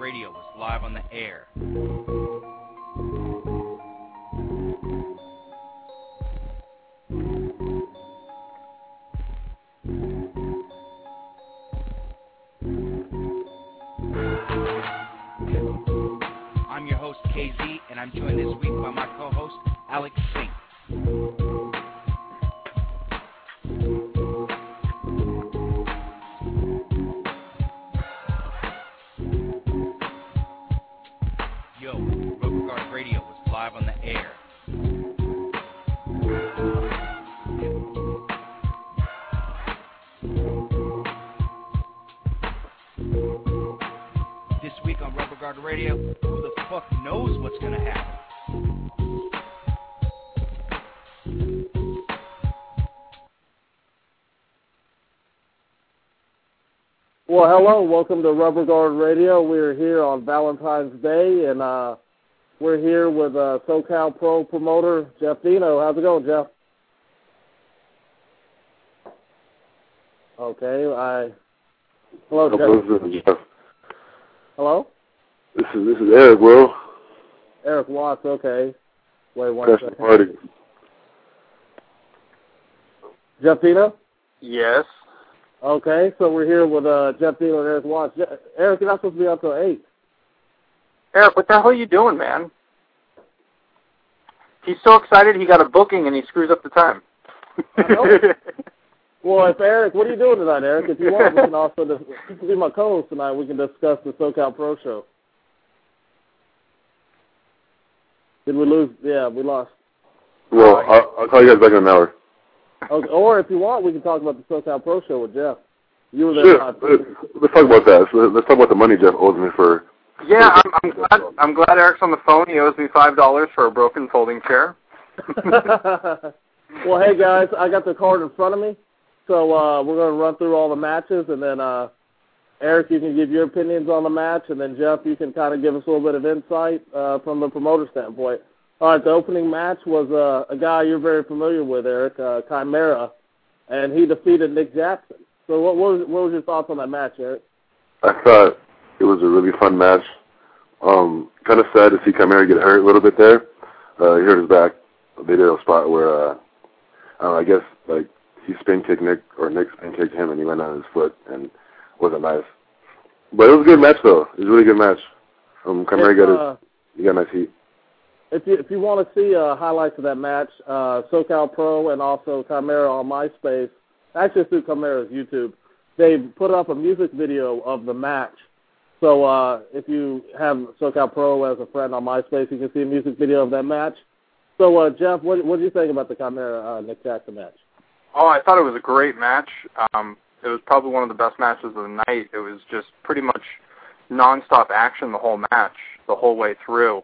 Radio is live on the air. I'm your host, KZ, and I'm joined this week by my co-host, Alex Saint. Week on Rubber Guard Radio, who the fuck knows what's gonna happen? Well, hello, welcome to Rubber Guard Radio. We're here on Valentine's Day, and uh, we're here with uh, SoCal Pro promoter Jeff Dino. How's it going, Jeff? Okay, I. Hello, Hello, Jeff. this is Jeff. Hello, This is this is Eric, bro. Eric Watts. Okay, wait one Crashing the second. party. Jeff Dino. Yes. Okay, so we're here with uh, Jeff Dino and Eric Watts. Je- Eric, you're not supposed to be out till eight. Eric, what the hell are you doing, man? He's so excited he got a booking and he screws up the time. Well, if Eric, what are you doing tonight, Eric? If you want, we can also dis- you can be my co-host tonight. We can discuss the SoCal Pro Show. Did we lose? Yeah, we lost. Well, I'll, I'll call you guys back in an hour. Okay, or if you want, we can talk about the SoCal Pro Show with Jeff. You were there. Sure. Let's, let's talk about that. So let's talk about the money Jeff owes me for. yeah, I'm, I'm glad. I'm glad Eric's on the phone. He owes me five dollars for a broken folding chair. well, hey guys, I got the card in front of me, so uh, we're going to run through all the matches, and then uh, Eric, you can give your opinions on the match, and then Jeff, you can kind of give us a little bit of insight uh, from the promoter standpoint. All right, the opening match was uh, a guy you're very familiar with, Eric, uh, Chimera, and he defeated Nick Jackson. So, what, what was what was your thoughts on that match, Eric? I thought it was a really fun match. Um, kind of sad to see Chimera get hurt a little bit there. Uh, he hurt his back. They did a spot where, uh, I, don't know, I guess like he spin kicked Nick or Nick spin kicked him, and he went on his foot, and wasn't nice. But it was a good match though. It was a really good match. Um, Chimera If, got his, uh, he got nice heat. if you if you want to see uh, highlights of that match, uh, SoCal Pro and also Chimera on MySpace, actually through Chimera's YouTube, they put up a music video of the match. So uh, if you have SoCal Pro as a friend on MySpace, you can see a music video of that match. So uh, Jeff, what what do you think about the Chimera uh, Nick Jackson match? Oh, I thought it was a great match. Um, it was probably one of the best matches of the night. It was just pretty much nonstop action the whole match, the whole way through.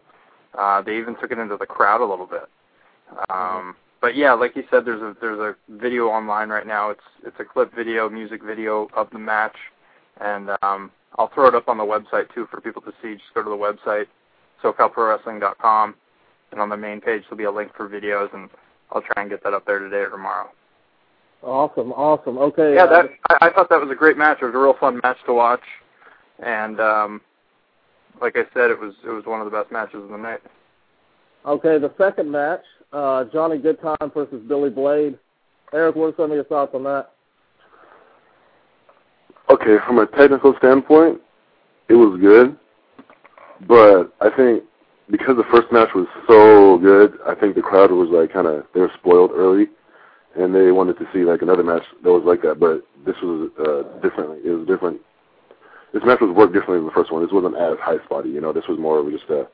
Uh, they even took it into the crowd a little bit. Um, but yeah, like you said, there's a there's a video online right now. It's it's a clip video, music video of the match, and um, I'll throw it up on the website too for people to see. Just go to the website, SoCalProWrestling.com, and on the main page there'll be a link for videos, and I'll try and get that up there today or tomorrow. Awesome, awesome. Okay. Yeah, uh, that I, I thought that was a great match. It was a real fun match to watch, and um, like I said, it was it was one of the best matches of the night. Okay, the second match, uh, Johnny Goodtime versus Billy Blade. Eric, what are some of your thoughts on that? Okay, from a technical standpoint, it was good, but I think because the first match was so good, I think the crowd was like kind of they were spoiled early, and they wanted to see like another match that was like that. But this was uh, different. It was different. This match was worked differently than the first one. This wasn't as high spotty, you know. This was more of just a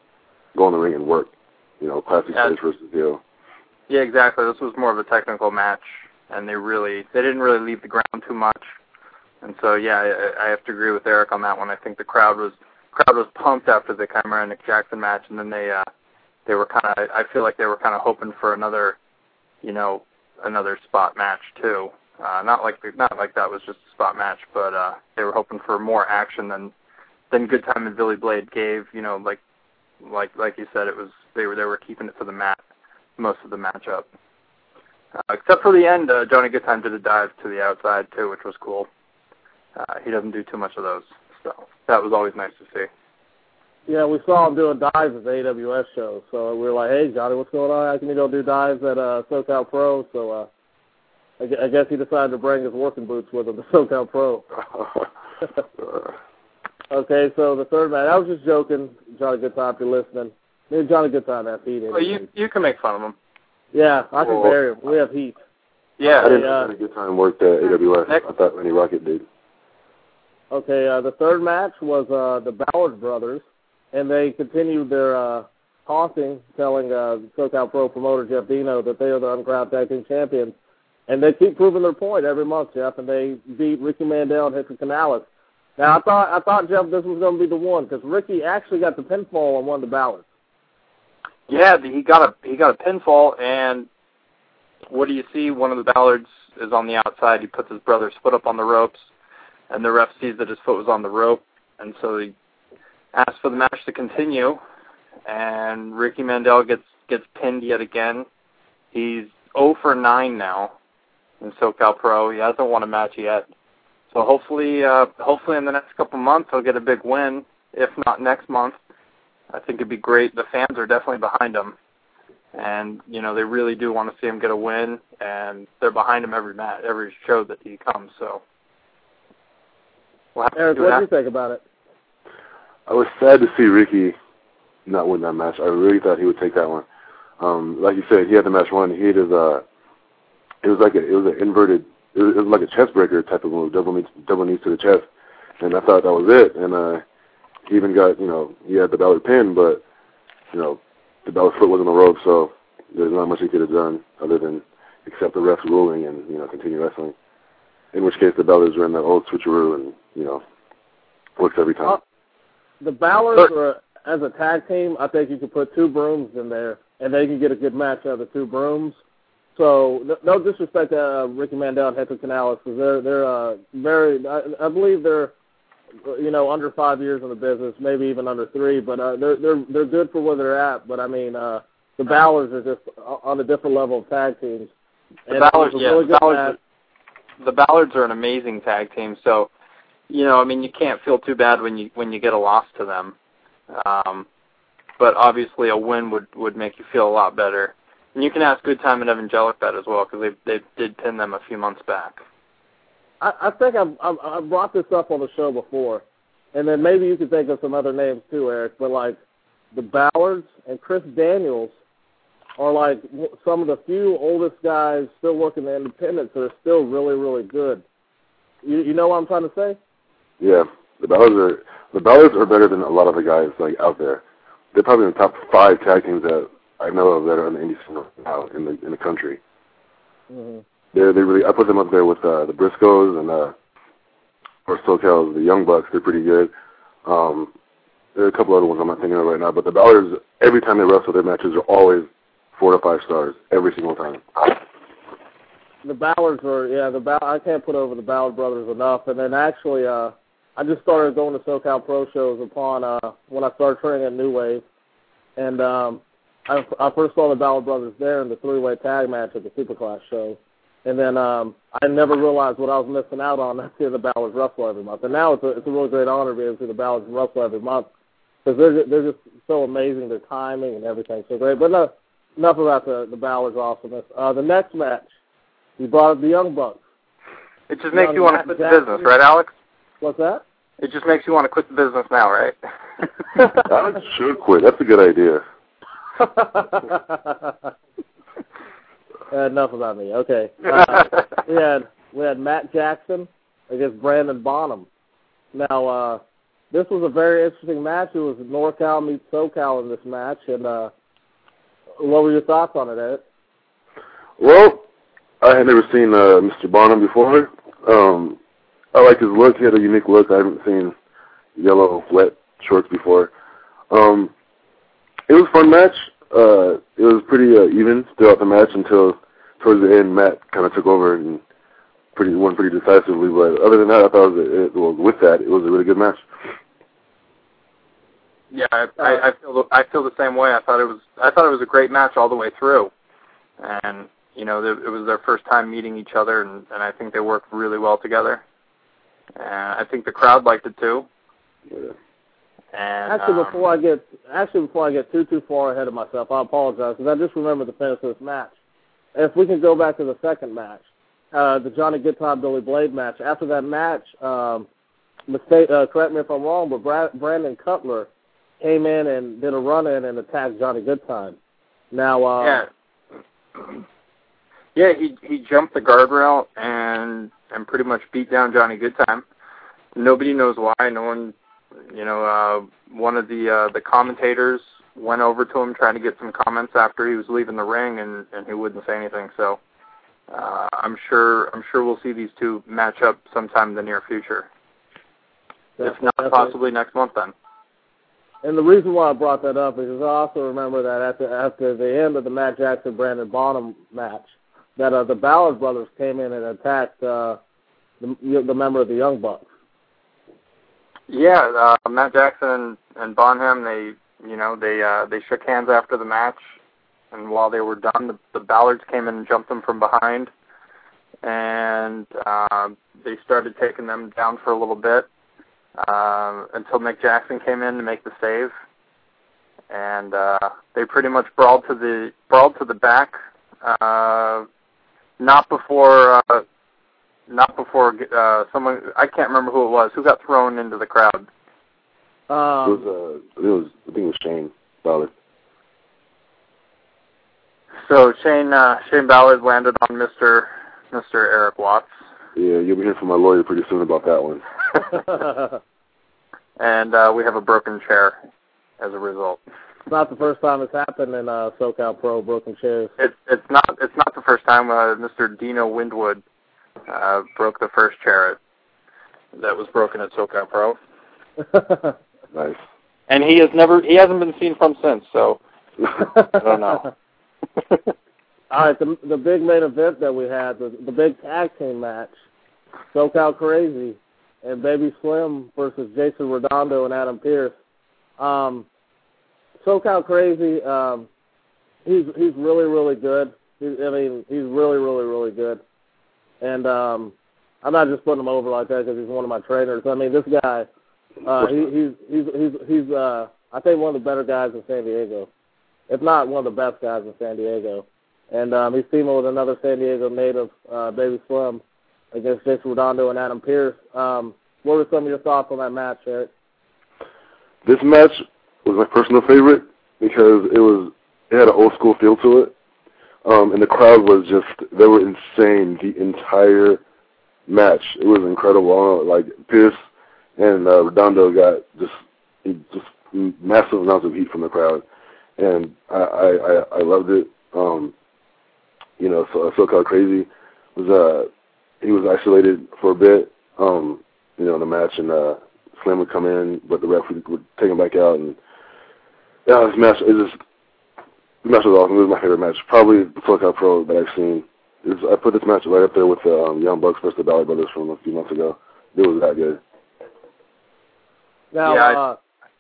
go in the ring and work, you know, classic Yeah. finish versus heel. Yeah, exactly. This was more of a technical match, and they really they didn't really leave the ground too much. And so yeah, I, I have to agree with Eric on that one. I think the crowd was crowd was pumped after the Chimera and Nick Jackson match, and then they uh they were kind of I feel like they were kind of hoping for another, you know, another spot match too. Uh, not like not like that was just a spot match, but uh, they were hoping for more action than than Goodtime and Billy Blade gave. You know, like like like you said, it was they were they were keeping it to the mat most of the matchup. Uh, except for the end, uh, Johnny Goodtime did a dive to the outside too, which was cool. Uh, he doesn't do too much of those, so that was always nice to see. Yeah, we saw him doing dives at the AWS show, so we were like, "Hey, Johnny, what's going on? How come you don't do dives at uh, SoCal Pro?" So uh, I, I guess he decided to bring his working boots with him to SoCal Pro. Okay, so the third match, I was just joking, Johnny Goodtime, if you're listening. Me and Johnny Goodtime have heat. Well, you you can make fun of him. Yeah, I can Well- bear him. We have heat. Yeah, I didn't Yeah. have a good time worked at AWS. Next- I thought Lenny Rocket did. Okay, uh, the third match was uh, the Ballard brothers, and they continued their uh, taunting, telling uh, SoCal Pro promoter Jeff Dino that they are the uncrowned tag team champions. And they keep proving their point every month, Jeff, and they beat Ricky Mandel and Hector Canales. Now, I thought, I thought Jeff, this was going to be the one, because Ricky actually got the pinfall on one of the Ballards. yeah. He got a he got a pinfall, and what do you see? One of the Ballards is on the outside. He puts his brother's foot up on the ropes, and the ref sees that his foot was on the rope, and so he asks for the match to continue. And Ricky Mandel gets gets pinned yet again. He's 0 for 9 now in SoCal Pro. He hasn't won a match yet. So hopefully, uh, hopefully in the next couple months he'll get a big win. If not next month, I think it'd be great. The fans are definitely behind him, and you know they really do want to see him get a win, and they're behind him every match, every show that he comes. So we'll Eric, what what do you think about it? I was sad to see Ricky not win that match. I really thought he would take that one. Um, like you said, he had the match won. He had his uh, it was like a, it was an inverted, it was, it was like a chest breaker type of move, double knees, double knees to the chest, and I thought that was it. And uh, he even got, you know, he had the Ballard pin, but you know, the Ballard foot was on the rope, so there's not much he could have done other than accept the ref's ruling and you know continue wrestling. In which case, the Ballards were in the old switcheroo, and you know, works every time. Uh, the Ballards are as a tag team. I think you could put two brooms in there, and they can get a good match out of the two brooms. So no, no disrespect to uh, Ricky Mandel and Hector Canales, because they're they're uh, very. I, I believe they're you know under five years in the business, maybe even under three, but uh, they're they're they're good for where they're at. But I mean, uh, the Ballards are just on a different level of tag teams. The And Ballards, yeah, really the Ballards, match. the Ballards are an amazing tag team. So, you know, I mean, you can't feel too bad when you when you get a loss to them. Um, but obviously, a win would would make you feel a lot better. And you can ask Goodtime and Evangelic that as well because they they did pin them a few months back. I, I think I've, I've brought this up on the show before, and then maybe you could think of some other names too, Eric. But like the Ballards and Chris Daniels are like some of the few oldest guys still working the independents that are still really really good. You you know what I'm trying to say? Yeah, the Ballards are the Ballards are better than a lot of the guys like out there. They're probably in the top five tag teams that I know of that are in the indie scene now in the in the country. Mm-hmm. They're they really I put them up there with uh, the Briscoes and uh, or SoCal's the Young Bucks. They're pretty good. Um, there are a couple other ones I'm not thinking of right now, but the Ballards every time they wrestle, their matches are always four to five stars every single time. The Ballards are yeah the Ball- I can't put over the Ballard brothers enough. And then actually uh I just started going to SoCal Pro shows upon uh when I started training at New Wave, and um I, I first saw the Ballard brothers there in the three way tag match at the Superclass show, and then um I never realized what I was missing out on. I see the Ballards wrestle every month, and now it's a it's a really great honor to be able to see the Ballards wrestle every month because they're they're just so amazing. Their timing and everything so great. But no, enough about the the Ballards awesomeness. Uh, the next match, you brought up the Young Bucks. It just makes Young you want to quit the business, right, Alex? What's that? It just makes you want to quit the business now, right? Alex should quit. That's a good idea. Uh, enough about me. Okay. Uh, we had we had Matt Jackson against Brandon Bonham. Now uh, this was a very interesting match. It was NorCal meets SoCal in this match, and uh, what were your thoughts on it, Ed? Well, I had never seen uh, Mr. Bonham before. Um, I like his look. He had a unique look. I haven't seen yellow wet shorts before. Um, it was a fun match. Uh, it was pretty uh, even throughout the match until towards the end. Matt kind of took over and pretty won pretty decisively. But other than that, I thought it was, a, it, well, with that, it was a really good match. Yeah, I, I, I feel the, I feel the same way. I thought it was I thought it was a great match all the way through, and you know it was their first time meeting each other, and, and I think they worked really well together. And I think the crowd liked it too. Yeah. And Actually, um, before I get actually before I get too too far ahead of myself, I apologize because I just remember the finish of this match. If we can go back to the second match, uh, the Johnny Goodtime Billy Blade match. After that match, um, mistake. Uh, correct me if I'm wrong, but Brad, Brandon Cutler came in and did a run in and attacked Johnny Goodtime. Now, uh, yeah, yeah, he he jumped the guardrail and and pretty much beat down Johnny Goodtime. Nobody knows why. No one, you know, uh, one of the uh, the commentators went over to him trying to get some comments after he was leaving the ring, and and he wouldn't say anything. So uh, I'm sure I'm sure we'll see these two match up sometime in the near future. if not, possibly next month then. And the reason why I brought that up is I also remember that after after the end of the Matt Jackson Brandon Bonham match, that uh, the Ballard brothers came in and attacked uh, the the member of the Young Bucks. Yeah, uh, Matt Jackson and, Bonham, they you know they uh, they shook hands after the match, and while they were done, the, the Ballards came in and jumped them from behind, and uh, they started taking them down for a little bit uh, until Nick Jackson came in to make the save, and uh, they pretty much brawled to the brawled to the back. Uh, not before uh, not before uh, someone I can't remember who it was who got thrown into the crowd. It was, Um, uh, it was, I think it was Shane Ballard. So Shane uh, Shane Ballard landed on Mr. Mr. Eric Watts, Yeah, you'll be hearing from my lawyer pretty soon about that one. and uh, we have a broken chair as a result. It's not the first time it's happened in uh, SoCal Pro broken chairs. It's it's not it's not the first time uh, Mr. Dino Windwood uh, broke the first chair at, that was broken at SoCal Pro, Nice. and he has never he hasn't been seen from since. So I don't know. All right, the the big main event that we had, the the big tag team match, SoCal Crazy and Baby Slim versus Jason Redondo and Adam Pierce. Um, SoCal Crazy, um, he's he's really really good. He's, I mean, he's really really really good. And um, I'm not just putting him over like that because he's one of my trainers. I mean, this guy, uh, he, he's he's he's he's uh, I think one of the better guys in San Diego, if not one of the best guys in San Diego. And um, he's teaming with another San Diego native, uh, Baby Slim, against Jason Redondo and Adam Pierce. Um, what were some of your thoughts on that match, Eric? This match was my personal favorite because it was it had an old school feel to it, um, and the crowd was just they were insane the entire match. It was incredible. Like Pierce and uh, Redondo got just just massive amounts of heat from the crowd, and I I, I, loved it. Um, you know, so SoCal Crazy was uh he was isolated for a bit. Um, you know, in the match, and uh, Slim would come in, but the ref would take him back out, and yeah, this match is just this match was awesome. It was my favorite match, probably the SoCal Pro that I've seen. It was, I put this match right up there with the um, Young Bucks versus the Ballard Brothers from a few months ago. It was that good. Now, Yeah, I- uh,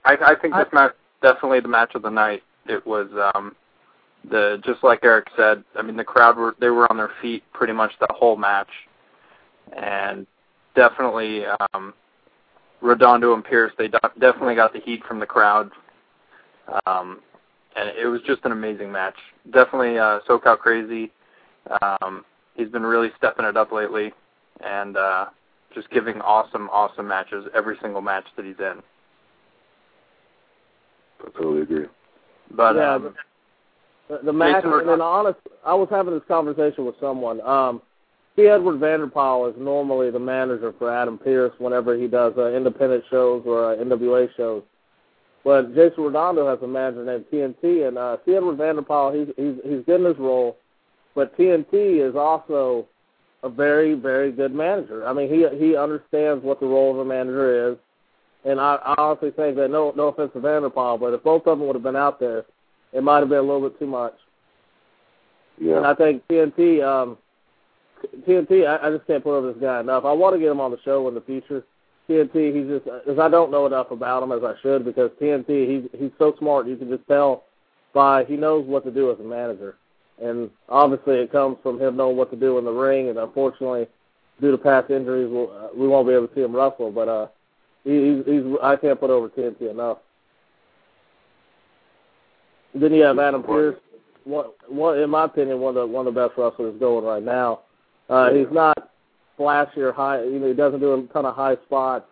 I, I think this I- match definitely the match of the night. It was um the just like Eric said. I mean, the crowd were they were on their feet pretty much the whole match, and definitely um Redondo and Pierce they definitely got the heat from the crowd. Um, and it was just an amazing match. Definitely uh, SoCal Crazy. Um, he's been really stepping it up lately, and uh, just giving awesome, awesome matches every single match that he's in. I totally agree. But yeah, um, the, the match, and then honest, I was having this conversation with someone. Um, C. Edward Vanderpyle is normally the manager for Adam Pierce whenever he does uh, independent shows or uh, NWA shows. But Jason Redondo has a manager named TNT, and uh, C. Edward Vanderpyle, he's he's he's good in his role, but TNT is also a very very good manager. I mean, he he understands what the role of a manager is, and I, I honestly think that no no offense to Vanderpyle, but if both of them would have been out there, it might have been a little bit too much. Yeah. And I think TNT, um, TNT, I, I just can't put over this guy enough. I want to get him on the show in the future. TNT, he's just because I don't know enough about him as I should because TNT, he's he's so smart. You can just tell by he knows what to do as a manager, and obviously it comes from him knowing what to do in the ring. And unfortunately, due to past injuries, we'll, uh, we won't be able to see him wrestle. But uh, he, he's, he's I can't put over TNT enough. Then you have Adam Pierce, one, one in my opinion, one of the one of the best wrestlers going right now. Uh, he's not flashy or high. You know, he doesn't do a ton of high spots,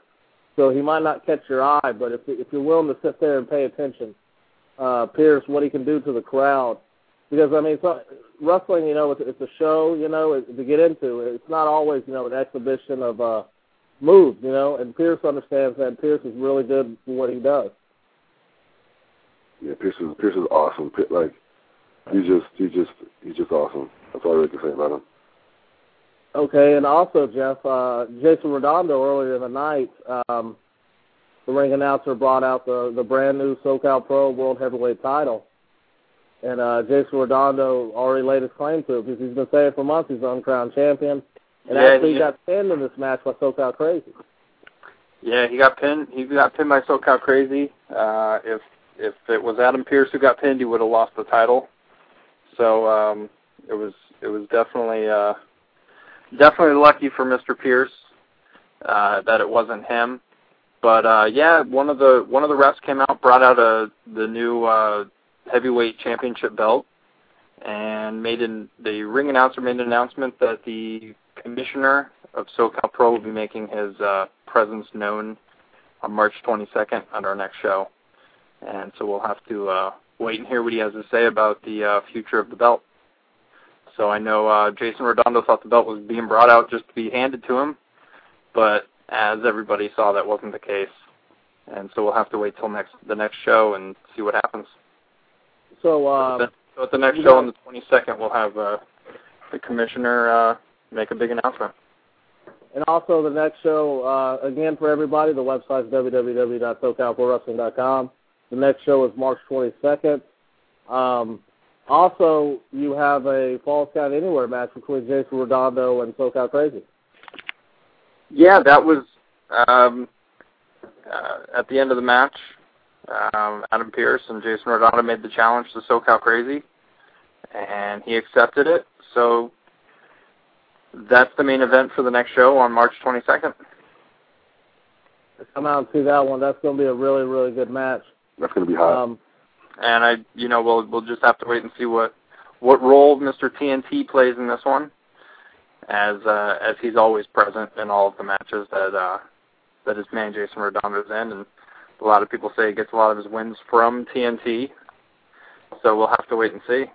so he might not catch your eye. But if if you're willing to sit there and pay attention, uh, Pierce, what he can do to the crowd, because I mean, so, wrestling, you know, it's, it's a show, you know, it, to get into. It's not always, you know, an exhibition of uh, moves, you know. And Pierce understands that. Pierce is really good for what he does. Yeah, Pierce is Pierce is awesome. Like he's just he's just he's just awesome. That's all I really can say about him. Okay, and also Jeff, uh, Jason Redondo earlier in the night, um, the ring announcer brought out the the brand new SoCal Pro World Heavyweight Title, and uh, Jason Redondo already laid his claim to it because he's been saying for months he's the uncrowned champion, and Yeah, actually he- got pinned in this match by SoCal Crazy. Yeah, he got pinned. He got pinned by SoCal Crazy. Uh, if if it was Adam Pierce who got pinned, he would have lost the title. So um, it was it was definitely uh, definitely lucky for Mr. Pierce uh, that it wasn't him. But uh, yeah, one of the one of the refs came out, brought out a the new uh, heavyweight championship belt, and made an the ring announcer made an announcement that the commissioner of SoCal Pro will be making his uh, presence known on March 22nd on our next show. And so we'll have to uh, wait and hear what he has to say about the uh, future of the belt. So I know uh, Jason Redondo thought the belt was being brought out just to be handed to him, but as everybody saw, that wasn't the case. And so we'll have to wait till next the next show and see what happens. So, um, so at the next show on the 22nd, we'll have uh, the commissioner uh, make a big announcement. and also the next show uh, again for everybody. The website is www.socalprowrestling.com. The next show is March 22nd. Um, also, you have a Falls Count Anywhere match between Jason Redondo and SoCal Crazy. Yeah, that was um, uh, at the end of the match. Um, Adam Pierce and Jason Redondo made the challenge to SoCal Crazy, and he accepted it. So that's the main event for the next show on March 22nd. Come out and see that one. That's going to be a really, really good match. That's gonna be hot. Um, And I, you know, we'll we'll just have to wait and see what what role Mr. TNT plays in this one, as uh, as he's always present in all of the matches that uh, that his man Jason Redondo's in, and a lot of people say he gets a lot of his wins from TNT. So we'll have to wait and see.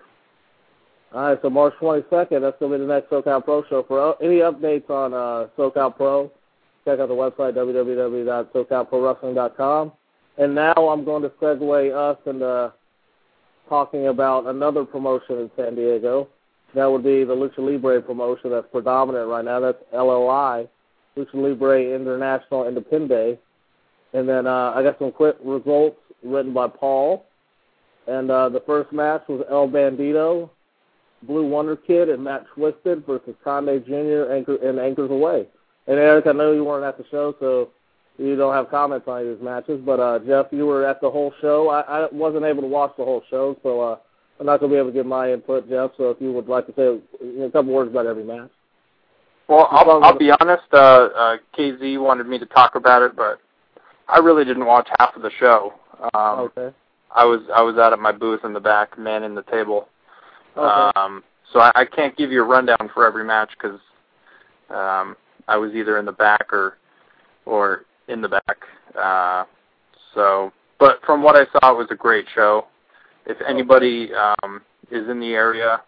all right, so March 22nd, that's going to be the next SoCal Pro show. For uh, any updates on uh, SoCal Pro, check out the website, www.socalprowrestling.com. And now I'm going to segue us into talking about another promotion in San Diego. That would be the Lucha Libre promotion that's predominant right now. That's LLI, Lucha Libre International Independe. And then uh, I got some quick results written by Paul. And uh, the first match was El Bandito, Blue Wonder Kid, and Matt Twisted versus Conde Jr. Anchor, and Anchors Away. And Eric, I know you weren't at the show, so you don't have comments on these matches. But uh, Jeff, you were at the whole show. I, I wasn't able to watch the whole show, so uh, I'm not going to be able to give my input, Jeff. So if you would like to say a couple words about every match. Well, I'll, I'll be honest. Uh, uh, KZ wanted me to talk about it, but I really didn't watch half of the show. Um, okay. I was I was out at my booth in the back, manning the table. Okay. Um, so I, I can't give you a rundown for every match because um, I was either in the back or or in the back. Uh, so, but from what I saw, it was a great show. If anybody um, is in the area,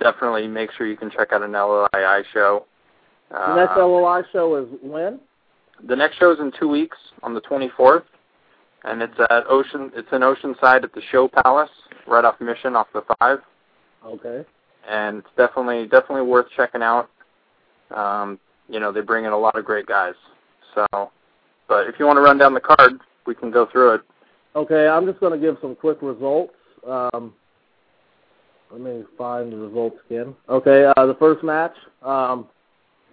definitely make sure you can check out an LLI show. Uh, the next LOI show is when? the next show is in two weeks on the 24th, and it's at Ocean. It's in Oceanside at the Show Palace, right off Mission, off the five. Okay. And it's definitely definitely worth checking out. Um, you know, they bring in a lot of great guys. So, but if you want to run down the card, we can go through it. Okay, I'm just going to give some quick results. Um, let me find the results again. Okay, uh, the first match, um,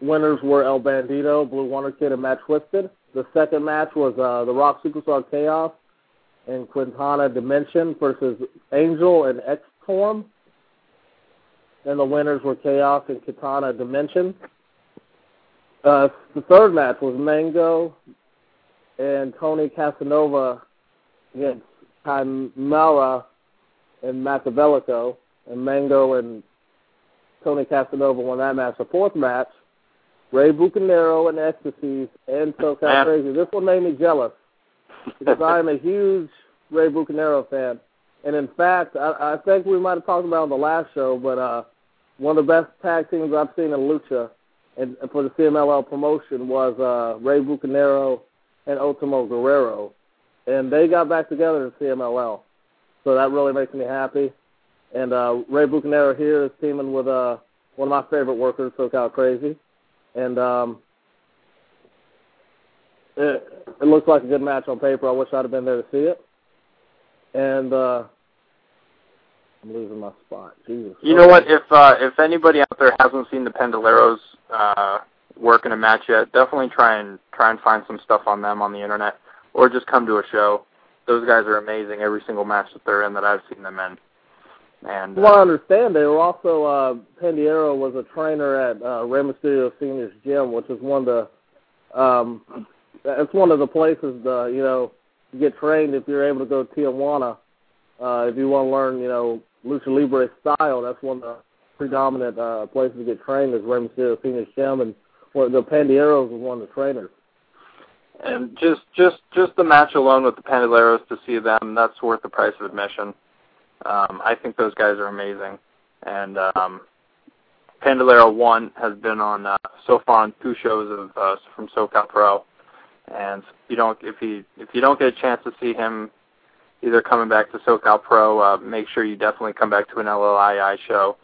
winners were El Bandito, Blue Wonder Kid, and Matt Twisted. The second match was uh, the Rock Superstar Chaos and Quintana Dimension versus Angel and X Form. And the winners were Chaos and Quintana Dimension. Uh, the third match was Mango and Tony Casanova against Chimera and Machiavellico, and Mango and Tony Casanova won that match. The fourth match, Rey Bucanero and Ecstasies and SoCal Man. Crazy. This one made me jealous because I am a huge Rey Bucanero fan. And in fact, I, I think we might have talked about it on the last show, but uh, one of the best tag teams I've seen in Lucha and and for the CMLL promotion was uh, Ray Bucanero and Ultimo Guerrero. And they got back together in CMLL. So that really makes me happy. And uh, Rey Bucanero here is teaming with uh, one of my favorite workers, SoCal Crazy. And um, it, it looks like a good match on paper. I wish I'd have been there to see it. And uh, I'm losing my spot. Jesus. You know what? If uh, if anybody out there hasn't seen the Pendoleros uh, work in a match yet, definitely try and try and find some stuff on them on the internet, or just come to a show. Those guys are amazing. Every single match that they're in that I've seen them in. And From what I uh, understand, they were also uh, Pandiero was a trainer at uh, Rey Mysterio Senior's Gym, which is one of the um, it's one of the places to you know get trained if you're able to go to Tijuana. Uh, if you want to learn, you know, lucha libre style, that's one of the predominant uh, places to get trained is Rey Mysterio Senior's Gym, and well, the Pandieros was one of the trainers. and just just just the match alone with the Pandoleros to see them, that's worth the price of admission. Um, I think those guys are amazing, and um, Pandolero one has been on uh, so far on two shows of uh, from SoCal Pro, and you don't if you if you don't get a chance to see him either coming back to SoCal Pro, uh, make sure you definitely come back to an LLII show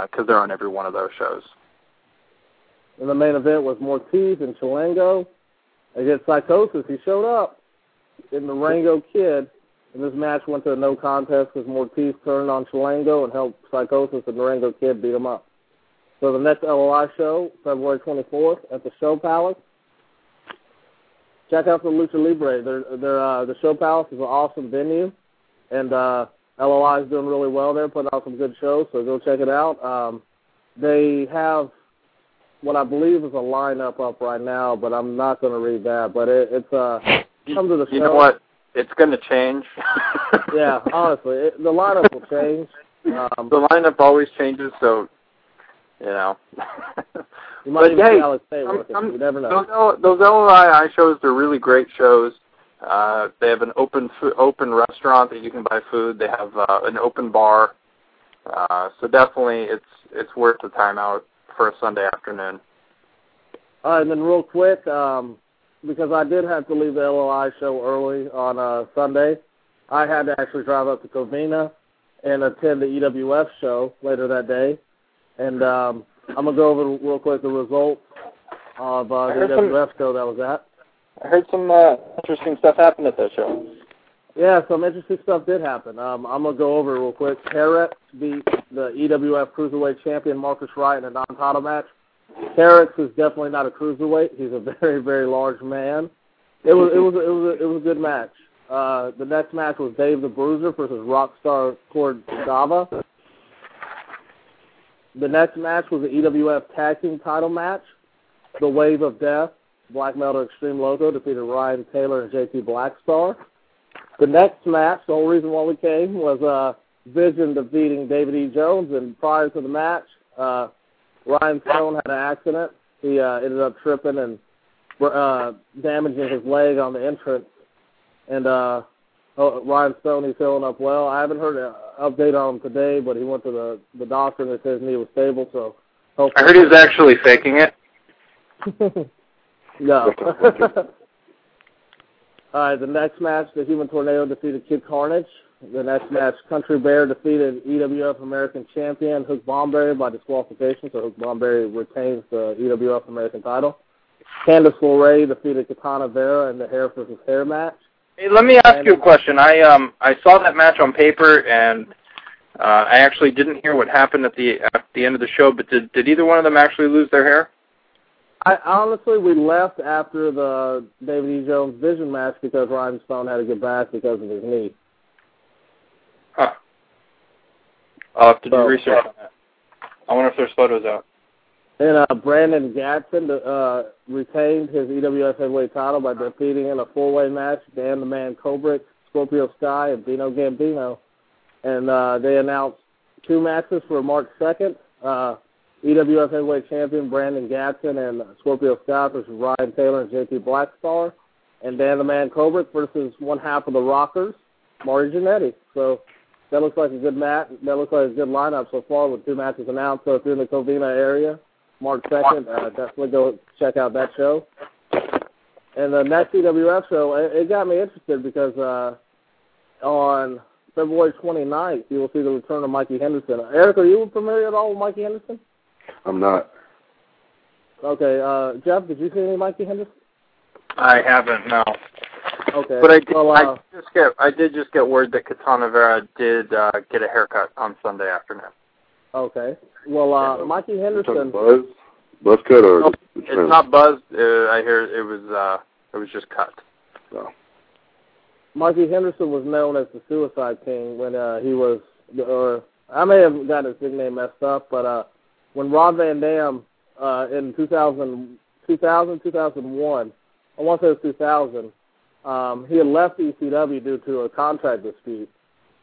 because they're on every one of those shows. And the main event was Mortiz and Chilango against Psychosis. He showed up in the Rango Kid, and this match went to a no contest because Mortiz turned on Chilango and helped Psychosis and the Rango Kid beat him up. So the next LOI show, February 24th at the Show Palace. Check out the Lucha Libre. They're, they're, uh, the Show Palace is an awesome venue, and uh, LOI is doing really well there, putting out some good shows, so go check it out. Um, they have what I believe is a lineup up right now, but I'm not going to read that. But it, it's uh, come to the show. You know what? It's going to change. yeah, honestly, it, the lineup will change. Um, the lineup always changes, so you know. you might but even hey, see Alex I'm- I'm- you never know. Those L- those LOI shows are really great shows. Uh, they have an open fo- open restaurant that you can buy food. They have uh, an open bar. Uh, so definitely, it's it's worth the time out for a Sunday afternoon. All right, and then real quick, um, because I did have to leave the LOI show early on uh, Sunday, I had to actually drive up to Covina and attend the EWF show later that day. And um, I'm going to go over real quick the results of uh, the heard some- EWF show that was at. I heard some uh, interesting stuff happened at that show. Yeah, some interesting stuff did happen. Um, I'm gonna go over it real quick. Terex beat the EWF Cruiserweight champion Marcus Wright in a non-title match. Terex is definitely not a cruiserweight. He's a very, very large man. It was, it was, it was, a, it was a good match. Uh, the next match was Dave the Bruiser versus Rockstar Cordova. The next match was the EWF Tag Team Title match. The Wave of Death, Black Metal Extreme Logo defeated Ryan Taylor and JT Blackstar. The next match, the whole reason why we came was uh, Vision defeating David E. Jones, and prior to the match, uh, Ryan Stone had an accident. He uh, ended up tripping and uh, damaging his leg on the entrance. And uh, oh, Ryan Stone, he's healing up well. I haven't heard an update on him today, but he went to the the doctor and they said his knee was stable. So I heard he was actually faking it. no. Uh, the next match, the Human Tornado defeated Kid Carnage. The next match, Country Bear defeated EWF American Champion Hook Bomberry by disqualification, so Hook Bomberry retains the EWF American title. Candice LeRae defeated Katana Vera in the hair versus hair match. Hey, let me ask you a question. I um I saw that match on paper and uh, I actually didn't hear what happened at the at the end of the show. But did did either one of them actually lose their hair? I honestly, we left after the David E. Jones Vision match because Ryan Stone had to get back because of his knee. Huh. I'll have to do So- research on that. I wonder if there's photos out. And uh, Brandon Gatson uh, retained his EWF heavyweight title by defeating in a four-way match Dan the Man Kubrick, Scorpio Sky, and Dino Gambino. And uh, they announced two matches for March 2nd. Uh, EWF heavyweight champion Brandon Gatson and Scorpio Sky versus Ryan Taylor and JT Blackstar. And Dan the Man Kubrick versus one half of the Rockers, Marty Jannetty. So that looks like a good match. That looks like a good lineup so far with two matches announced. So if you're in the Covina area, March 2nd. Uh, definitely go check out that show. And the next CWF show, it, it got me interested because uh, on February 29th, you will see the return of Mikey Henderson. Eric, are you familiar at all with Mikey Henderson? I'm not. Okay, uh, Jeff, did you see any Mikey Henderson? I haven't no. Okay, But I did, well, I uh, did just get I did just get word that Katana Vera did uh, get a haircut on Sunday afternoon. okay. Well, uh, Mikey Henderson. Buzz? Buzz cut or Nope, It's trim? not buzzed. Uh, I hear it was uh it was just cut. No. Mikey Henderson was known as the Suicide King when uh, he was, or I may have got his nickname messed up, but uh, when Rob Van Dam uh, in 2000, 2000, 2001, I want to say it was 2000, um, he had left ECW due to a contract dispute,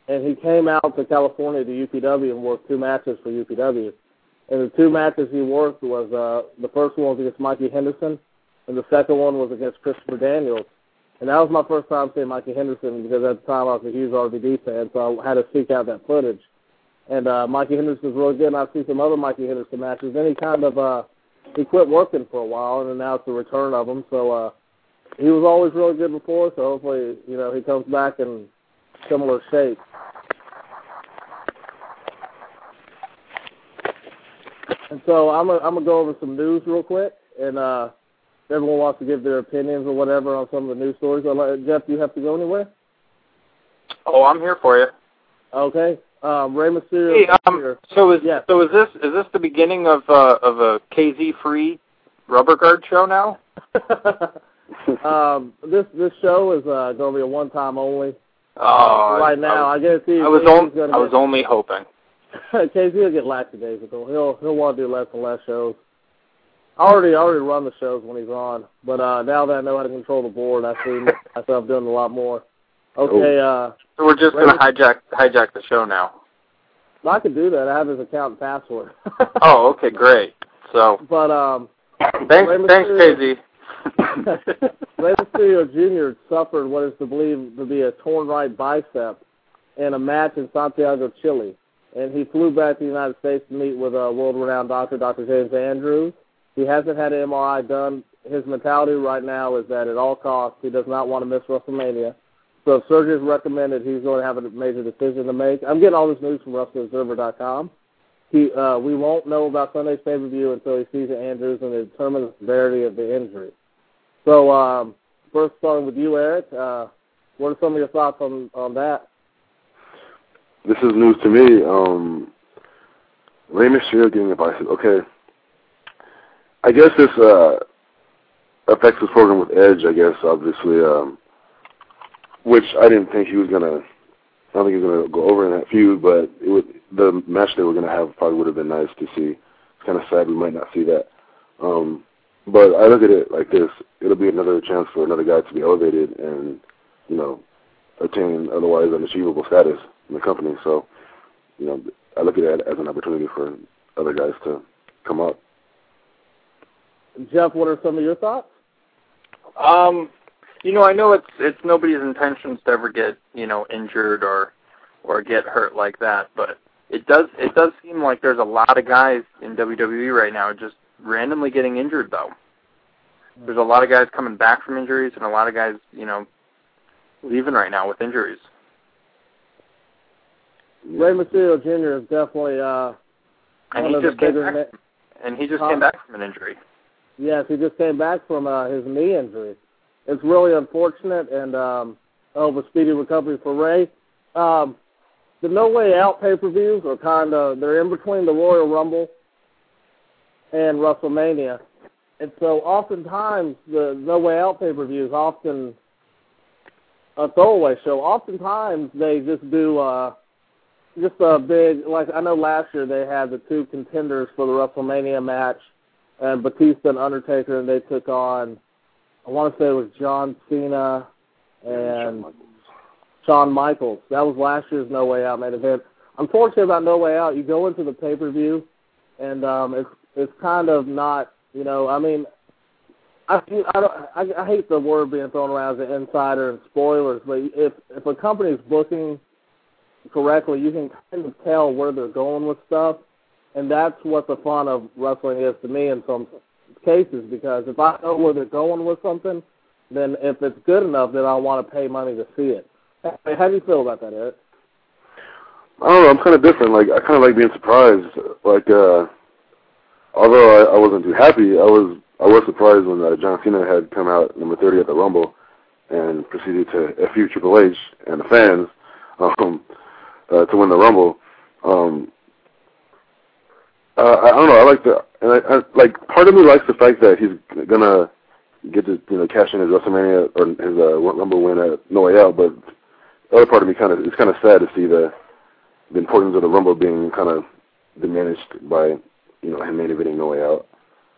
and he came out to California to UPW and worked two matches for UPW. And the two matches he worked was uh, the first one was against Mikey Henderson, and the second one was against Christopher Daniels. And that was my first time seeing Mikey Henderson because at the time I was a huge RVD fan, so I had to seek out that footage. And uh, Mikey Henderson's really good, and I've seen some other Mikey Henderson matches. Then he kind of uh, he quit working for a while, and now it's the return of him. So uh, he was always really good before, so hopefully you know he comes back in similar shape. And so I'm gonna I'm gonna go over some news real quick, and uh, if everyone wants to give their opinions or whatever on some of the news stories. Let, Jeff, do you have to go anywhere? Oh, I'm here for you. Okay. Um, Rey Mysterio. Hey, um, so is Yes. so is this is this the beginning of uh, of a KZ free rubber guard show now? um, this this show is uh, going to be a one time only. Oh, right now, I, I guarantee you, I was, KZ's on, gonna I was get, only hoping. KZ will get lackadaisical. He'll he'll want to do less and less shows. I already I already run the shows when he's on, but uh, now that I know how to control the board, I see myself doing a lot more. Okay, uh, So we're just gonna hijack hijack the show now. I can do that. I have his account and password. Oh, okay, great. So But um, thanks, thanks, KZ. Rey Mysterio Jr. suffered what is to believe to be a torn right bicep in a match in Santiago, Chile. And he flew back to the United States to meet with a world-renowned doctor, Dr. James Andrews. He hasn't had an MRI done. His mentality right now is that at all costs he does not want to miss WrestleMania. So if surgery is recommended, he's going to have a major decision to make. I'm getting all this news from WrestlingObserver.com. Uh, we won't know about Sunday's pay-per-view until he sees Andrews and determines the severity of the injury. So, um, first starting with you, Eric, uh, what are some of your thoughts on, on that? This is news to me. Um, Rey Mysterio getting a bicep. Okay. I guess this uh, affects his program with Edge. I guess obviously, um, which I didn't think he was gonna. I don't think he was gonna go over in that feud, but it would, the match they were gonna have probably would have been nice to see. It's kind of sad we might not see that. Um, but I look at it like this: it'll be another chance for another guy to be elevated and, you know, attain otherwise unachievable status in the company. So, you know, I look at it as an opportunity for other guys to come up. Jeff, what are some of your thoughts? Um, you know, I know it's it's nobody's intentions to ever get you know injured or or get hurt like that, but it does it does seem like there's a lot of guys in WWE right now just randomly getting injured though. There's a lot of guys coming back from injuries and a lot of guys, you know, leaving right now with injuries. Rey Mysterio Jr. is definitely uh, And he just came back. na- And he just Huh? came back from an injury. Yes, he just came back from uh, his knee injury. It's really unfortunate, and um, I hope a speedy recovery for Rey. Um, the No Way Out pay-per-views are kind of they're in between the Royal Rumble and WrestleMania, and so oftentimes the No Way Out pay-per-views often a throwaway show. Oftentimes they just do uh, just a big like I know last year they had the two contenders for the WrestleMania match and Batista and Undertaker, and they took on, I want to say it was John Cena and Shawn Michaels. That was last year's No Way Out main event. Unfortunately, about No Way Out, you go into the pay per view, and um, it's it's kind of not, you know, I mean, I I, don't, I I hate the word being thrown around as an insider and spoilers, but if if a company's booking correctly, you can kind of tell where they're going with stuff and that's what the fun of wrestling is to me in some cases because if I know where they're going with something, then if it's good enough, then I want to pay money to see it. How do you feel about that, Eric? I don't know. I'm kind of different. Like I kind of like being surprised. Like uh, although I, I wasn't too happy, I was I was surprised when uh, John Cena had come out number 30 at the Rumble and proceeded to FU Triple H and the fans um, uh, to win the Rumble. Um, uh, I, I don't know. I like the and I, I like part of me likes the fact that he's gonna get to you know cash in his WrestleMania or his uh, Rumble win at No Way Out, but the other part of me kind of it's kind of sad to see the the importance of the Rumble being kind of diminished by you know him main No Way Out.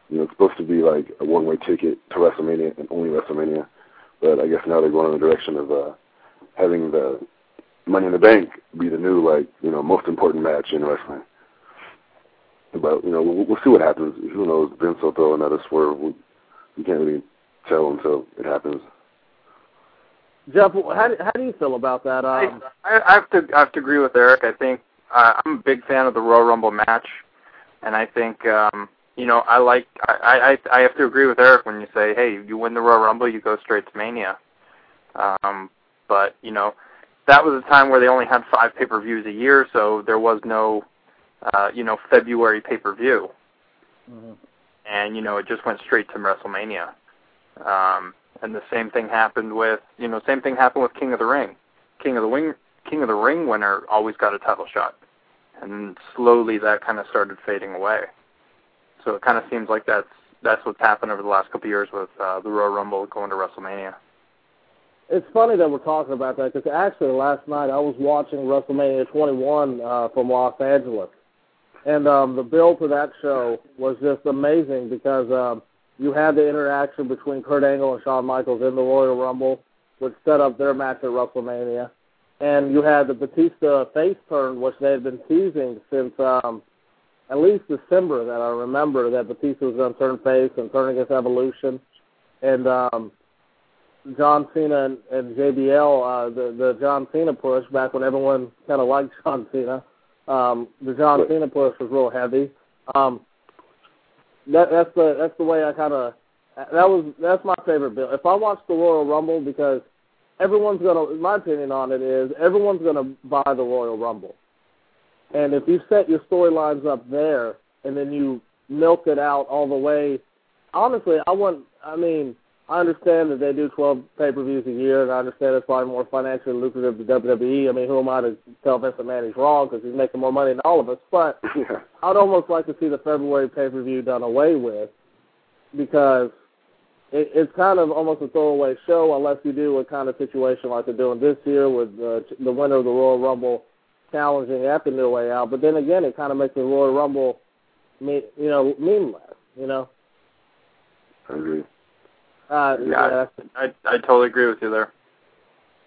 You know, it's supposed to be like a one-way ticket to WrestleMania and only WrestleMania, but I guess now they're going in the direction of uh, having the Money in the Bank be the new like you know most important match in wrestling. But you know we'll, we'll see what happens. Who knows? Vince will throw another swerve. We, we can't really tell until it happens. Jeff, how do, how do you feel about that? Um, I, I have to I have to agree with Eric. I think uh, I'm a big fan of the Royal Rumble match, and I think um, you know I like I, I I have to agree with Eric when you say, hey, you win the Royal Rumble, you go straight to Mania. Um, but you know that was a time where they only had five pay-per-views a year, so there was no uh, you know February pay-per-view, and you know it just went straight to WrestleMania. Um, and the same thing happened with you know same thing happened with King of the Ring. King of the Ring King of the Ring winner always got a title shot, and slowly that kind of started fading away. So it kind of seems like that's that's what's happened over the last couple of years with uh, the Royal Rumble going to WrestleMania. it's funny that we're talking about that because actually last night I was watching WrestleMania 21 uh, from Los Angeles, and um, the build to that show was just amazing because um, you had the interaction between Kurt Angle and Shawn Michaels in the Royal Rumble, which set up their match at WrestleMania, and you had the Batista face turn, which they had been teasing since um, at least December that I remember that Batista was going to turn face and turn against Evolution, and um, John Cena and, and JBL, uh, the the John Cena push back when everyone kind of liked John Cena. Um, the John Cena push was real heavy. Um, that that's the that's the way I kind of that was that's my favorite bill. If I watch the Royal Rumble because everyone's gonna, my opinion on it is everyone's gonna buy the Royal Rumble, and if you set your storylines up there and then you milk it out all the way, honestly, I want. I mean, I understand that they do 12 pay-per-views a year, and I understand it's probably more financially lucrative to WWE. I mean, who am I to tell Vince McMahon he's wrong because he's making more money than all of us? But yeah. I'd almost like to see the February pay-per-view done away with because it, it's kind of almost a throwaway show unless you do a kind of situation like they're doing this year with uh, the winner of the Royal Rumble challenging at the No Way Out. But then again, it kind of makes the Royal Rumble, me, you know, meaningless. You know. I agree. Uh, Yeah, I I totally agree with you there.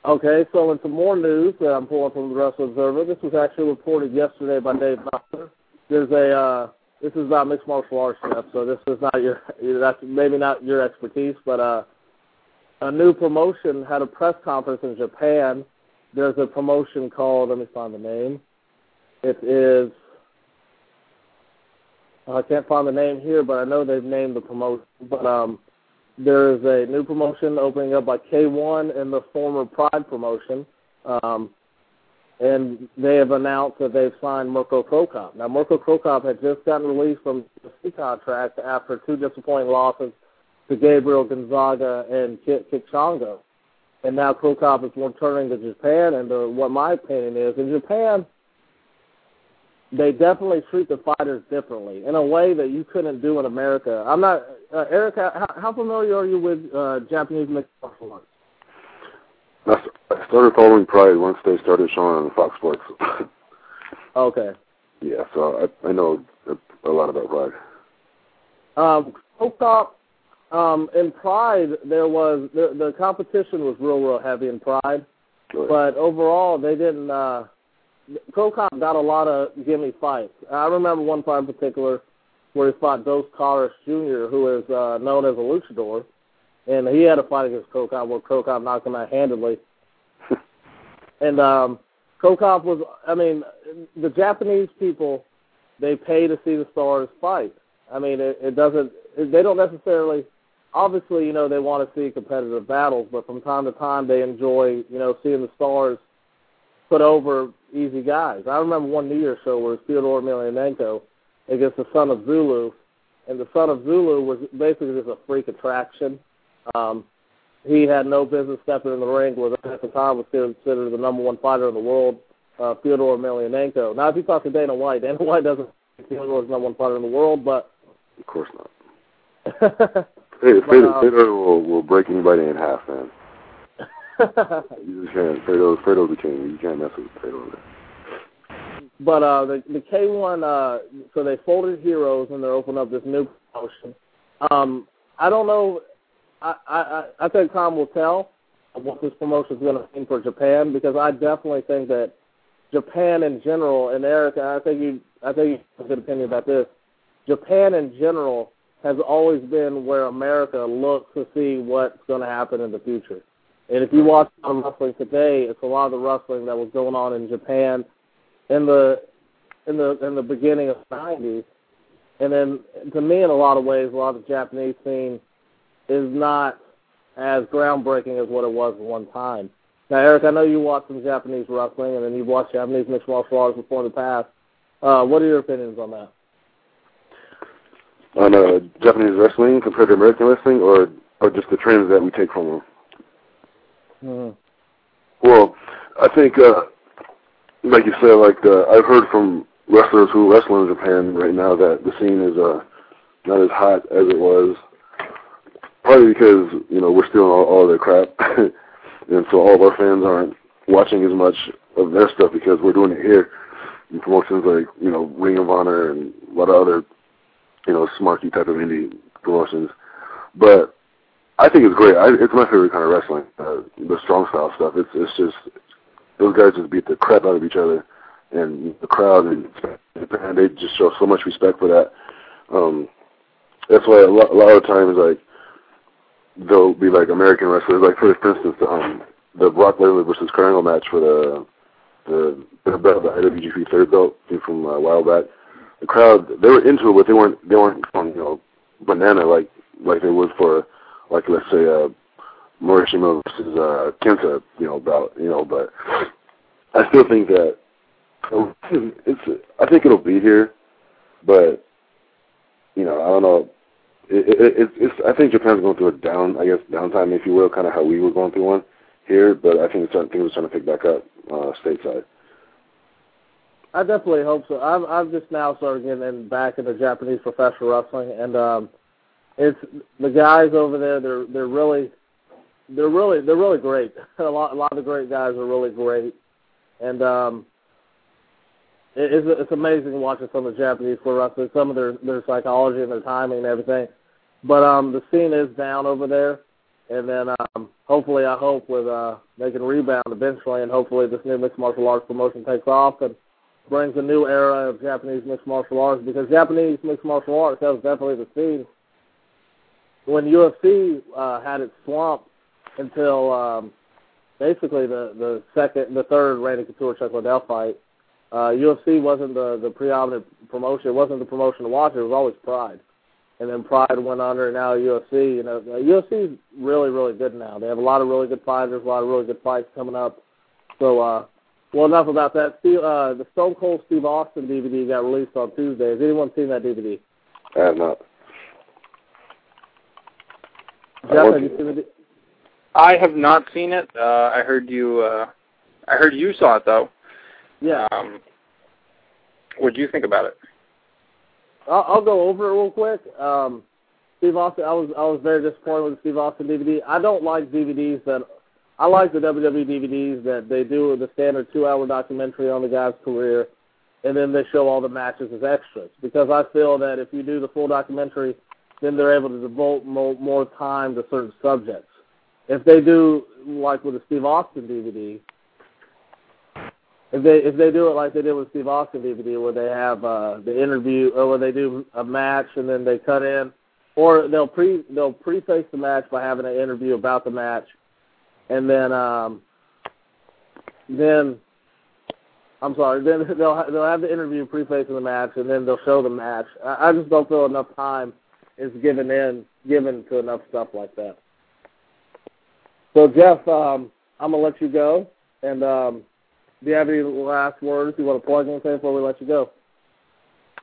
Okay, so in some more news that I'm pulling from the Wrestling Observer, this was actually reported yesterday by Dave Meltzer. There's a uh, this is about mixed martial arts stuff, so this is not your that's maybe not your expertise, but uh, a new promotion had a press conference in Japan. There's a promotion called let me find the name. It is I can't find the name here, but I know they've named the promotion. But um, there is a new promotion opening up by K1 and the former Pride promotion. Um, and they have announced that they've signed Mirko Cro Cop. Now, Mirko Cro Cop had just gotten released from the contract after two disappointing losses to Gabriel Gonzaga and Kit Kichango. And now Cro Cop is returning to Japan, and what my opinion is, in Japan, they definitely treat the fighters differently in a way that you couldn't do in America. I'm not, uh, Eric, how, how familiar are you with uh, Japanese mixed martial arts? I started following Pride once they started showing on Fox Sports. okay. Yeah, so I I know a lot about Pride. Um, Cop, um, in Pride, there was the the competition was real, real heavy in Pride, but overall they didn't. uh Cro Cop got a lot of gimme fights. I remember one fight in particular where he fought Dos Caras Jr., who is uh, known as a luchador, and he had a fight against Cro Cop where Cro Cop knocked him out handedly. and um, Cro Cop was, I mean, the Japanese people, they pay to see the stars fight. I mean, it, it doesn't, it, they don't necessarily, obviously, you know, they want to see competitive battles, but from time to time they enjoy, you know, seeing the stars put over easy guys. I remember one New Year's show where Theodore Emelianenko against the son of Zulu, and the son of Zulu was basically just a freak attraction. Um, he had no business stepping in the ring with at the time was considered the number one fighter in the world, uh, Theodore Emelianenko. Now, if you talk to Dana White, Dana White doesn't think Theodore is number one fighter in the world, but Of course not. Hey, Fedor, um, will, will break anybody in half, man. You just can't. Fedor, Fedor's the king. You can't mess with. Man. But uh, the the K1, uh, so they folded Heroes and they're opening up this new promotion. Um, I don't know. I I I think time will tell what this promotion is going to mean for Japan because I definitely think that Japan in general and Eric, I think you I think you have a good opinion about this. Japan in general has always been where America looks to see what's going to happen in the future. And if you watch of wrestling today, it's a lot of the wrestling that was going on in Japan in the in the in the beginning of the nineties. And then to me in a lot of ways a lot of the Japanese scene is not as groundbreaking as what it was at one time. Now Eric, I know you watch some Japanese wrestling and then you've watched Japanese mixed martial arts before in the past. Uh, what are your opinions on that? On uh, Japanese wrestling compared to American wrestling, or or just the trends that we take from them. Mm-hmm. Well, I think, uh, like you said, like uh, I've heard from wrestlers who wrestle in Japan right now that the scene is uh, not as hot as it was. Partly because you know we're stealing all, all their crap, and so all of our fans aren't watching as much of their stuff because we're doing it here. In promotions like you know Ring of Honor and a lot of other you know smarky type of indie promotions, but I think it's great. I, it's my favorite kind of wrestling, uh, the strong style stuff. It's it's just those guys just beat the crap out of each other, and the crowd and Japan they just show so much respect for that. Um, that's why a lot, a lot of times like they'll be like American wrestlers, like for, for instance the um the Brock Lesnar versus Kurt Angle match for the the the belt, the IWGP third belt from uh, a while back. The crowd they were into it, but they weren't they weren't going you know banana like like they would for like let's say uh Morishima versus uh Kenta, you know, about you know, but I still think that it's I think it'll be here, but you know, I don't know. It, it, it's it's I think Japan's going through a down I guess downtime if you will, kind of how we were going through one here, but I think it's I think trying to pick back up uh stateside. I definitely hope so. I've I've just now started getting back into Japanese professional wrestling, and um, it's the guys over there. They're they're really they're really they're really great. A lot a lot of the great guys are really great, and um, it, it's it's amazing watching some of the Japanese pro wrestlers, some of their their psychology and their timing and everything. But um, the scene is down over there, and then um, hopefully I hope with uh, they can rebound eventually, and hopefully this new mixed martial arts promotion takes off and brings a new era of Japanese mixed martial arts because Japanese mixed martial arts was definitely the scene when UFC uh, had its slump until um, basically the the second, the third Randy Couture Chuck Liddell fight. Uh, UFC wasn't the the predominant promotion. It wasn't the promotion to watch. It was always Pride. and then Pride went under, and now UFC. You know, UFC is really, really good now. They have a lot of really good fighters, a lot of really good fights coming up. So, uh, well, enough about that. Steve, uh, the Stone Cold Steve Austin DVD got released on Tuesday. Has anyone seen that DVD? I have not. Jeff, have you seen it? I have not seen it. Uh, I heard you. Uh, I heard you saw it though. Yeah. Um, what do you think about it? I'll, I'll go over it real quick. Um, Steve Austin, I was I was very disappointed with the Steve Austin DVD. I don't like DVDs that I like the WWE DVDs that they do the standard two-hour documentary on the guy's career, and then they show all the matches as extras. Because I feel that if you do the full documentary, then they're able to devote more, more time to certain subjects. If they do like with the Steve Austin DVD, if they if they do it like they did with Steve Austin DVD, where they have uh, the interview, or where they do a match and then they cut in, or they'll pre they'll preface the match by having an interview about the match, and then um, then I'm sorry, then they'll they'll have the interview prefacing the match, and then they'll show the match. I, I just don't feel enough time is given in given to enough stuff like that. So Jeff, um, I'm gonna let you go, and um, do you have any last words you want to plug anything before we let you go?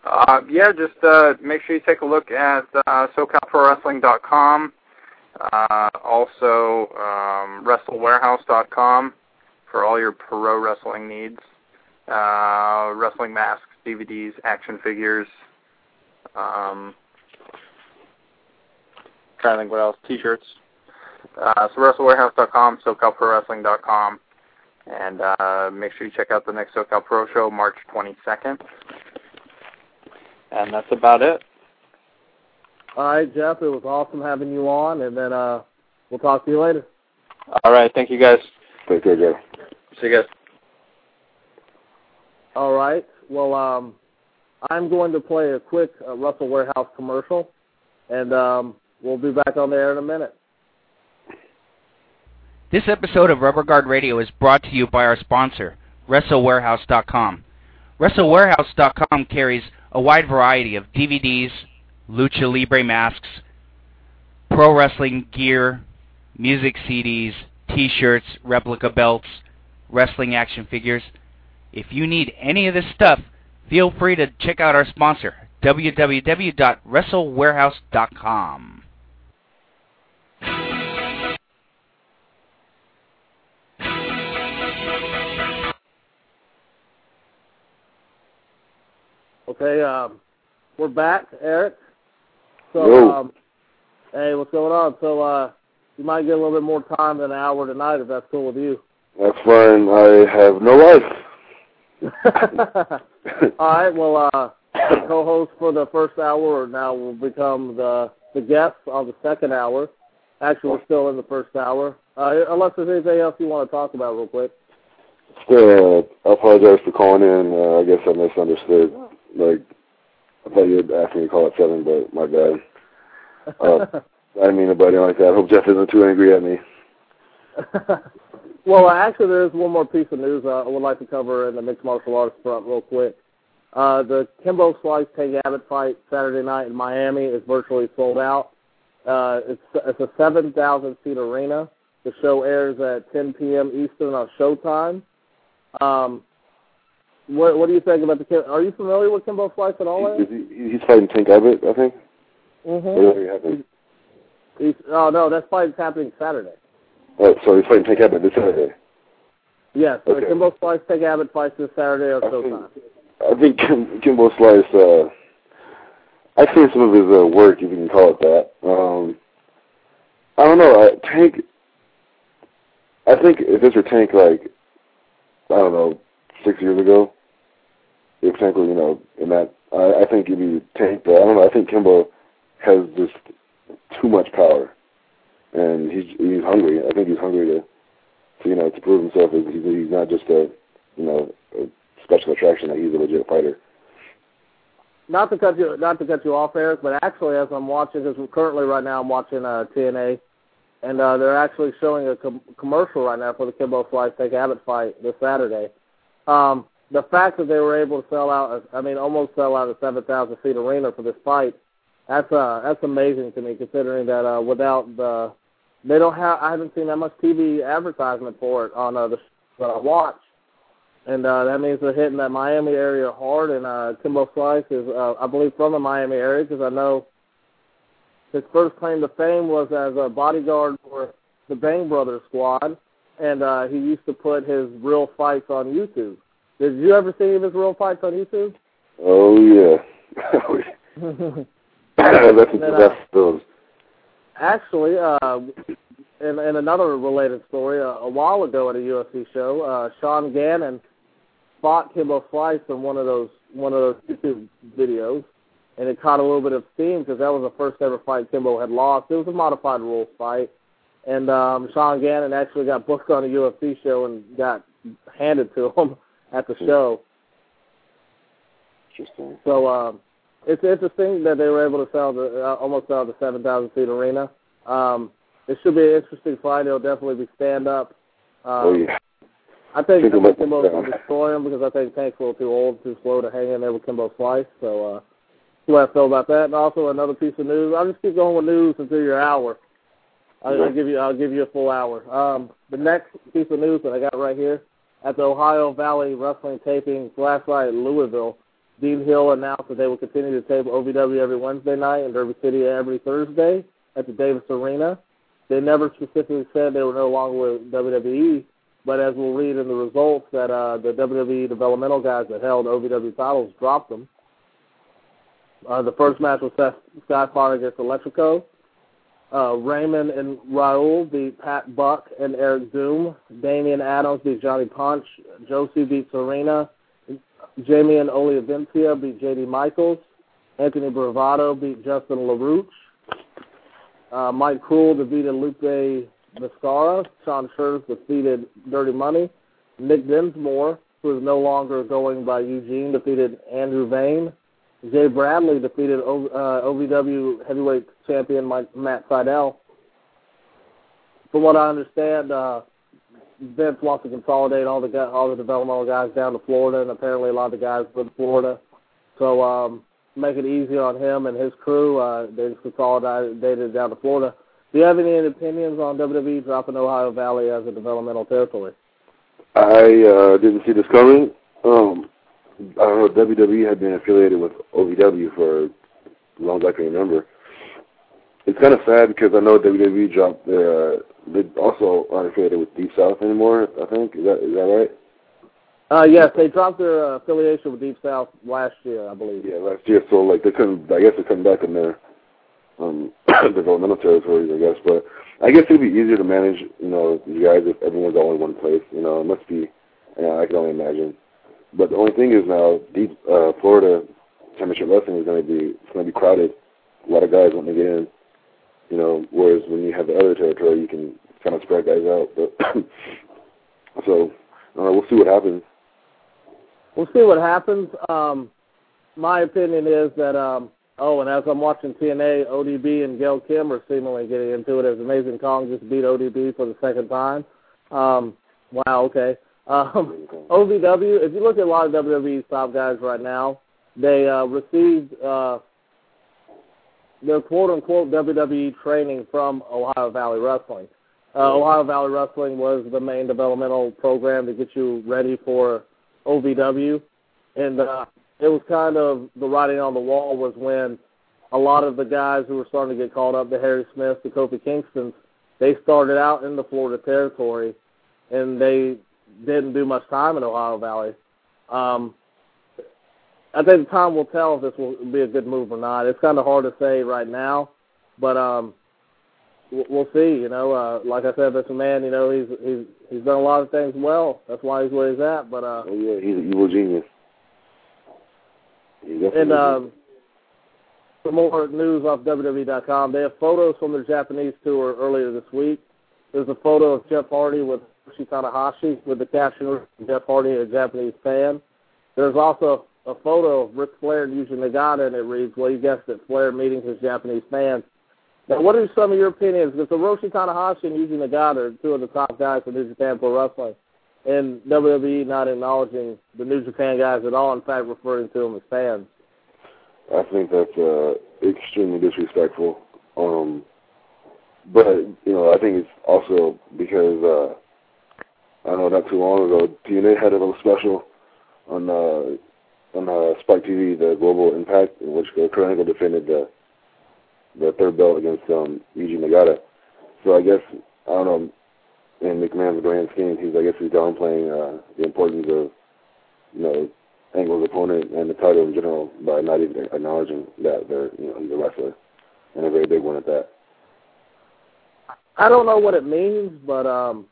Uh, yeah, just uh, make sure you take a look at uh, SoCalProWrestling.com, uh, also um, WrestleWarehouse.com for all your pro wrestling needs. Uh, wrestling masks, DVDs, action figures. Um, trying to think what else. T-shirts. Uh, so WrestleWarehouse.com, SoCalProWrestling.com, and uh, make sure you check out the next SoCal Pro Show, March 22nd. And that's about it. All right, Jeff, it was awesome having you on, and then uh, we'll talk to you later. All right, thank you guys. Take care, Jeff. See you guys. All right. Well, um, I'm going to play a quick uh, WrestleWarehouse commercial, and um, we'll be back on the air in a minute. This episode of Rubber Guard Radio is brought to you by our sponsor, WrestleWarehouse.com. WrestleWarehouse.com carries a wide variety of DVDs, lucha libre masks, pro wrestling gear, music CDs, T-shirts, replica belts, wrestling action figures. If you need any of this stuff, feel free to check out our sponsor, www.wrestlewarehouse.com. Okay, um, we're back, Eric. So, um, hey, what's going on? So, uh, you might get a little bit more time than an hour tonight if that's cool with you. That's fine. I have no life. All right. Well, uh, co-host for the first hour now will become the the guest on the second hour. Actually, we're still in the first hour. Uh, unless there's anything else you want to talk about, real quick. Still, uh, I apologize for calling in. Uh, I guess I misunderstood. Like, I thought you had asked me to call at seven, but my bad. Uh, I didn't mean anybody like that. I hope Jeff isn't too angry at me. well, actually, there is one more piece of news uh, I would like to cover in the mixed martial arts front, real quick. Uh, the Kimbo Slice Tank Abbott fight Saturday night in Miami is virtually sold out. Uh, it's it's a 7,000 seat arena. The show airs at 10 p.m. Eastern on Showtime. Um, what what do you think about the? Kim- Are you familiar with Kimbo Slice at all? Is he, he's fighting Tank Abbott, I think. Mm-hmm. Or happened. He's, oh no, that fight is happening Saturday. Oh, so he's fighting Tank Abbott this Saturday. Yes, Okay. Kimbo Slice Tank Abbott fights this Saturday on I think- I think Kim, Kimbo Slice. Uh, I've seen some of his uh, work, if you can call it that. Um, I don't know. Uh, Tank. I think if this were Tank, like I don't know, six years ago, if Tank was, you know, in that, I, I think he'd be Tank. But I don't know. I think Kimbo has just too much power, and he's he's hungry. I think he's hungry to, to you know, to prove himself. He's, he's not just a, you know, a special attraction. That he's a legit fighter. Not to cut you, not to cut you off, Eric, but actually, as I'm watching, because currently right now I'm watching uh, TNA, and uh, they're actually showing a com- commercial right now for the Kimbo Slice Tank Abbott fight this Saturday. Um, the fact that they were able to sell out, I mean, almost sell out a 7,000 seat arena for this fight, That's uh that's amazing to me considering that uh without the they don't have I haven't seen that much TV advertisement for it on uh, the that I watch. And uh that means they're hitting that Miami area hard and uh Kimbo Slice is uh I believe from the Miami area because I know his first claim to fame was as a bodyguard for the Bang Brothers squad and uh he used to put his real fights on YouTube. Did you ever see any of his real fights on YouTube? Oh yeah. that's then, that's those. Actually, uh, in, in another related story, uh, a while ago at a UFC show, uh, Sean Gannon fought Kimbo Slice in one of those one of those YouTube videos, and it caught a little bit of steam because that was the first ever fight Kimbo had lost. It was a modified rules fight, and um, Sean Gannon actually got booked on a UFC show and got handed to him at the show. Interesting. So um, it's interesting that they were able to sell the uh, almost sell the seven thousand seat arena. Um, it should be an interesting fight. It'll definitely be stand up. Um, oh yeah. I think, I Think Kimbo will destroy him because I think Tank's a little too old, too slow to hang in there with Kimbo Slice. So uh, that's what I feel about that. And also another piece of news. I'll just keep going with news until your hour. I'll, I'll give you I'll give you a full hour. Um, the next piece of news that I got right here at the Ohio Valley Wrestling taping last night in Louisville, Dean Hill announced that they will continue to tape OVW every Wednesday night and Derby City every Thursday at the Davis Arena. They never specifically said they were no longer with WWE, but as we'll read in the results, that uh, the WWE developmental guys that held OVW titles dropped them. Uh, the first match was Seth Skyfire against Electrico. Uh, Raymond and Raul beat Pat Buck and Eric Doom. Damian Adams beat Johnny Punch. Josie beat Serena. Jamin Olivencia beat J.D. Michaels. Anthony Bravado beat Justin LaRouche. Uh, Mike Cruel defeated Lupe Viscara. Sean Scherz defeated Dirty Money. Nick Dinsmore, who is no longer going by Eugene, defeated Andrew Vane. Jay Bradley defeated o, uh, OVW heavyweight champion Mike, Matt Seidel. From what I understand, uh, Vince wants to consolidate all the all the developmental guys down to Florida, and apparently a lot of the guys in Florida. So um, make it easy on him and his crew. Uh, they just consolidated down to Florida. Do you have any opinions on WWE dropping Ohio Valley as a developmental territory? I uh, didn't see this coming. Um, I don't know. WWE had been affiliated with OVW for as long as I can remember. It's kind of sad because I know WWE dropped their. Uh, they also aren't affiliated with Deep South anymore. I think is that is that right? Uh, yes, they dropped their uh, affiliation with Deep South last year, I believe. Yeah, last year. So like they couldn't. I guess they're coming back in their um, developmental territories. I guess, but I guess it'd be easier to manage. You know, you guys if everyone's all in one place. You know, it must be. You know, I can only imagine. But the only thing is now, deep uh, Florida championship wrestling is going to be it's going to be crowded. A lot of guys want to get in. You know, whereas when you have the other territory, you can kind of spread guys out. But so uh, we'll see what happens. We'll see what happens. Um, my opinion is that, um, oh, and as I'm watching TNA, ODB and Gail Kim are seemingly getting into it as Amazing Kong just beat ODB for the second time. Um, wow, okay. Um, OVW, if you look at a lot of WWE's top guys right now, they uh, received uh, their quote-unquote WWE training from Ohio Valley Wrestling. Uh, Ohio Valley Wrestling was the main developmental program to get you ready for OVW, and uh, it was kind of the writing on the wall was when a lot of the guys who were starting to get called up, the Harry Smiths, the Kofi Kingstons, they started out in the Florida territory, and they didn't do much time in Ohio Valley. Um, I think time will tell if this will be a good move or not. It's kind of hard to say right now, but um, we'll see. You know, uh, like I said, this man, you know, he's he's he's done a lot of things well. That's why he's where he's at. But uh, Oh yeah, he's an evil genius. And um, for more news off WWE.com, they have photos from their Japanese tour earlier this week. There's a photo of Jeff Hardy with Hiroshi Tanahashi with the caption "Jeff Hardy, a Japanese fan." There's also a photo of Ric Flair using Yuji Nagata, and it reads, "Well, you guessed it, Flair meeting his Japanese fans." Now, what are some of your opinions? Because Hiroshi Tanahashi and Yuji Nagata are two of the top guys in New Japan Pro Wrestling, and WWE not acknowledging the New Japan guys at all. In fact, referring to them as fans. I think that's uh, extremely disrespectful. Um, but you know, I think it's also because uh, I know not too long ago, TNA had a little special on uh, on uh, Spike TV, the Global Impact, in which Kurt defended the the third belt against um, Yuji Nagata. So I guess I don't know. In McMahon's grand scheme, he's I guess he's downplaying uh, the importance of you know Angle's opponent and the title in general by not even acknowledging that they're you know he's a wrestler and a very big one at that. I don't know what it means, but um,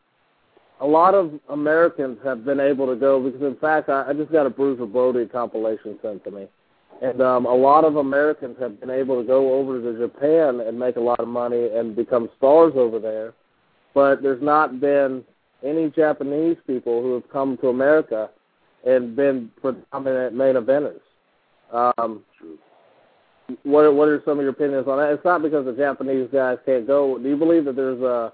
a lot of Americans have been able to go because, in fact, I, I just got a Bruiser Brody compilation sent to me, and um, a lot of Americans have been able to go over to Japan and make a lot of money and become stars over there, but there's not been any Japanese people who have come to America and been predominant main eventers. Um, what what are some of your opinions on that? It's not because the Japanese guys can't go. Do you believe that there's a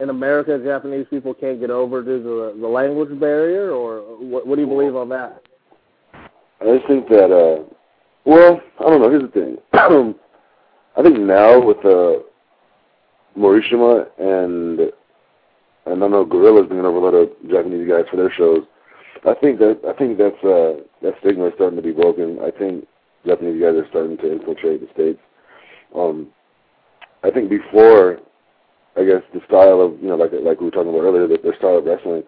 in America Japanese people can't get over due to the, the language barrier, or what, what do you believe on that? I just think that uh well, I don't know, here's the thing. I think now with uh Morishima and and I know Gorilla's bringing over a lot of Japanese guys for their shows. I think that I think that's uh that stigma is starting to be broken. I think Japanese guys are starting to infiltrate the states. Um I think before I guess the style of you know like like we were talking about earlier, that their style of wrestling.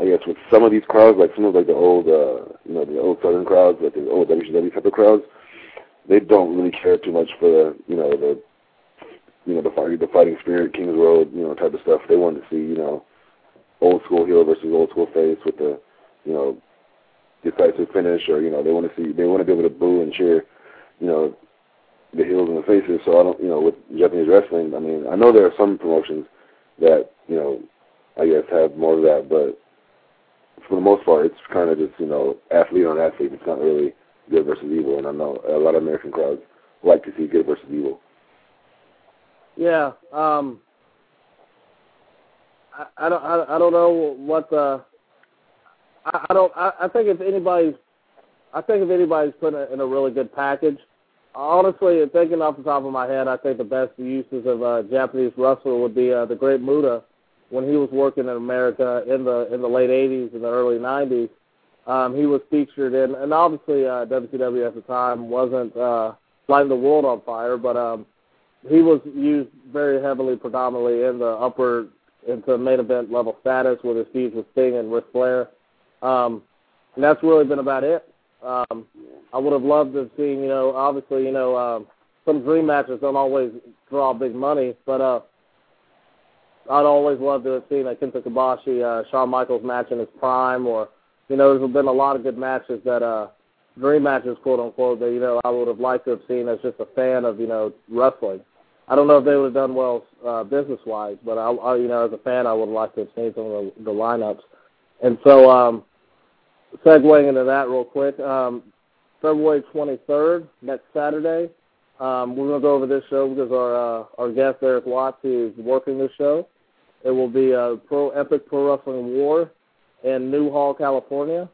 I guess with some of these crowds, like some of like the old uh you know, the old southern crowds, like the old WCW type of crowds, they don't really care too much for the you know, the you know, the fighting the fighting spirit, King's Road, you know, type of stuff. They want to see, you know, old school heel versus old school face with the, you know, decisive finish or, you know, they want to see they want to be able to boo and cheer, you know, the heels and the faces. So I don't, you know, with Japanese wrestling, I mean, I know there are some promotions that, you know, I guess have more of that, but for the most part, it's kind of just, you know, athlete on athlete. It's not really good versus evil, and I know a lot of American crowds like to see good versus evil. Yeah, um, I, I don't, I, I don't know what the. I, I don't. I, I think if anybody's, I think if anybody's put in a really good package, honestly, thinking off the top of my head, I think the best uses of a Japanese wrestler would be uh, the Great Muta when he was working in America in the in the late '80s and the early '90s. Um, he was featured in, and obviously uh, WCW at the time wasn't uh, lighting the world on fire, but um, he was used very heavily, predominantly in the upper into main event level status with his feuds with Sting and Ric Flair. Um, and that's really been about it. Um, I would have loved to have seen, you know, obviously, you know, um, some dream matches don't always draw big money, but uh, I'd always love to have seen a Kenta Kobashi, uh, Shawn Michaels match in his prime, or you know, there's been a lot of good matches that uh, dream matches, quote unquote, that you know I would have liked to have seen as just a fan of you know wrestling. I don't know if they would have done well uh, business wise, but I, I, you know, as a fan, I would have liked to have seen some of the, the lineups. And so, um, segueing into that real quick, um, February 23rd, next Saturday, um, we're going to go over this show because our uh, our guest Eric Watts is working this show. It will be a Pro Epic Pro Wrestling War in Newhall, California.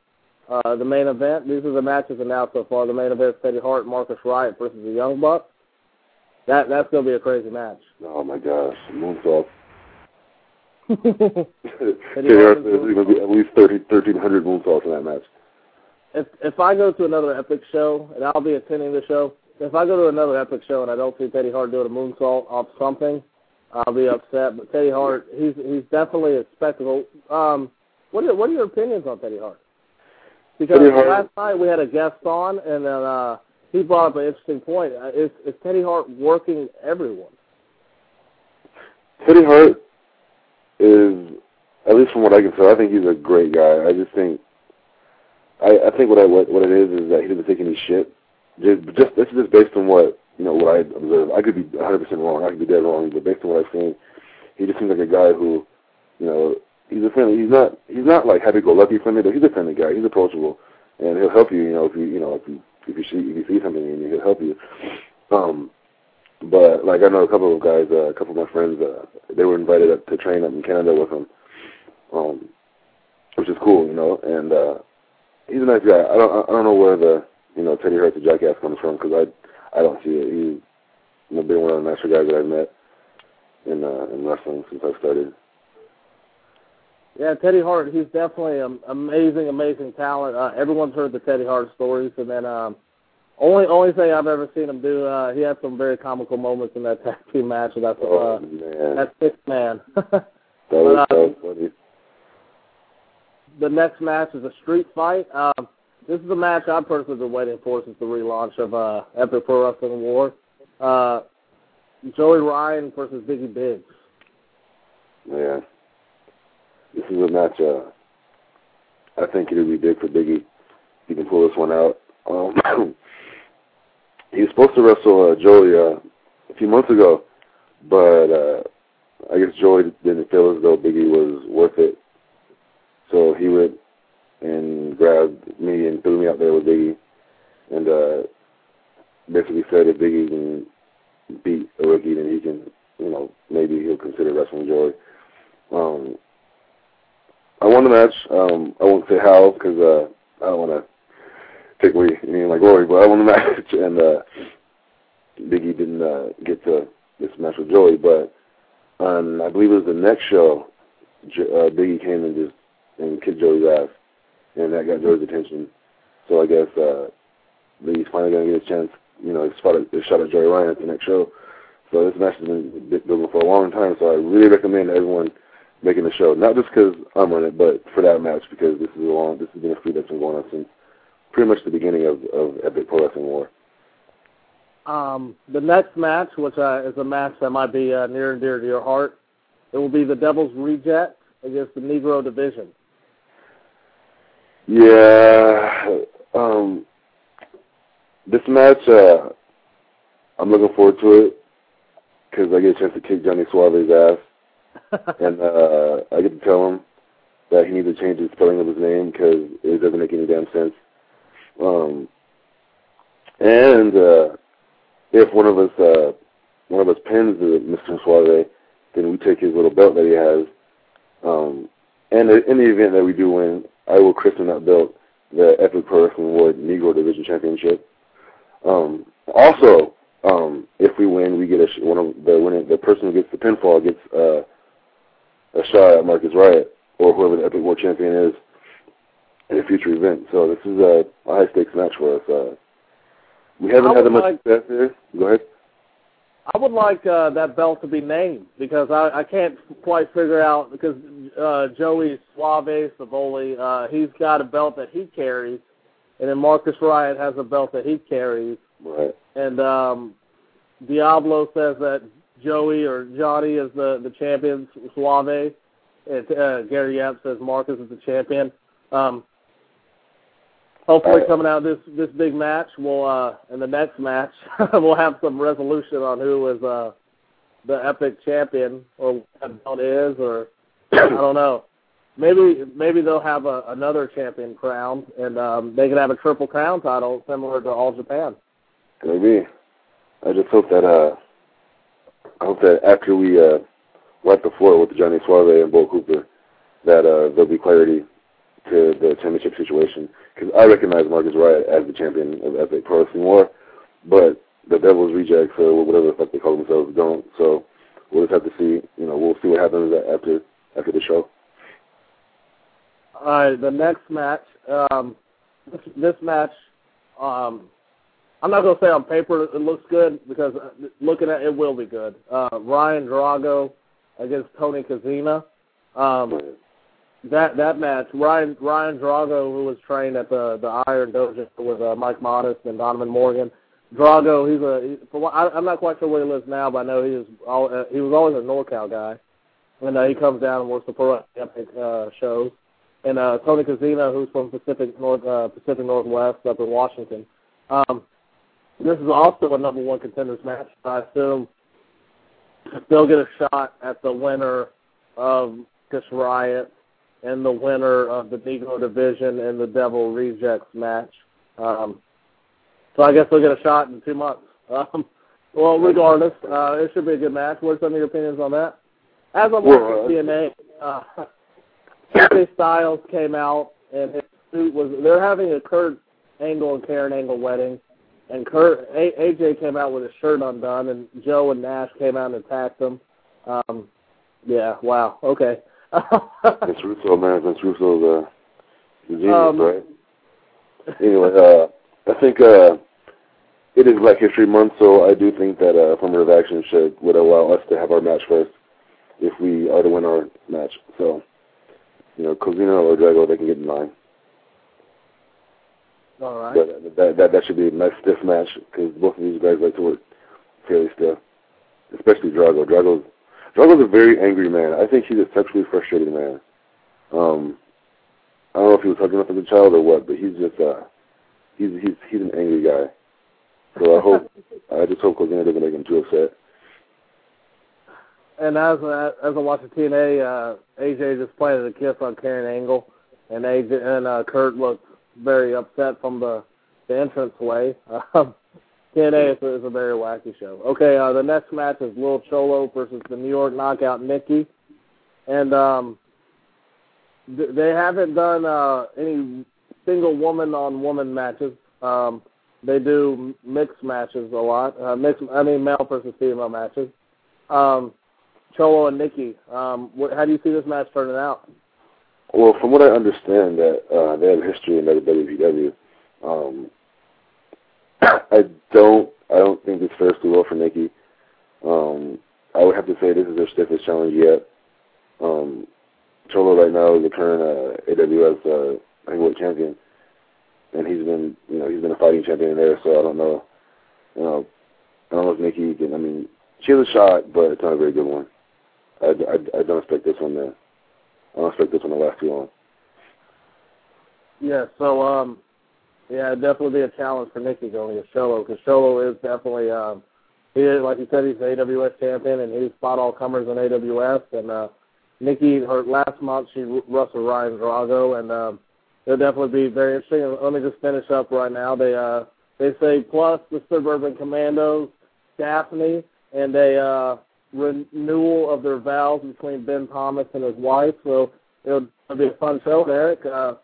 Uh, the main event, these are the matches announced so far. The main event is Teddy Hart, Marcus Wright versus the Young Bucks. That that's gonna be a crazy match. Oh my gosh, moonsault. Teddy Teddy Hart Hart says there's going to be at least 30, 1,300 moonsaults in that match. if if I go to another epic show and I'll be attending the show, if I go to another epic show and I don't see Teddy Hart doing a moonsault off something, I'll be upset. But Teddy Hart, he's he's definitely a spectacle. Um, what are what are your opinions on Teddy Hart? Because Teddy Hart- last night we had a guest on, and then uh, he brought up an interesting point. Uh, Is is Teddy Hart working everyone? Teddy Hart is, at least from what I can tell, I think he's a great guy. I just think, I, I think what I what, what it is is that he doesn't take any shit. Just just this is just based on what you know what I observe. I could be 100 percent wrong. I could be dead wrong, but based on what I've seen, he just seems like a guy who, you know, he's a friendly. He's not he's not like happy-go-lucky friendly, but he's a friendly guy. He's approachable, and he'll help you. You know, if you you know if you if you see if you see something in you, he'll help you. Um, but like I know a couple of guys, uh, a couple of my friends, uh, they were invited up to train up in Canada with him, um, which is cool, you know. And uh, he's a nice guy. I don't I don't know where the you know Teddy Hart the Jackass comes from because I I don't see it. He's you know, been one of the nicer guys that I've met in uh, in wrestling since I started. Yeah, Teddy Hart, he's definitely an amazing, amazing talent. Uh, everyone's heard the Teddy Hart stories, and then um, only only thing I've ever seen him do, uh, he had some very comical moments in that tag team match. And that's Oh uh, man, that sixth man. that was, but, uh, that funny. the next match is a street fight. Um, this is a match I've personally been waiting for since the relaunch of uh, Epic Pro Wrestling War. Uh, Joey Ryan versus Biggie Biggs. Yeah. This is a match uh I think it'll be big for Biggie. He can pull this one out. Um he was supposed to wrestle uh, Joey uh, a few months ago, but uh I guess Joey didn't feel as though Biggie was worth it. So he went and grabbed me and threw me out there with Biggie and uh basically said if Biggie can beat a rookie then he can you know, maybe he'll consider wrestling Joey. Um, I won the match. Um, I won't say how because uh, I don't want to take away any of my glory, but I won the match, and uh, Biggie didn't uh, get to this match with Joey. But on I believe it was the next show, jo- uh, Biggie came and just and kicked Joey's ass, and that got Joey's attention. So I guess uh, Biggie's finally gonna get a chance. You know, shot at, he shot at Joey Ryan at the next show. So this match has been building for a long time. So I really recommend everyone making the show, not just because I'm on it, but for that match because this is a long, this has been a feud that's been going on since pretty much the beginning of, of Epic Pro Wrestling War. Um, the next match, which uh, is a match that might be uh, near and dear to your heart, it will be the Devil's Reject against the Negro Division. Yeah, um, this match, uh, I'm looking forward to it because I get a chance to kick Johnny Suave's ass, and uh, I get to tell him that he needs to change the spelling of his name because it doesn't make any damn sense. Um, and uh, if one of us uh, one of us pins Mr. Suave, then we take his little belt that he has. Um, and in the event that we do win, I will christen that belt the Epic Pro Wrestling War Negro Division Championship. Um, also, um, if we win, we get a sh- one of the winning the person who gets the pinfall gets uh, a shot at Marcus Riot or whoever the Epic World Champion is in a future event. So this is a, a high stakes match for us. Uh, we haven't had that much like- success here. Go ahead. I would like uh, that belt to be named because I, I can't quite figure out because uh, Joey Suave Savoli, uh, he's got a belt that he carries, and then Marcus Riot has a belt that he carries, Right. and um, Diablo says that Joey or Johnny is the the champion, Suave, and uh, Gary Yap says Marcus is the champion. Um, hopefully, coming out of this this big match, we'll uh, in the next match we'll have some resolution on who is uh, the epic champion or what that belt is, or I don't know. Maybe maybe they'll have a, another champion crowned, and um, they could have a triple crown title similar to All Japan. Maybe. I just hope that uh, I hope that after we uh, wipe the floor with Johnny Suave and Bo Cooper, that uh, there'll be clarity to the championship situation. Because I recognize Marcus Riot as the champion of Epic Pro Wrestling War, but the Devil's Rejects or whatever the fuck they call themselves don't. So we'll just have to see. You know, we'll see what happens after after the show. All right, the next match. Um, this, this match, um, I'm not gonna say on paper it looks good because uh, looking at it, it will be good. Uh, Ryan Drago against Tony Kozina. Um, that that match, Ryan Ryan Drago, who was trained at the the Iron Dojo with uh, Mike Modest and Donovan Morgan. Drago, he's a he, for what, I, I'm not quite sure where he lives now, but I know he was all, uh, he was always a NorCal guy, and uh, he comes down and works the pro epic uh, shows and uh, Tony Kozina, who's from Pacific North uh, Pacific Northwest up in Washington. Um, this is also a number one contenders match. I assume they'll get a shot at the winner of this riot and the winner of the Negro Division and the Devil Rejects match. Um, so I guess we'll get a shot in two months. Um, well, regardless, uh, it should be a good match. What are some of your opinions on that? As I'm watching TNA, uh, AJ Styles came out and his suit was. They're having a Kurt Angle and Karen Angle wedding, and Kurt a- AJ came out with his shirt undone, and Joe and Nash came out and attacked him. Um, yeah, wow, okay. Vince Russo, man, Vince Russo's uh, the genius, Um, right? Anyway, uh, I think uh, it is Black History Month, so I do think that uh, affirmative action should would allow us to have our match first if we are to win our match. So, you know, Kozina or Drago, they can get in line. All right. But that that that should be a nice stiff match because both of these guys like to work fairly stiff, especially Drago. Drago's Drago's a very angry man. I think he's a sexually frustrated man. Um, I don't know if he was hooking up as a child or what, but he's just uh, he's he's he's an angry guy. So I hope I just hope Kozina doesn't make him too upset. And as uh, as I'm watching TNA, uh, AJ just planted a kiss on Karen Angle, and AJ and uh, Kurt looked very upset from the the entrance way. Um, TNA is a, is a very wacky show. Okay, uh, the next match is Lil Cholo versus the New York Knockout Nikki, and um, th- they haven't done uh, any single woman on woman matches. Um, they do mixed matches a lot. Uh, mixed, I mean, male versus female matches. Um, Cholo and Nikki. Um, what, how do you see this match turning out? Well, from what I understand, that uh, they have history in WWW. Um, I don't, I don't think this fares too well for Nikki. Um, I would have to say this is their stiffest challenge yet. Um, Cholo right now is the current uh, AWS uh, heavyweight champion, and he's been, you know, he's been a fighting champion there. So I don't know, you know, I don't know if Nikki can. I mean, she has a shot, but it's not a very good one. I, I, I don't expect this one to. I don't expect this one to last too long. Yeah, so um, yeah, definitely be a challenge for Nikki going against Cholo because Cholo is definitely um, he is like you said he's the AWS champion and he's fought all comers in AWS and uh, Nikki her last month she wrestled Ryan Drago and um, it'll definitely be very interesting. Let me just finish up right now. They uh they say plus the Suburban Commandos, Daphne, and a uh, renewal of their vows between Ben Thomas and his wife. So it'll, it'll be a fun show, Eric. Uh,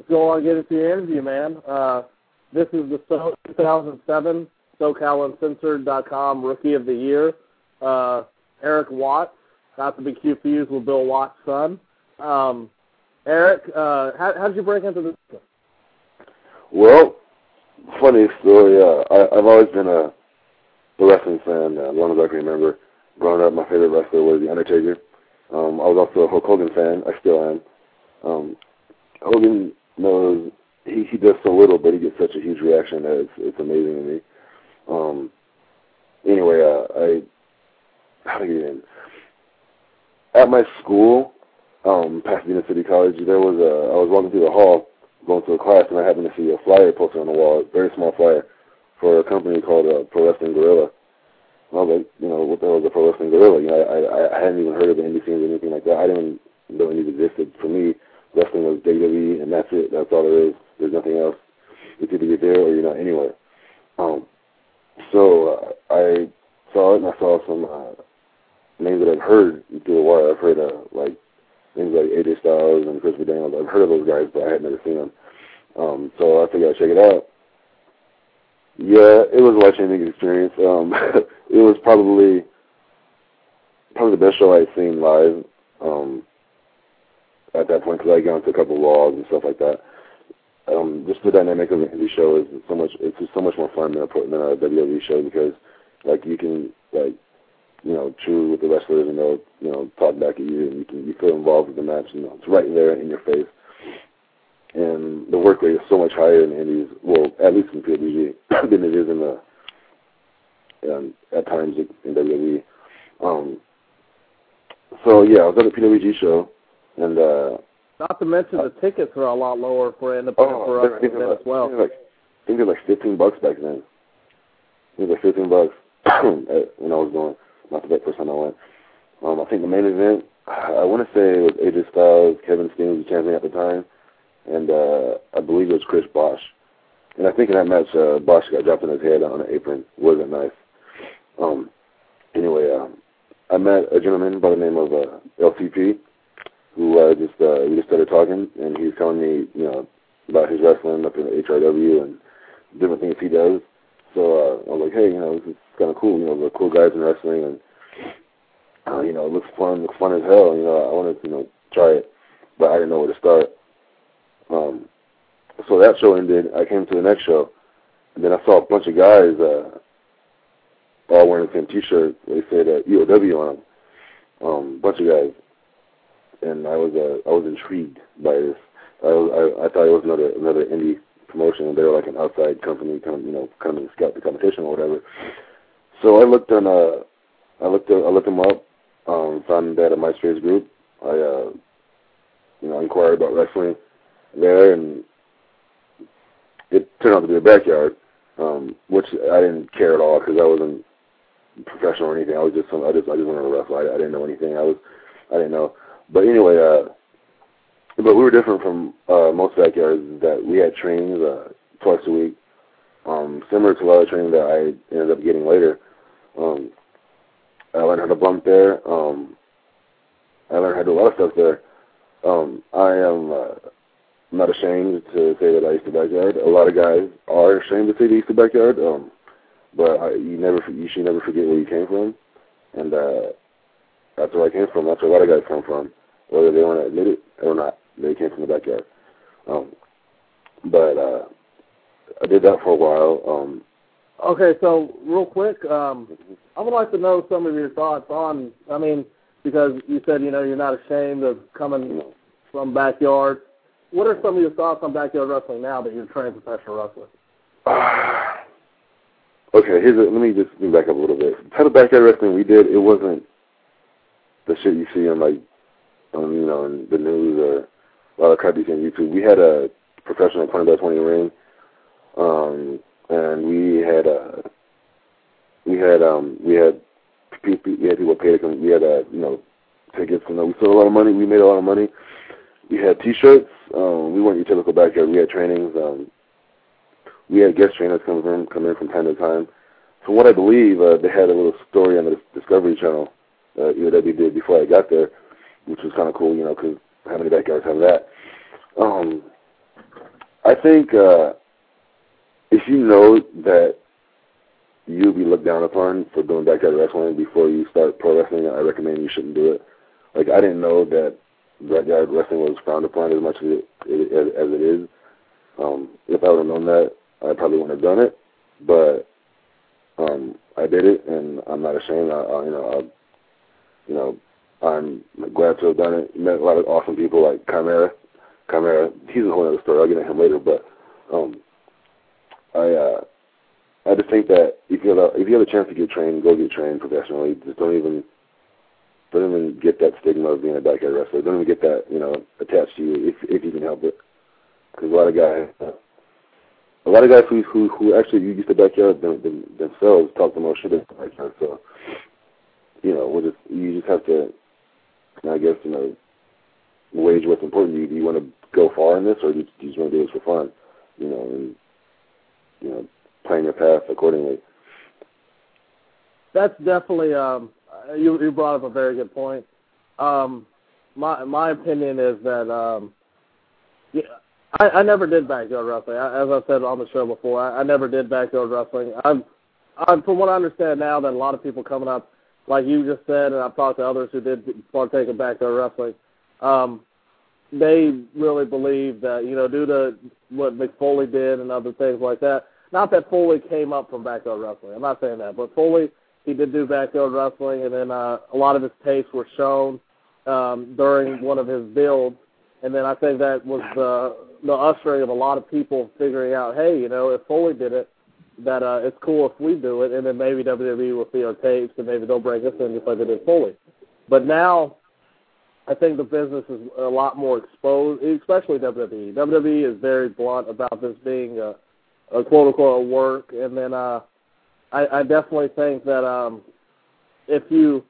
if you want to get into your interview, man, uh, this is the so- 2007 SoCalUncensored.com Rookie of the Year. Uh, Eric Watts, not to be confused with Bill Watts' son. Um, Eric, uh, how, how did you break into this? Well, funny story. Uh, I, I've always been a, a wrestling fan, uh, as long as I can remember. Growing up, my favorite wrestler was The Undertaker. Um, I was also a Hulk Hogan fan. I still am. Um, Hogan knows he he does so little, but he gets such a huge reaction that it's it's amazing to me. Um, anyway, uh, I how to get in at my school, um, Pasadena City College. There was a I was walking through the hall going to a class, and I happened to see a flyer posted on the wall, a very small flyer for a company called uh, Pro Wrestling Guerrilla. And I was like, you know, what the hell is a Pro Wrestling Guerrilla? You know, I, I I hadn't even heard of the indie scenes or anything like that. I didn't know any existed. For me, wrestling was WWE, and that's it. That's all there is. There's nothing else. It's either you're there or you're not anywhere. Um, so uh, I saw it, and I saw some uh, names that I've heard through the wire. I've heard uh, like names like AJ Styles and Chris Daniels. I've heard of those guys, but I had never seen them. Um, so I figured I'd check it out. Yeah, it was a life-changing experience. Um, it was probably probably the best show I'd seen live um, at that point because I got into a couple of laws and stuff like that. Um, just the dynamic of an indie show is so much. It's just so much more fun than a than a WWE show because like you can like you know chew with the wrestlers and they'll you know talk back at you and you can you feel involved with the match and it's right there in your face. And the work rate is so much higher in the indies, well, at least in PWG, than it is in the um, at times in WWE. Um, so yeah, I was at a PWG show, and uh, Not to mention the tickets are a lot lower for independent oh, for us they're as well. I think like, I think they're like fifteen bucks back then. I think they're fifteen bucks when I was going. Not the first time I went. Um, I think the main event, I want to say it was AJ Styles, Kevin Steen was the champion at the time, and uh, I believe it was Chris Bosh. And I think in that match, uh, Bosh got dropped on his head on an apron. Wasn't nice. Um, anyway, um, I met a gentleman by the name of uh, LTP, who uh, just uh, we just started talking, and he was telling me, you know, about his wrestling up in HRW and different things he does. So uh, I was like, hey, you know, this is kind of cool. You know, the cool guys in wrestling, and uh, you know, it looks fun. Looks fun as hell. You know, I wanted to, you know, try it, but I didn't know where to start. Um, so that show ended. I came to the next show, and then I saw a bunch of guys uh, all wearing the same T-shirt. They said uh, EOW on them. Um, bunch of guys, and I was uh, I was intrigued by this. I, I I thought it was another another indie promotion, and they were like an outside company, kind of you know, kind of scout the competition or whatever. So I looked on uh, I looked I looked them up, um, found that at MySpace group. I uh, you know inquired about wrestling there, and it turned out to be a backyard, um, which I didn't care at all because I wasn't professional or anything. I was just some I just I just wanted to wrestle. I, I didn't know anything. I was I didn't know. But anyway, uh, but we were different from uh, most backyards that we had trainings uh, twice a week, um, similar to a lot of training that I ended up getting later. Um, I learned how to bump there. Um, I learned how to do a lot of stuff there. Um, I am uh, not ashamed to say that I used to backyard. A lot of guys are ashamed to say they used to backyard, um, but I, you never you should never forget where you came from, and uh, that's where I came from. That's where a lot of guys come from, whether they want to admit it or not. They came from the backyard. Um, but uh, I did that for a while. Um, Okay, so real quick, um, I would like to know some of your thoughts on. I mean, because you said you know you're not ashamed of coming from backyard. What are some of your thoughts on backyard wrestling now that you're a trained professional wrestler? okay, here's a, let me just back up a little bit. The type of backyard wrestling we did, it wasn't the shit you see on like, on you know, in the news or a lot of crap you see on YouTube. We had a professional 20 by 20 ring, um, and we had uh, we had um, we had people, we had people pay to come. We had uh, you know tickets. You know, we sold a lot of money. We made a lot of money. We had T-shirts. Um, we weren't your typical backyard. We had trainings. Um, we had guest trainers come in, come in from time to time. From what I believe, uh, they had a little story on the Discovery Channel uh, EOW did before I got there, which was kind of cool, you know, because how many backyards have that? Um, I think uh, if you know that you'll be looked down upon for doing backyard wrestling before you start pro wrestling, I recommend you shouldn't do it. Like I didn't know that backyard wrestling was frowned upon as much as it, as, as it is. Um, if I would have known that, I probably wouldn't have done it. But um, I did it, and I'm not ashamed. I, I you know, I, you know, I'm glad to have done it. Met a lot of awesome people like Chimera. Chimera, he's a whole other story. I'll get into him later. But um, I uh, I just think that if you have a, if you have a chance to get trained, go get trained professionally. Just don't even don't even get that stigma of being a backyard wrestler. Don't even get that you know attached to you if if you can help it. Because a lot of guys, a lot of guys who who who actually use the backyard them, them, themselves talk the most shit about backyard. So you know, we'll just you just have to, I guess you know, wage what's important. Do you, do you want to go far in this, or do you, do you just want to do this for fun? You know, and you know, plan your path accordingly. That's definitely um, you. You brought up a very good point. Um, my my opinion is that um, yeah, I, I never did backyard wrestling. I, as I said on the show before, I, I never did backyard wrestling. I'm, I'm from what I understand now that a lot of people coming up, like you just said, and I've talked to others who did partake in backyard wrestling. Um, they really believe that you know due to what Mick Foley did and other things like that. Not that Foley came up from backyard wrestling. I'm not saying that, but Foley he did do backyard wrestling, and then uh, a lot of his tapes were shown um, during one of his builds, and then I think that was the the ushering of a lot of people figuring out, hey, you know, if Foley did it, that uh, it's cool if we do it, and then maybe WWE will see our tapes, and maybe they'll break us in just like they did Foley. But now I think the business is a lot more exposed, especially WWE. WWE is very blunt about this being a, a quote unquote a work, and then uh, I, I definitely think that um, if you,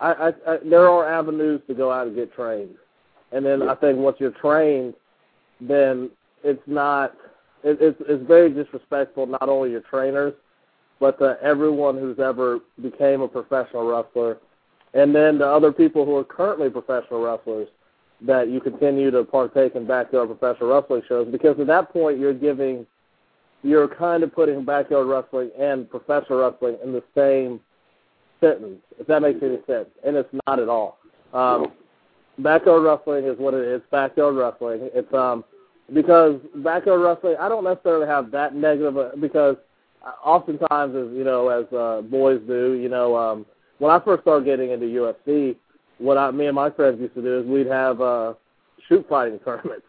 I, I, I, there are avenues to go out and get trained, and then I think once you're trained, then it's not, it, it's it's very disrespectful not only your trainers, but to everyone who's ever became a professional wrestler and then the other people who are currently professional wrestlers that you continue to partake in backyard professional wrestling shows because at that point you're giving, you're kind of putting backyard wrestling and professional wrestling in the same sentence, if that makes any sense, and it's not at all. Um, backyard wrestling is what it is. Backyard wrestling. It's um because backyard wrestling. I don't necessarily have that negative uh, because oftentimes, as you know, as uh, boys do, you know, um, when I first started getting into UFC, what I, me and my friends used to do is we'd have uh, shoot fighting tournaments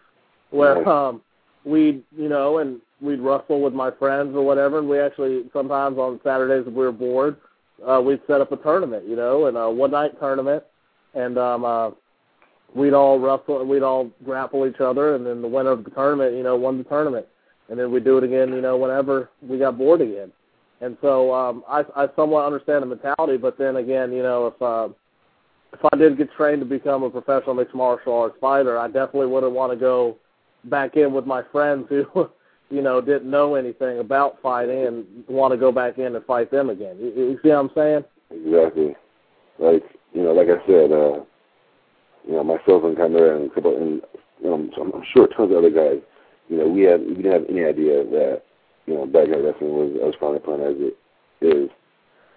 where um, we'd, you know, and we'd wrestle with my friends or whatever, and we actually sometimes on Saturdays if we were bored, uh, we'd set up a tournament, you know, and a one night tournament, and um, uh, we'd all wrestle, we'd all grapple each other, and then the winner of the tournament, you know, won the tournament, and then we'd do it again, you know, whenever we got bored again. And so um, I, I somewhat understand the mentality, but then again, you know, if uh, if I did get trained to become a professional mixed martial arts fighter, I definitely wouldn't want to go back in with my friends who, you know, didn't know anything about fighting and want to go back in and fight them again. You, you see what I'm saying? Exactly. Like you know, like I said, uh, you know, myself and Chimera and a couple, and you know, I'm, I'm sure tons of other guys. You know, we had we didn't have any idea that you know backyard wrestling was as frowned upon as it is.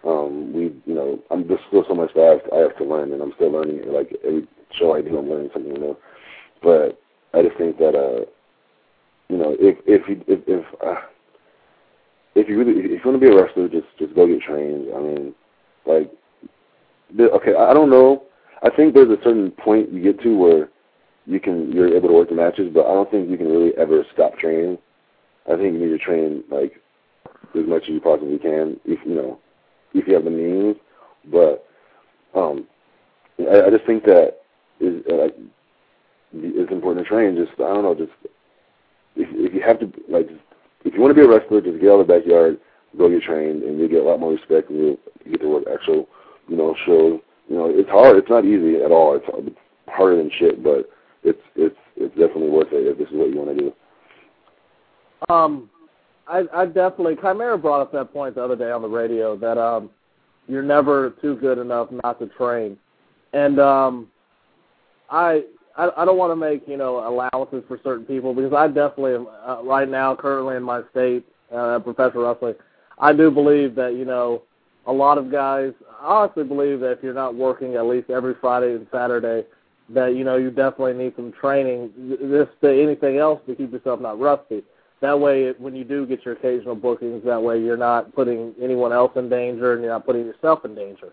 Um, we, you know, I'm there's still so much that I have, to, I have to learn, and I'm still learning. Like every show I do, I'm learning something new. But I just think that, uh, you know, if if you if if, uh, if you really if you want to be a wrestler, just just go get trained. I mean, like, okay, I don't know. I think there's a certain point you get to where you can you're able to work the matches, but I don't think you can really ever stop training. I think you need to train like as much as you possibly can, if you know, if you have the means. But um, I, I just think that is uh, like it's important to train. Just I don't know, just if if you have to like, if you want to be a wrestler, just get out of the backyard, go get trained, and you'll get a lot more respect, and you'll get to work actual, you know, shows. You know, it's hard. It's not easy at all. It's, it's harder than shit, but it's it's it's definitely worth it if this is what you want to do. Um, I, I definitely Chimera brought up that point the other day on the radio that um, you're never too good enough not to train, and um, I I, I don't want to make you know allowances for certain people because I definitely am uh, right now currently in my state uh, professional wrestling. I do believe that you know a lot of guys. Honestly believe that if you're not working at least every Friday and Saturday, that you know you definitely need some training. This to anything else to keep yourself not rusty. That way, when you do get your occasional bookings, that way you're not putting anyone else in danger and you're not putting yourself in danger.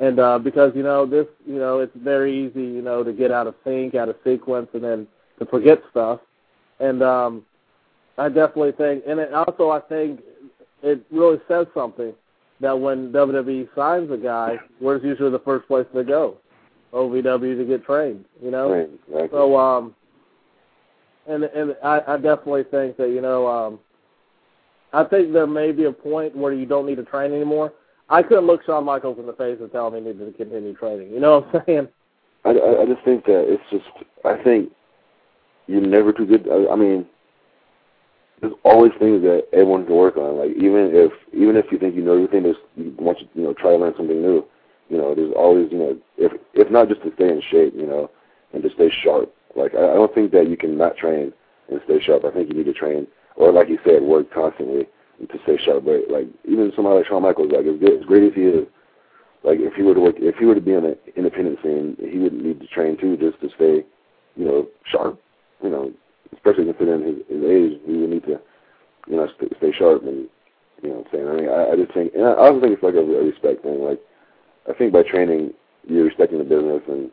And uh, because you know this, you know it's very easy, you know, to get out of sync, out of sequence, and then to forget stuff. And um, I definitely think, and it also I think it really says something that when WWE signs a guy, where's usually the first place they go? OVW to get trained, you know. Right, exactly. So um, and and I, I definitely think that you know um, I think there may be a point where you don't need to train anymore. I couldn't look Shawn Michaels in the face and tell him he needed to continue training. You know what I'm saying? I, I, I just think that it's just. I think you're never too good. I, I mean, there's always things that everyone can work on. Like even if even if you think you know everything, there's you want you you know try to learn something new. You know, there's always you know if if not just to stay in shape, you know, and to stay sharp. Like I, I don't think that you can not train and stay sharp. I think you need to train, or like you said, work constantly to stay sharp. But like even somebody like Shawn Michaels, like as good as great as he is, like if he were to work, if he were to be on an independent scene, he would need to train too, just to stay, you know, sharp. You know, especially considering his, his age, he would need to, you know, st- stay sharp and, you know, what I'm saying. I mean, I, I just think, and I also think it's like a, a respect thing. Like, I think by training, you're respecting the business, and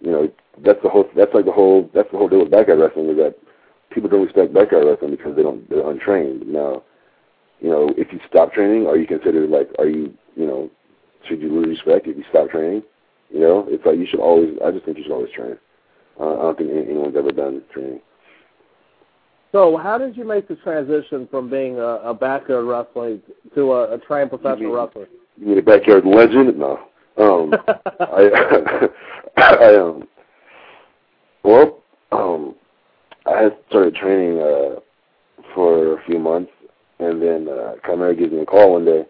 you know, that's the whole. That's like the whole. That's the whole deal with backyard wrestling is that people don't respect backyard wrestling because they don't. They're untrained. Now, you know, if you stop training, are you considered like, are you, you know, should you lose respect if you stop training? You know, it's like you should always. I just think you should always train. Uh, I don't think anyone's ever done training. So, how did you make the transition from being a, a backyard wrestler to a, a trained professional mean- wrestler? You mean a backyard legend? No. Um, I, I um, well, um, I had started training uh, for a few months, and then uh, Chimera gives me a call one day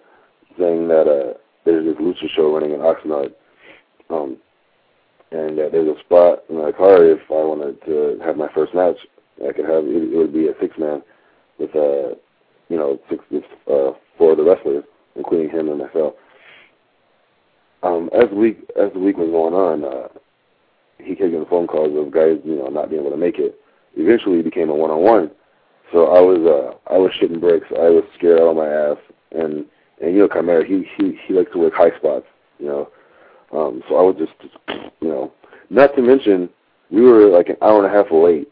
saying that uh, there's this lucha show running in Oxnard. Um, and uh, there's a spot in my car if I wanted to have my first match. I could have it, it would be a six man with uh you know six with uh four of the wrestlers, including him and myself. Um, as the week as the week was going on, uh, he kept getting phone calls of guys you know not being able to make it. Eventually, it became a one on one. So I was uh I was shitting bricks. I was scared out of my ass, and and you know Chimera he he he likes to work high spots, you know. Um, so I would just, you know, not to mention we were like an hour and a half late,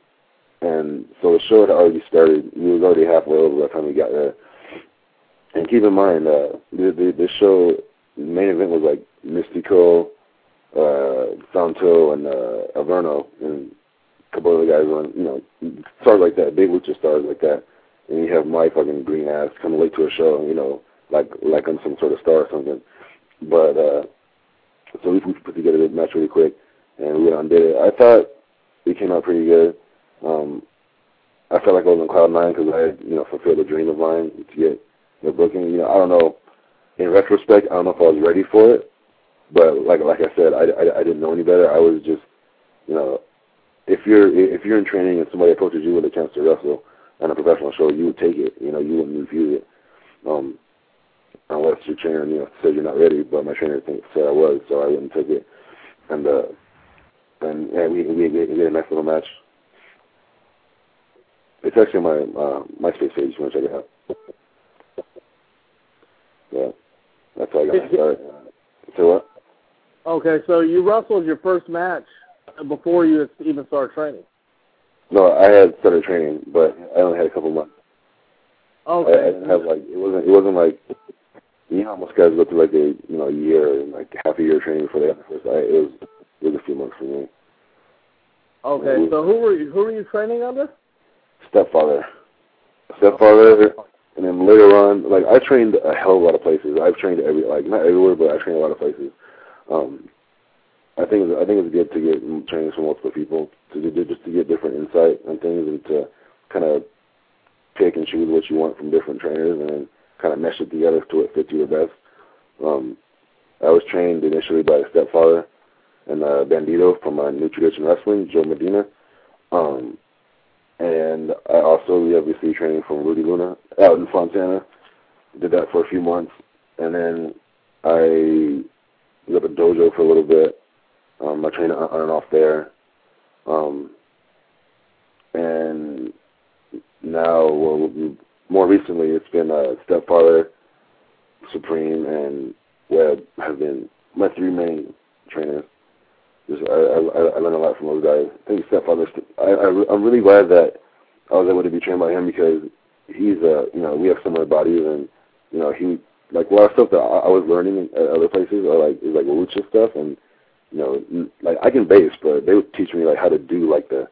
and so the show had already started. We was already halfway over by the time we got there. And keep in mind, uh, the the, the show main event was like Mystico, uh, Santo, and uh, Averno, and a couple other guys on, you know, stars like that, big lucha stars like that. And you have my fucking green ass coming late to a show, you know, like like I'm some sort of star or something. But uh so we, put together this match really quick, and we went and did it. I thought it came out pretty good. Um, I felt like I was on cloud nine because I had, you know, fulfilled a dream of mine to get the booking. You know, I don't know. In retrospect, I don't know if I was ready for it, but like like I said, I, I, I didn't know any better. I was just, you know, if you're if you're in training and somebody approaches you with a chance to wrestle on a professional show, you would take it. You know, you wouldn't refuse it. Um, unless your trainer, you know, said you're not ready. But my trainer thinks said I was, so I wouldn't take it. And uh, and yeah, we we we did a nice little match. It's actually my uh, MySpace page. You want to check it out? Yeah, that's how I got start. So what? Okay, so you wrestled your first match before you even started training. No, I had started training, but I only had a couple months. Okay. I, I didn't have like it wasn't it wasn't like you know most guys go through like a you know a year and like half a year training before they have the first. I, it was it was a few months for me. Okay, so who were you who were you training under? Stepfather, stepfather, and then later on, like I trained a hell of a lot of places. I've trained every like not everywhere, but I trained a lot of places. Um, I think I think it's good to get trainings from multiple people to just to get different insight on things and to kind of pick and choose what you want from different trainers and kind of mesh it together to it fit you the best. Um, I was trained initially by a stepfather and uh, Bandito from uh, New Tradition Wrestling, Joe Medina. Um, and I also we obviously training from Rudy Luna out in Fontana. Did that for a few months, and then I was at a dojo for a little bit. Um, I trained on and off there, um, and now well, more recently it's been uh, Stepfather, Supreme, and Webb have been my three main trainers. Just I, I, I learned a lot from those guys. I think Stepfather. I, I I'm really glad that I was able to be trained by him because he's uh you know we have similar bodies and you know he like a lot of stuff that I, I was learning at other places are like is like lucha stuff and you know like I can base but they would teach me like how to do like the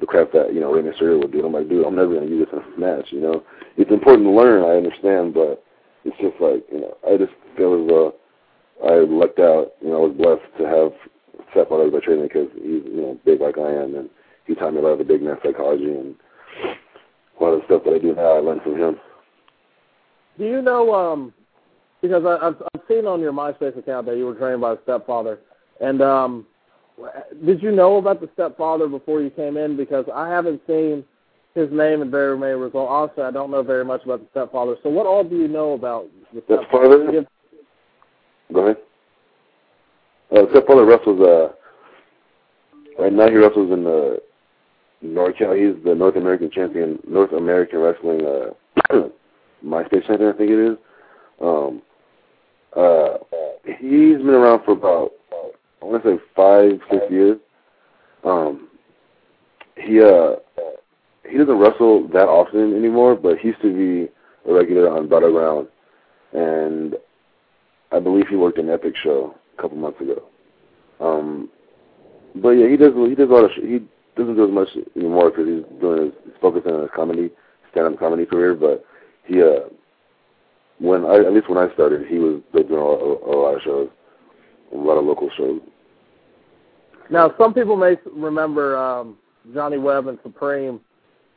the crap that you know Rey Mysterio would do. I'm like, dude, I'm never gonna use this in a match. You know, it's important to learn. I understand, but it's just like you know, I just feel as though I lucked out. You know, I was blessed to have Stepfather by training because he's you know big like I am, and he taught me a lot of the big man psychology and a lot of the stuff that I do now. I learned from him. Do you know? um Because I, I've I've seen on your MySpace account that you were trained by a stepfather, and um did you know about the stepfather before you came in? Because I haven't seen his name in very many results. Honestly, I don't know very much about the stepfather. So, what all do you know about the stepfather? stepfather? Go ahead. Uh, stepfather wrestles. Uh, right now, he wrestles in the NorCal. He's the North American champion, North American wrestling uh, MySpace champion, I think it is. Um, uh, he's been around for about I want to say five, six years. Um, he uh, he doesn't wrestle that often anymore, but he used to be a regular on Battleground, and I believe he worked an Epic show a couple months ago. Um, but yeah, he does he does a lot of sh- he doesn't do as much anymore because he's doing his he's focusing on his comedy stand-up comedy career. But he uh, when I at least when I started, he was doing a, a, a lot of shows a lot of local shows. Now, some people may remember um, Johnny Webb and Supreme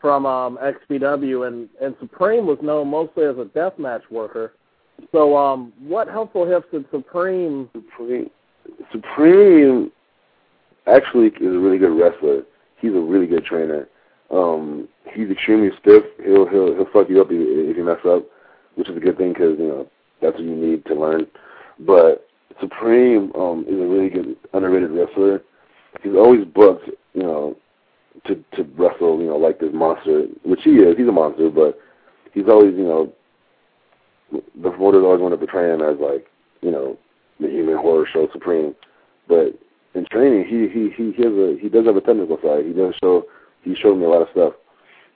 from um, XPW, and, and Supreme was known mostly as a deathmatch worker. So, um, what helpful hips did Supreme? Supreme, Supreme, actually is a really good wrestler. He's a really good trainer. Um, he's extremely stiff. He'll he'll he'll fuck you up if, if you mess up, which is a good thing because you know that's what you need to learn. But Supreme um, is a really good underrated wrestler. He's always booked, you know, to to wrestle, you know, like this monster, which he is. He's a monster, but he's always, you know, the promoters always want to portray him as like, you know, the human horror show supreme. But in training, he he he has a he does have a technical side. He does show he showed me a lot of stuff.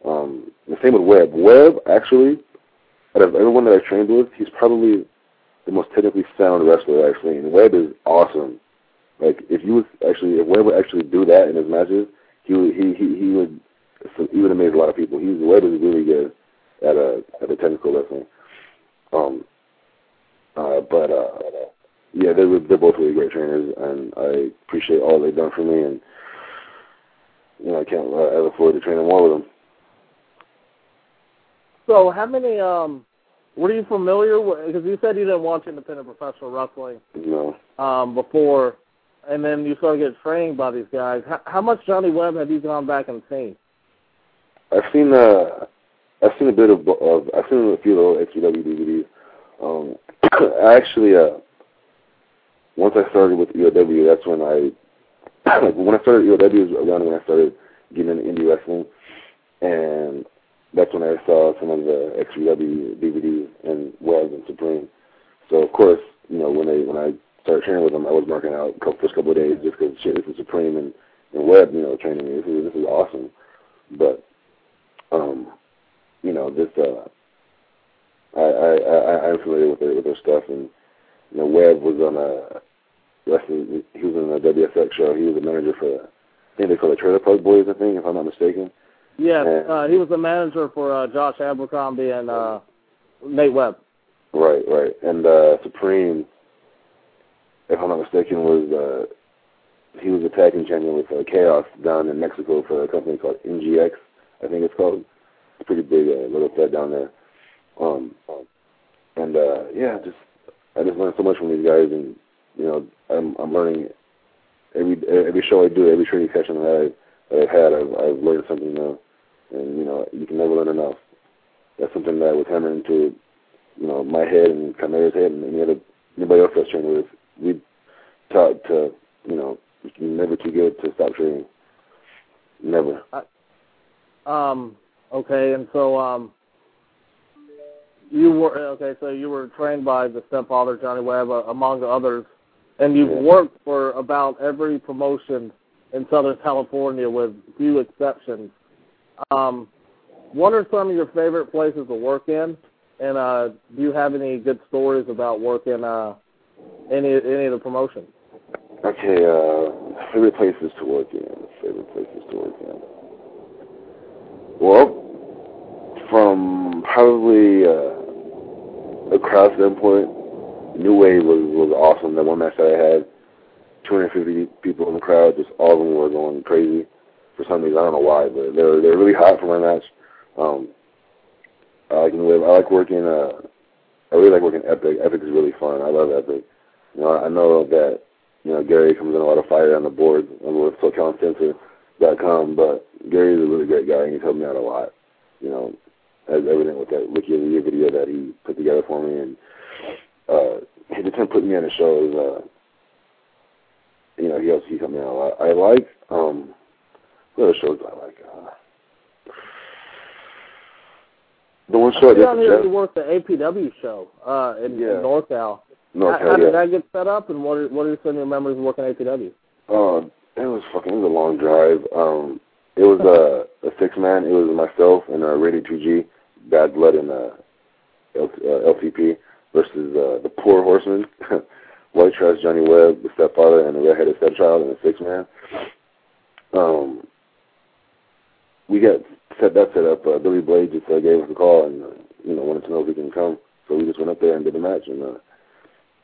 Um, the same with Webb. Webb actually, out of everyone that I trained with, he's probably the most technically sound wrestler I've seen. Webb is awesome. Like if you would actually, if Webb would actually do that in his matches, he would he he he would he would amaze a lot of people. He's Webb is really good at a at a technical wrestling. Um, uh, but uh, yeah, they're they're both really great trainers, and I appreciate all they've done for me, and you know I can't I look forward to training more with them. So, how many? Um, were you familiar with? Because you said you didn't watch independent professional wrestling. No. Um, before, and then you started getting trained by these guys. How, how much Johnny Webb have you gone back and seen? I've seen uh, I've seen a bit of, of I've seen a few the XPW DVDs. Um, I actually, uh, once I started with EOW, that's when I, like, when I started EOW was around when I started getting into indie wrestling, and that's when I saw some of the XPW DVDs and Webb and Supreme. So of course, you know, when they when I started training with them, I was marking out the first couple of days just because shit, this is Supreme and and Webb, you know, training me. This is this is awesome, but um, you know, this uh I, I, I I'm familiar with their with their stuff, and you know, Webb was on a wrestling. He was on a WSX show. He was a manager for, I think they call it Trailer Park Boys. I think, if I'm not mistaken. Yes, And- uh, he was the manager for uh, Josh Abercrombie and uh, Nate Webb. Right, right. And uh Supreme, if I'm not mistaken, was uh he was a tag team champion with uh, Chaos down in Mexico for a company called NGX, I think it's called. It's a pretty big uh, little set down there. Um, and uh yeah, just I just learned so much from these guys and you know, I'm I'm learning every every show I do, every training session that I that I've had, I've I've learned something new. And, you know, you can never learn enough. That's something that was hammered into you know, my head and Chimera's head and any other anybody else that's training with, we taught to, you know, you're never too good to stop training. Never. Um, okay, and so um, you were okay. So you were trained by the stepfather Johnny Webb, uh, among others, and you've Yeah. worked for about every promotion in Southern California, with few exceptions. Um, what are some of your favorite places to work in? And uh, do you have any good stories about working uh, any any of the promotions? Okay, uh favorite places to work in. Favorite places to work in. Well, from probably uh, a crowd standpoint, New Wave was was awesome. That one match that I had, 250 people in the crowd, just all of them were going crazy for some reason. I don't know why, but they're they're really hot for my match. Um, I like New Wave. I like working. Uh, I really like working Epic. Epic is really fun. I love Epic. You know, I know that you know Gary comes in a lot of fire on the board. I'm with SoCalUncensored.com, but Gary is a really great guy and he's helped me out a lot. You know, as evident with that Rookie of the Year video that he put together for me, and uh, his attempt putting me on the show is, uh, you know, he helps he helped me out a lot. I like um, what other shows do I like? Uh, the one show I did here you worked the APW show uh, in, Yeah. in NorCal. North how, how did that get set up, and what are, what are some of your memories of working APW? Uh, it was fucking. It was a long drive. Um, it was uh, a six man. It was myself and uh, Rated 2G, Bad Blood, and uh, L- uh, LTP versus uh, the Poor Horseman, White Trash, Johnny Webb, the stepfather, and the redheaded stepchild in a six man. Um, we got set that set up. Uh, Billy Blade just uh, gave us a call and uh, you know wanted to know if we can come. So we just went up there and did the match and uh,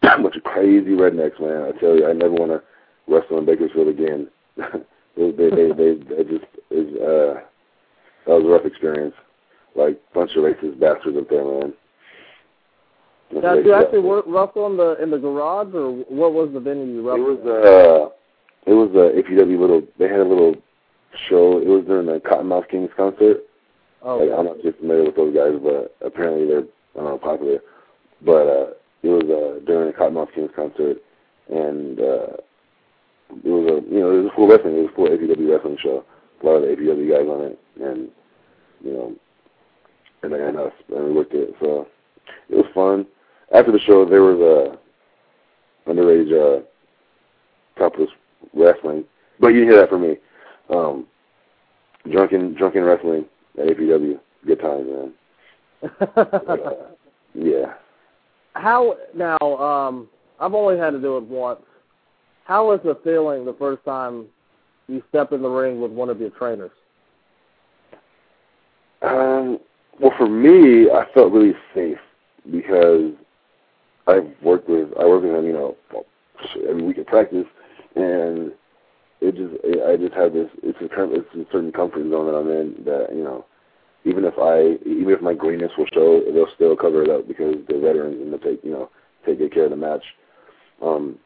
a bunch of crazy rednecks, man. I tell you, I never want to wrestle in Bakersfield again. they, they, they, they, they just is uh, that was a rough experience. Like bunch of racist bastards up there, man. Now, did you actually work wrestle in the in the garage, or what was the venue you wrestled? It was uh, it was a APW little. They had a little show. It was during the Cottonmouth Kings concert. Oh, Like, I'm not too familiar with those guys, but apparently they're uh, popular. But uh, it was uh, during the Cottonmouth Kings concert, and uh, it was a you know it was a full wrestling. It was a full APW wrestling show. A lot of the APW guys on it, and you know, and and us, and we worked it. So it was fun. After the show, there was a underage uh, topless wrestling, but you didn't hear that from me. Um, drunken drunken wrestling at APW. Good times, man. Yeah. How now? Um, I've only had to do it once. How was the feeling the first time you step in the ring with one of your trainers? Um, well, for me, I felt really safe because I've worked with I work with him, you know, every week at practice, and it just I just have this it's a it's a certain comfort zone that I'm in that you know even if I even if my greenness will show, they'll still cover it up because they're veterans and they'll take you know take good care of the match. Um,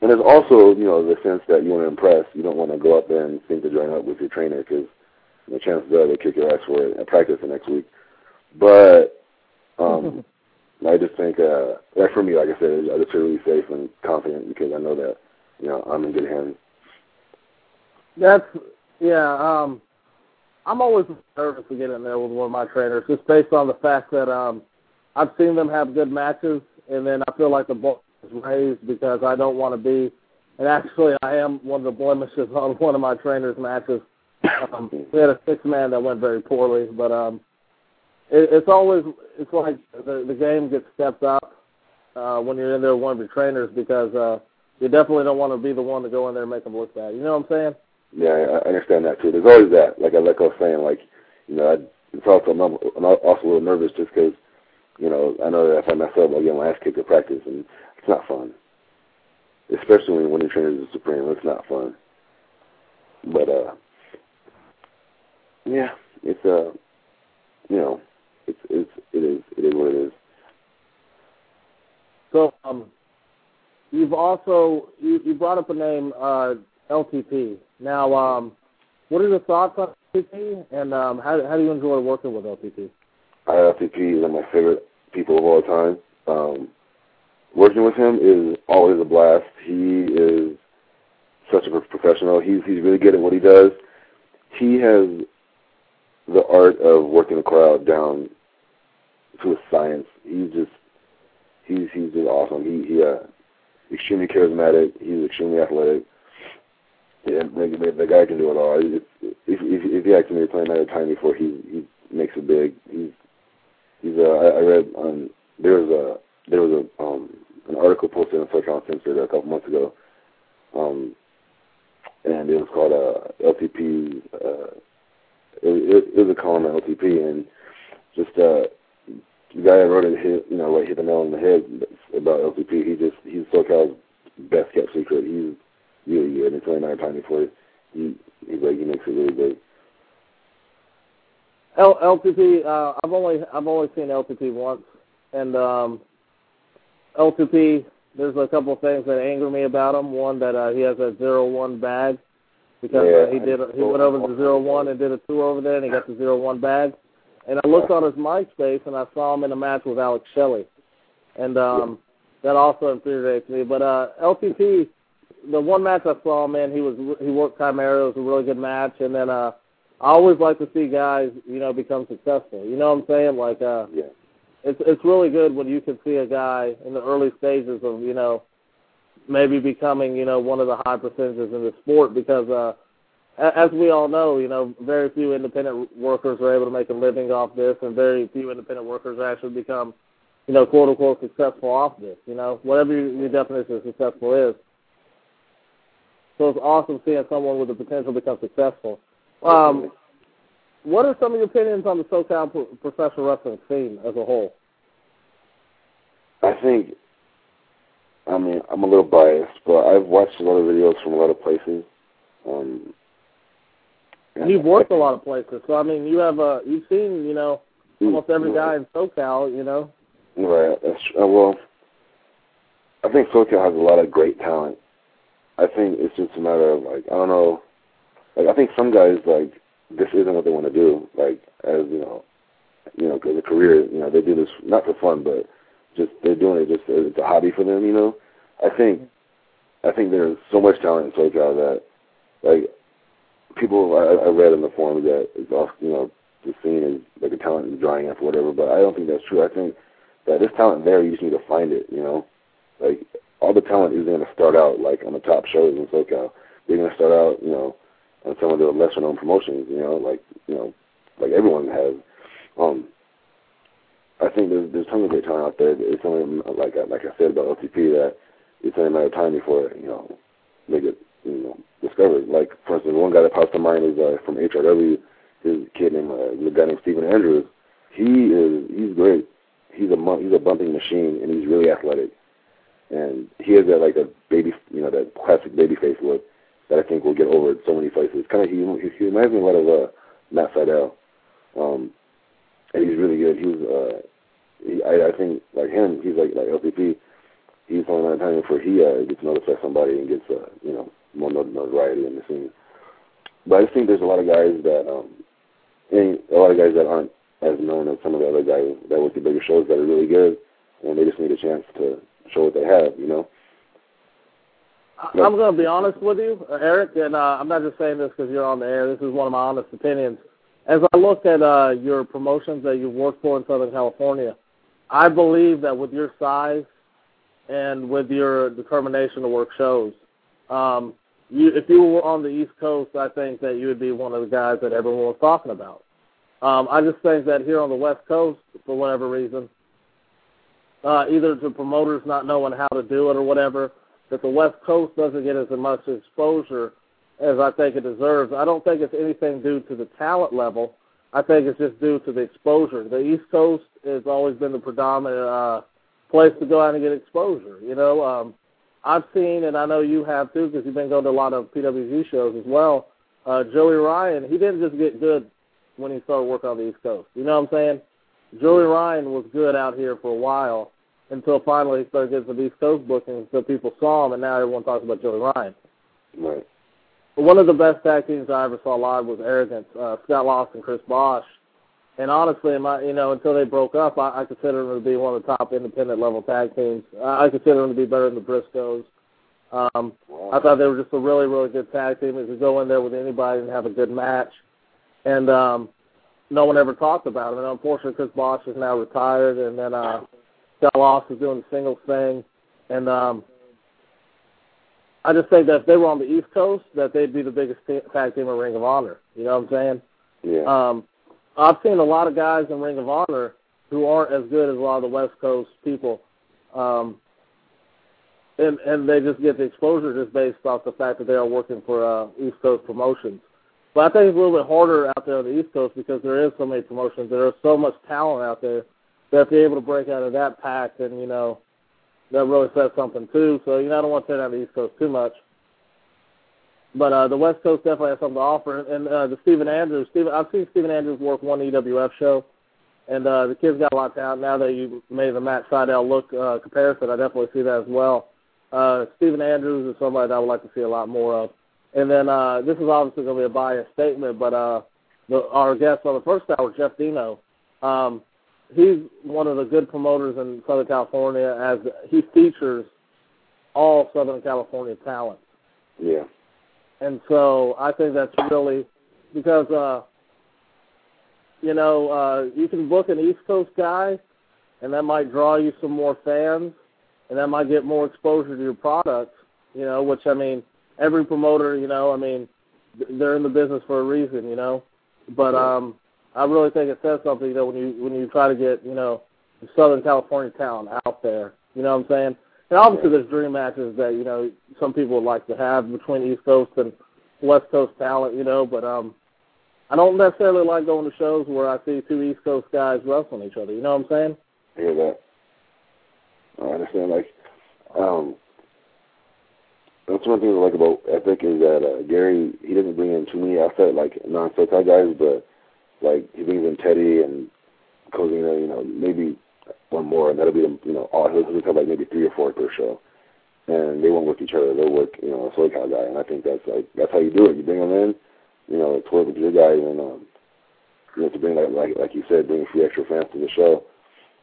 and there's also you know the sense that you want to impress. You don't want to go up there and think to join up with your trainer because the chances are they'll kick your ass for it at practice the next week. But um, I just think uh, like for me, like I said, I just feel really safe and confident because I know that you know I'm in good hands. That's yeah. Um, I'm always nervous to get in there with one of my trainers, just based on the fact that um, I've seen them have good matches, and then I feel like the bar is raised because I don't want to be. And actually, I am one of the blemishes on one of my trainers' matches. Um, we had a six man that went very poorly, but um, it, it's always it's like the the game gets stepped up uh, when you're in there with one of your trainers because uh, you definitely don't want to be the one to go in there and make them look bad. You know what I'm saying? Yeah, I understand that too. There's always that. Like I like I was saying, like you know, I, it's also I'm, also a little nervous just because you know I know that if I mess up, I'll get my ass kicked at practice, and it's not fun. Especially when when your trainer is supreme, it's not fun. But uh, yeah, it's uh, you know, it's it's it is it is what it is. So um, you've also you, you brought up a name uh, LTP. Now, um, what are your thoughts on LTP, and um, how how do you enjoy working with LTP? I, LTP is one of my favorite people of all time. Um, working with him is always a blast. He is such a professional. He's he's really good at what he does. He has the art of working the crowd down to a science. He's just he's he's just awesome. He he uh, extremely charismatic. He's extremely athletic. Yeah, the, the, guy can do it all. If if, if, he actually playing at a time before he he makes it big. He's he's uh, I, I read on there was a there was a um an article posted on SoCal Uncensored a couple months ago, um, and it was called uh, LTP. Uh, it, it, it was a column on LTP, and just uh, the guy that wrote it hit you know like hit the nail on the head about LTP. He just he's SoCal's best kept secret. He's really good. It's only nine time before he he's like he makes it really big. L- LTP. Uh, I've only I've only seen LTP once, and um, LTP. There's a couple of things that anger me about him. One that uh, he has a zero one bag because Yeah, uh, he did he went over to zero one and did a tour over there, and he got the zero one bag. And I looked on his MySpace and I saw him in a match with Alex Shelley, and um, that also infuriates me. But uh, LTP, the one match I saw him in, he was he worked Chimera. It was a really good match, and then uh, I always like to see guys, you know, become successful. You know what I'm saying? Like, uh, Yeah. it's it's really good when you can see a guy in the early stages of, you know, maybe becoming, you know, one of the high percentages in the sport because, uh, as we all know, you know, very few independent workers are able to make a living off this, and very few independent workers actually become, you know, quote unquote successful off this. You know, whatever your, your definition of successful is. So it's awesome seeing someone with the potential become successful. Um, what are some of your opinions on the SoCal pro- professional wrestling scene as a whole? I think, I mean, I'm a little biased, but I've watched a lot of videos from a lot of places. Um, and You've worked a lot of places, so I mean, you have uh, you've seen, you know, almost every guy in SoCal, you know. Right. That's, uh, well, I think SoCal has a lot of great talent, I think it's just a matter of like I don't know, like I think some guys like this isn't what they want to do. Like as you know, you know, because a career, you know, they do this not for fun, but just they're doing it just as a hobby for them. You know, I think I think there's so much talent in SoCal that like people I, I read in the forums that it's all you know the scene is like the talent is drying up or whatever, but I don't think that's true. I think that there's talent there. You just need to find it. You know, like all the talent is to start out like on the top shows in SoCal. They're going to start out, you know, on some of the lesser known promotions. You know, like you know, like everyone has. Um, I think there's there's tons of great talent out there. It's only like like I said about LTP that it's only a matter of time before you know they get you know discovered. Like for instance, one guy that pops to mind is uh, from HRW. His kid named uh, guy named Stephen Andrews. He is he's great. He's a he's a bumping machine and he's really athletic. And he has that like a baby, you know, that classic baby face look that I think will get over so many places. Kind of he he reminds me a lot of uh, Matt Sydal. Um, and he's really good. He was, uh, he, I, I think, like him, he's like like LTP. He's on that time before he uh, gets noticed by somebody and gets, uh, you know, more notoriety in the scene. But I just think there's a lot of guys that, um, and a lot of guys that aren't as known as some of the other guys that work the bigger shows that are really good, and they just need a chance to show what they have, you know. I'm going to be honest with you, Eric, and uh, I'm not just saying this because you're on the air. This is one of my honest opinions. As I look at uh, your promotions that you've worked for in Southern California, I believe that with your size and with your determination to work shows, um, you, if you were on the East Coast, I think that you would be one of the guys that everyone was talking about. Um, I just think that here on the West Coast, for whatever reason, uh, either the promoters not knowing how to do it or whatever, that the West Coast doesn't get as much exposure as I think it deserves. I don't think it's anything due to the talent level. I think it's just due to the exposure. The East Coast has always been the predominant uh, place to go out and get exposure. You know, um, I've seen, and I know you have too, because you've been going to a lot of PWG shows as well. Uh, Joey Ryan, he didn't just get good when he started working on the East Coast. You know what I'm saying? Joey Ryan was good out here for a while until finally he started getting some East Coast bookings, so people saw him, and now everyone talks about Joey Ryan. Right. One of the best tag teams I ever saw live was Arrogance, uh, Scott Lost and Chris Bosh. And honestly, my, you know, until they broke up, I, I consider them to be one of the top independent level tag teams. I, I consider them to be better than the Briscoes. Um, I thought they were just a really, really good tag team. They could go in there with anybody and have a good match. And um, no one ever talked about them. And unfortunately, Chris Bosh is now retired, and then uh, Scott Lost is doing the singles thing. And um, I just think that if they were on the East Coast, that they'd be the biggest tag team in Ring of Honor. You know what I'm saying? Yeah. Um, I've seen a lot of guys in Ring of Honor who aren't as good as a lot of the West Coast people, um, and and they just get the exposure just based off the fact that they are working for uh, East Coast promotions. But I think it's a little bit harder out there on the East Coast because there is so many promotions. There is so much talent out there that if you're able to break out of that pack, then you know that really says something too. So you know I don't want to turn down the East Coast too much. But uh, the West Coast definitely has something to offer. And uh, the Stephen Andrews, Stephen, I've seen Stephen Andrews work one EWF show, and uh, the kid's got a lot of talent. Now that you made the Matt Sydal look uh, comparison, I definitely see that as well. Uh, Stephen Andrews is somebody that I would like to see a lot more of. And then uh, this is obviously going to be a biased statement, but uh, the, our guest on the first hour, Jeff Dino, um, he's one of the good promoters in Southern California as he features all Southern California talent. Yeah. And so I think that's really because uh you know, uh you can book an East Coast guy and that might draw you some more fans and that might get more exposure to your product, you know, which I mean every promoter, you know, I mean they're in the business for a reason, you know. But um I really think it says something, know, when you when you try to get, you know, Southern California talent out there. You know what I'm saying? And obviously, there's dream matches that you know some people would like to have between East Coast and West Coast talent. You know, but um, I don't necessarily like going to shows where I see two East Coast guys wrestling each other. You know what I'm saying? I hear that. I understand. Like, um, that's one thing I like about Epic is that uh, Gary he doesn't bring in too many outside like non-SoCal guys, but like he brings in Teddy and Kozina, you know, maybe one more, and that'll be you know all he'll, he'll have like maybe three or four per show. and they won't work each other. They'll work, you know, a SoCal guy, and I think that's like that's how you do it. You bring them in, you know, to work with your guys, and um, you know, to bring like like like you said, bring a few extra fans to the show.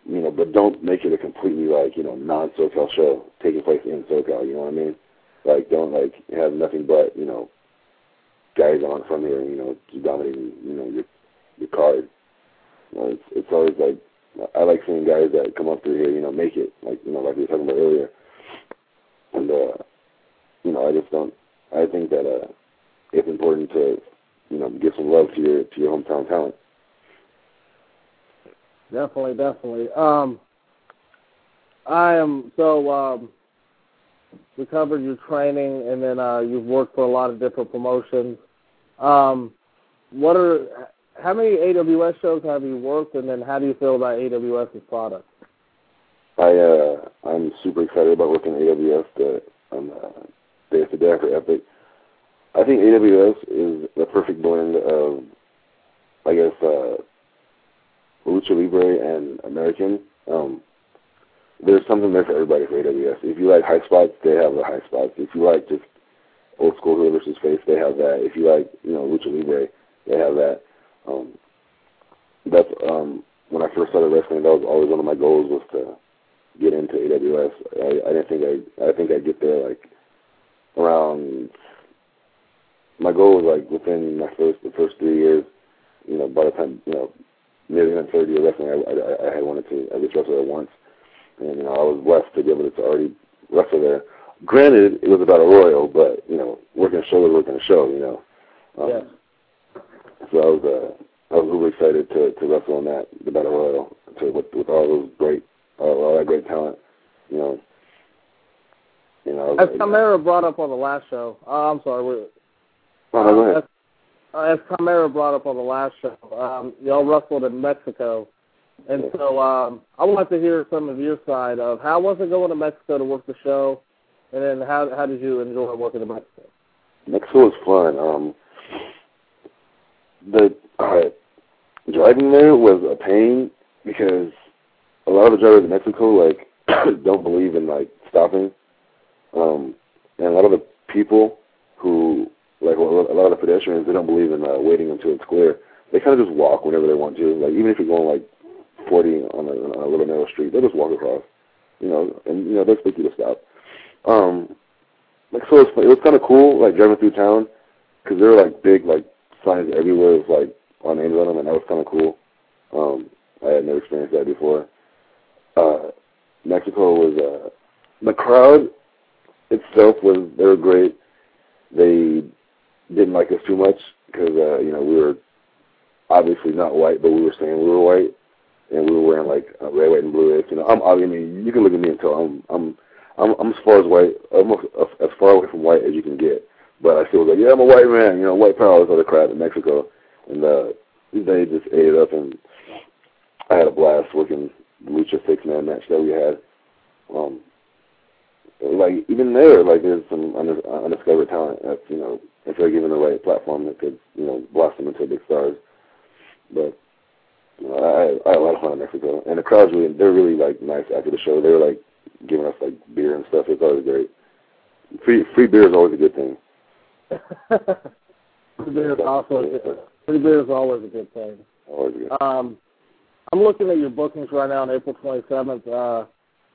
You know, but don't make it a completely like you know non SoCal show taking place in SoCal. You know what I mean? Like don't like have nothing but you know guys on from here, you know, dominating you know your your card. You know, it's it's always like I like seeing guys that come up through here, you know, make it like you know like we were talking about earlier. And uh, you know, I just don't. I think that uh, it's important to you know give some love to your to your hometown talent. Definitely, definitely. Um, I am so um, we covered your training, and then uh, you've worked for a lot of different promotions. Um, what are how many AWS shows have you worked, and then how do you feel about AWS's product? I uh, I'm super excited about working at AWS. The on uh, Day After Day After Epic. I think AWS is the perfect blend of, I guess, uh, Lucha Libre and American. Um, there's something there for everybody for AWS. If you like high spots, they have the high spots. If you like just old school versus face, they have that. If you like, you know, Lucha Libre, they have that. Um, that's um, when I first started wrestling. That was always one of my goals was to get into AWS. I, I didn't think I I think I'd get there like around. My goal was like within my first the first three years. You know, by the time you know nearly in third year wrestling, I, I I had wanted to at least wrestle there once, and you know I was blessed to be able to already wrestle there. Granted, it was about a royal, but you know, working a show was working a show. You know. Um, yes. So I was uh, I was really excited to to wrestle in that the battle royal to with with all those great all, all that great talent. You know. You know. As Chimera brought up on the last show, uh, I'm sorry. We're, Oh, no, go ahead. As, uh, as Chimera brought up on the last show, um, y'all wrestled in Mexico, and so um, I would like to hear some of your side of how was it going to Mexico to work the show, and then how how did you enjoy working in Mexico? Mexico was fun. Um, the uh, driving there was a pain because a lot of the drivers in Mexico like don't believe in like stopping, um, and a lot of the people who like a lot of the pedestrians they don't believe in uh, waiting until it's clear. They kind of just walk whenever they want to. Like even if you're going like 40 on a, on a little narrow street, they just walk across. You know, and you know they expect you to stop. Um, like so, it was, it was kind of cool, like driving through town, because there were like big like signs everywhere with like our names on them, and that was kind of cool. Um, I had never experienced that before. Uh, Mexico was uh, the crowd itself was they were great. They didn't like us too much because uh, you know we were obviously not white, but we were saying we were white, and we were wearing like uh, red, white, and blue. You know, I'm I mean you can look at me and tell I'm I'm I'm, I'm as far as white, almost as far away from white as you can get. But I still was like, yeah, I'm a white man. You know, white power was other crowd in Mexico, and uh, they just ate it up, and I had a blast working the lucha six man match that we had. Um, like even there, like there's some undis- undiscovered talent that's you know if they're given the right platform that could you know blossom into big stars. But you know, I, I had a lot of fun in Mexico, and the crowds really they're really like nice after the show. They were like giving us like beer and stuff. It's always great. Free free beer is always a good thing. Free beer is also free beer is always a good thing. Always good. Um, I'm looking at your bookings right now on April 27th. Uh,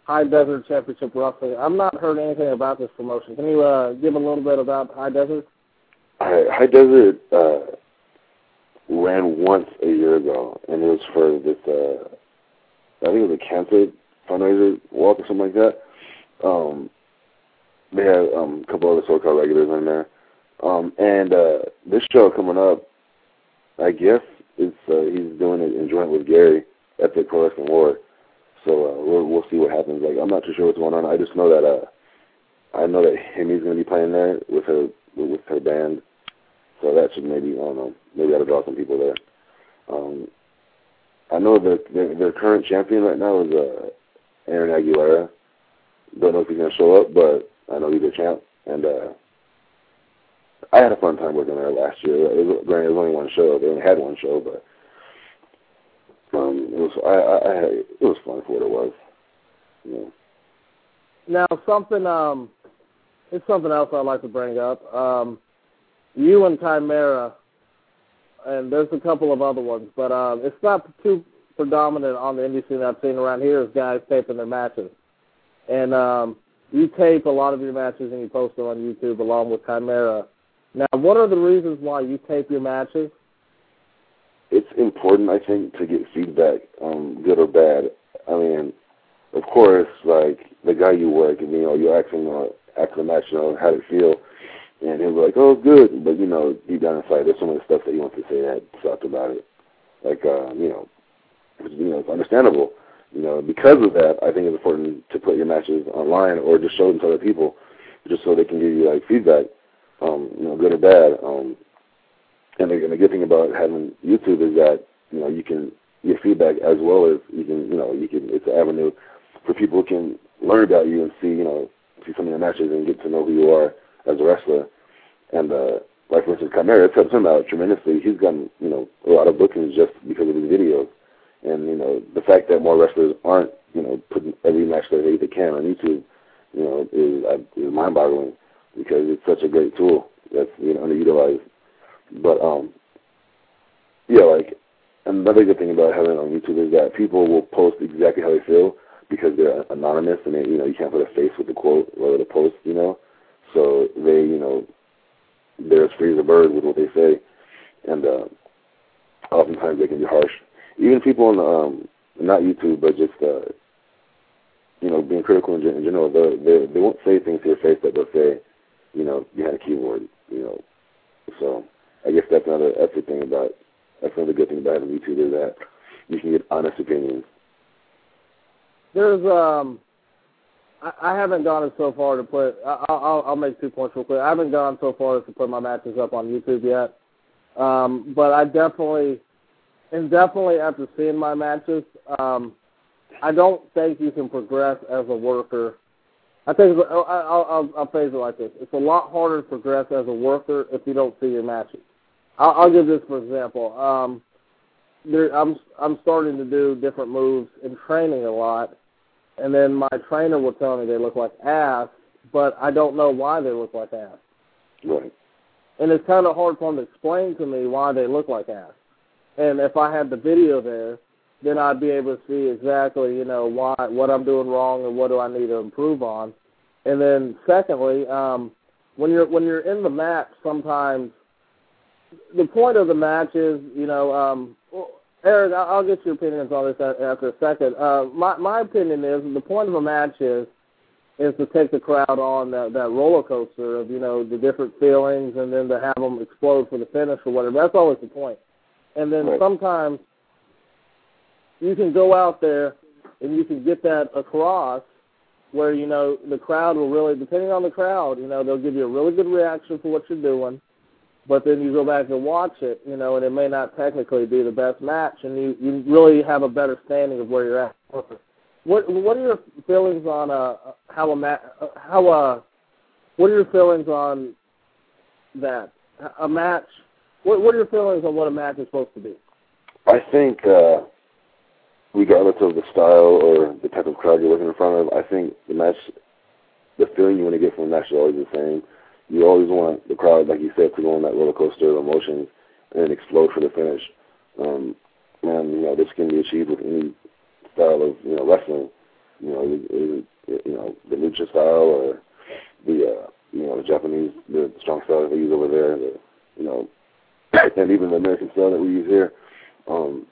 High Desert Championship Wrestling. I've not heard anything about this promotion. Can you uh, give a little bit about High Desert? High, High Desert uh, ran once a year ago, and it was for this. Uh, I think it was a cancer fundraiser walk or something like that. Um, they had um, a couple other SoCal regulars in there, um, and uh, this show coming up, I guess it's uh, he's doing it in joint with Gary at the Pro Wrestling War. So uh, we'll we'll see what happens. Like I'm not too sure what's going on. I just know that uh, I know that Hemi's going to be playing there with her with her band. So that should maybe I don't know maybe that'll draw some people there. Um, I know that their, their current champion right now is uh, Aaron Aguilera. Don't know if he's to show up, but I know he's a champ. And uh, I had a fun time working there last year. It was, granted, it was only one show. They only had one show, but um, it was I, I, I had, it was fun for what it was. Know. Now, something um, it's something else I'd like to bring up. Um, you and Chimera, and there's a couple of other ones, but um, it's not too predominant on the indie scene I've seen around here is guys taping their matches. And um, you tape a lot of your matches and you post them on YouTube along with Chimera. Now, what are the reasons why you tape your matches? It's important, I think, to get feedback, um, good or bad. I mean, of course, like the guy you work, and you know, you ask him uh, after the match, you know, how it feel, and he'll be like, "Oh, good," but you know, deep down inside, there's some of the stuff that he wants to say that sucked about it. Like, uh, you know, you know, it's understandable. You know, because of that, I think it's important to put your matches online or just show them to other people, just so they can give you like feedback, um, you know, good or bad. Um, and the, and the good thing about having YouTube is that you know you can get feedback as well as you can, you know, you can. It's an avenue for people who can learn about you and see, you know, see some of your matches and get to know who you are as a wrestler. And uh, like for instance, Chimera, it's helped him out tremendously. He's gotten, you know, a lot of bookings just because of his videos. And you know, the fact that more wrestlers aren't, you know, putting every match that they, can on YouTube, you know, is, uh, is mind-boggling because it's such a great tool that's you know underutilized. But um, yeah, like another good thing about having it on YouTube is that people will post exactly how they feel because they're anonymous and they, you know you can't put a face with the quote or the post, you know. So they, you know, they're as free as a bird with what they say, and uh, oftentimes they can be harsh. Even people on um, not YouTube, but just uh, you know, being critical in, in general, they they they won't say things to your face that they'll say, you know, behind a keyboard, you know. So I guess that's another that's the thing about that's another good thing about having YouTube is that you can get honest opinions. There's um, I, haven't gone so far to put. I, I'll I'll make two points real quick. I haven't gone so far as to put my matches up on YouTube yet, um, but I definitely, and definitely after seeing my matches, um, I don't think you can progress as a worker. I think I'll, I'll, I'll phrase it like this: It's a lot harder to progress as a worker if you don't see your matches. I'll, I'll give this for example. Um, there, I'm I'm starting to do different moves in training a lot, and then my trainer will tell me they look like ass, but I don't know why they look like ass. Right. And it's kind of hard for them to explain to me why they look like ass. And if I had the video there, then I'd be able to see exactly, you know, why what I'm doing wrong and what do I need to improve on. And then secondly, um, when you're when you're in the match, sometimes the point of the match is, you know, um, well, Eric, I'll get your opinions on this after a second. Uh, my my opinion is the point of a match is is to take the crowd on that that roller coaster of you know the different feelings, and then to have them explode for the finish or whatever. That's always the point. And then Right. sometimes you can go out there and you can get that across where you know the crowd will really, depending on the crowd, you know they'll give you a really good reaction for what you're doing but then you go back and watch it, you know, and it may not technically be the best match, and you you really have a better standing of where you're at. What what are your feelings on uh how a ma- how uh what are your feelings on that a match? What what are your feelings on what a match is supposed to be? I think, uh, regardless of the style or the type of crowd you're looking in front of, I think the match, the feeling you want to get from the match is always the same. You always want the crowd, like you said, to go on that roller coaster of emotions and then explode for the finish. Um, and you know, this can be achieved with any style of you know wrestling. You know, it, it, you know the lucha style or the uh, you know the Japanese the strong style that they use over there. The, you know, and even the American style that we use here. Um,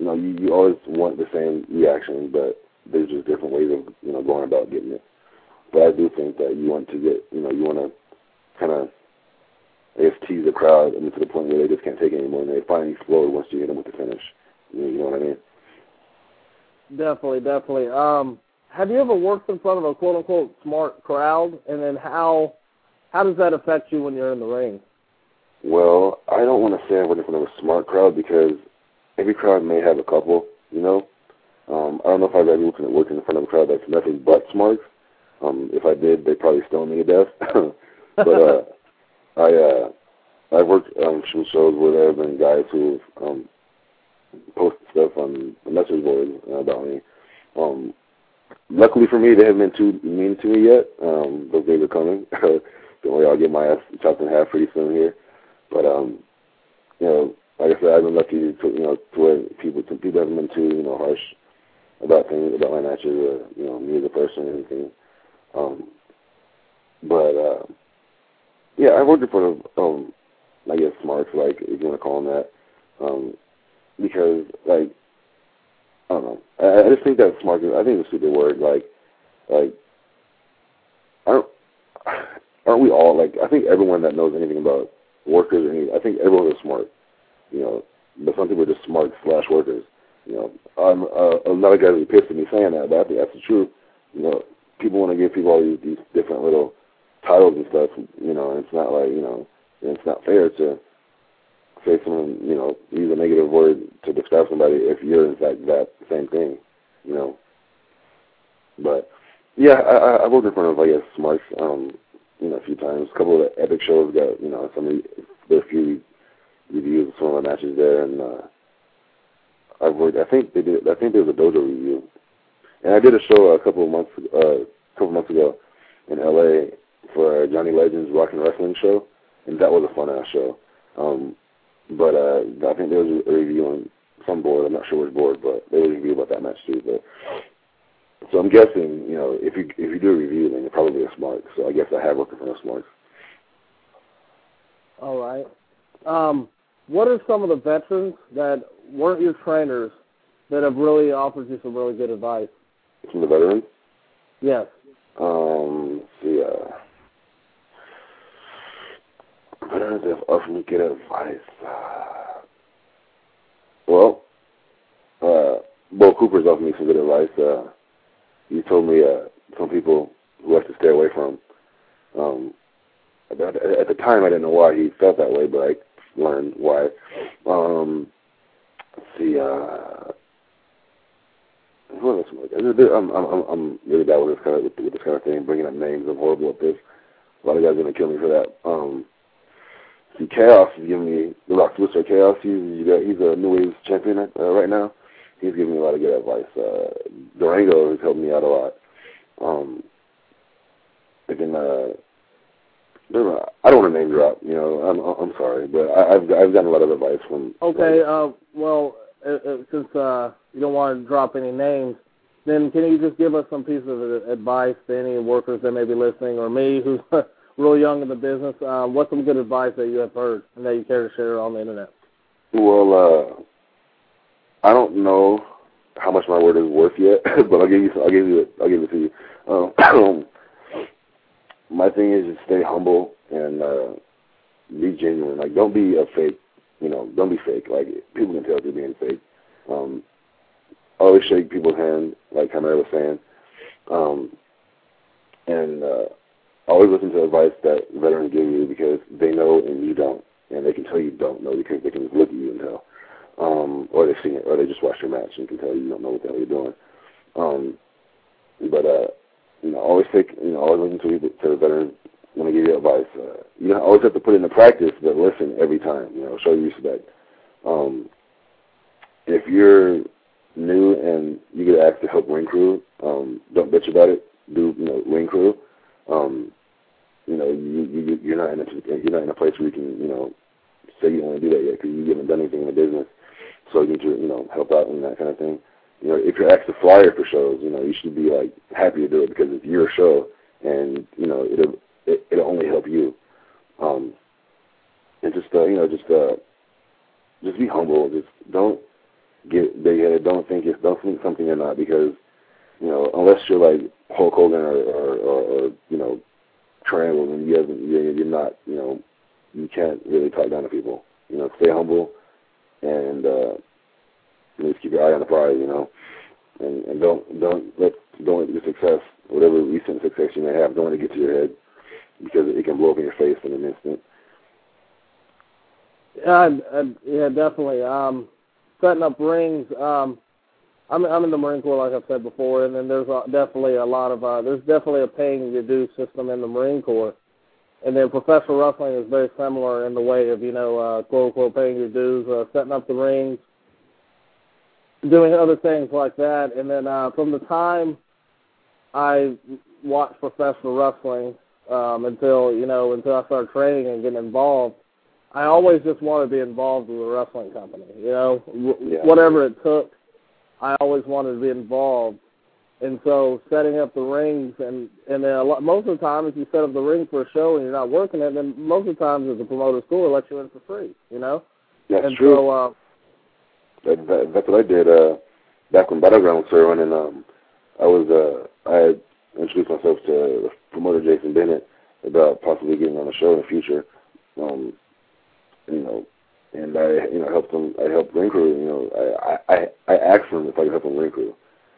you know, you, you always want the same reaction, but there's just different ways of you know going about getting it. But I do think that you want to get you know you want to kind of I guess tease the crowd mean, to the point where they just can't take it anymore and they finally explode once you hit them with the finish. You know, you know what I mean? Definitely, definitely. Um, have you ever worked in front of a quote unquote smart crowd, and then how how does that affect you when you're in the ring? Well, I don't want to say I work in front of a smart crowd because every crowd may have a couple, you know. Um, I don't know if I've ever worked in front of a crowd that's nothing but smart. Um, if I did, they'd probably stone me to death. but uh, I uh, I've worked um, some shows where there have been guys who um, posted stuff on the message boards about me. Um, luckily for me, they haven't been too mean to me yet. Um, those days are coming. Don't worry, I'll get my ass chopped in half pretty soon here. But um, you know, like I said, I've been lucky to you know to where people to people haven't been too you know harsh about things about my matches or you know me as a person or anything. Um, but uh, yeah, I worked in front um, I guess smarts, like if you want to call them that, um, because like I don't know, I, I just think that smart. I think it's a stupid word. Like, like aren't aren't we all like? I think everyone that knows anything about workers, or any, I think everyone is smart. You know, but some people are just smart slash workers. You know, I'm uh, a lot of guys are pissed at me saying that, but I think that's the truth. You know, people want to give people all these, these different little titles and stuff. You know, and it's not like you know, it's not fair to say someone, you know, use a negative word to describe somebody if you're in fact that same thing, you know. But yeah, I, I worked in front of I guess Smarts, um, you know, a few times. A couple of the epic shows got, you know, some of the, there are a few reviews of some of the matches there, and uh, I've worked. I think they did. I think there was a dojo review, and I did a show a couple of months, uh, a couple months ago in L.A. for Johnny Legend's Rock and Wrestling show, and that was a fun ass show. Um, but uh, I think there was a review on some board. I'm not sure which board, but there was a review about that match too. But so I'm guessing, you know, if you if you do a review, then you're probably a smart. So I guess I have worked for a smart. All right. Um, what are some of the veterans that weren't your trainers that have really offered you some really good advice? Of the veterans? Yes. Um, see, uh, veterans have offered me good advice. Uh, well, uh, Bo Cooper's offered me some good advice. Uh, he told me uh, some people who I should stay away from. Um, at, at the time, I didn't know why he felt that way, but I learned why. Um, let's see. Uh, what else? I'm, I'm, I'm really bad with this kind of with, with this kind of thing. Bringing up names, I'm horrible at this. A lot of guys are gonna kill me for that. Um, see, Chaos is giving me the Rock Twister. Chaos, he's he's a New Waves champion uh, right now. He's giving me a lot of good advice. Uh, Durango has helped me out a lot. Um, again, uh, I don't want to name drop. You know, I'm I'm sorry, but I, I've I've gotten a lot of advice from. Okay. Uh, well, uh, uh, since uh, you don't want to drop any names, then can you just give us some piece of advice to any workers that may be listening, or me, who's real young in the business? Uh, what's some good advice that you have heard and that you care to share on the internet? Well, uh, I don't know how much my word is worth yet, but I'll give you. I'll give you. I'll give it to you. Um, my thing is just stay humble and uh, be genuine. Like, don't be a fake. You know, don't be fake. Like, people can tell if you're being fake. Um, always shake people's hand, like Chimera was saying. Um, and uh, always listen to advice that veterans give you because they know and you don't. And they can tell you don't know because they can just look at you and tell. Um, or they've seen it, or they just watched your match and can tell you you don't know what the hell you're doing. Um, but uh, you know, always take, you know, always listen to, to the veterans when they give you advice. Uh, you know, always have to put it into practice, but listen every time. You know, show you respect. Um, if you're new and you get asked to help ring crew, um, don't bitch about it. Do you know ring crew? Um, you know, you, you you're not in a you're not in a place where you can you know say you want to do that yet because you haven't done anything in the business, so you need to you know help out and that kind of thing you know, if you're asked to flyer for shows, you know, you should be like happy to do it because it's your show, and you know, it'll it, it'll only help you. Um, and just uh, you know, just uh, just be humble. Just don't get big headed. Don't think it's don't think something you're not because you know, unless you're like Hulk Hogan or or, or, or you know, Triangle, and you haven't you're not you know, you can't really talk down to people. You know, stay humble and. uh just keep your eye on the prize, you know, and and don't don't let don't let your success, whatever recent success you may have, don't let it get to your head because it can blow up in your face in an instant. Yeah, I, yeah, definitely. Um, setting up rings. Um, I'm I'm in the Marine Corps, like I've said before, and then there's a, definitely a lot of uh, there's definitely a paying your dues system in the Marine Corps, and then professional wrestling is very similar in the way of you know uh, quote unquote paying your dues, uh, setting up the rings, doing other things like that. And then uh, from the time I watched professional wrestling um, until you know until I started training and getting involved. I always just wanted to be involved with a wrestling company. You know, w- Yeah. whatever it took, I always wanted to be involved. And so setting up the rings and and then a lot, most of the time, if you set up the ring for a show and you're not working it, then most of the times the promoter store lets you in for free. You know, That's and true. so uh, That, that, that's what I did uh, back when Battleground was still running. Um, I was uh, I introduced myself to promoter Jason Bennett about possibly getting on the show in the future. Um, you know, and I you know helped him. I helped ring crew. You know, I I I asked him if I could help him ring crew.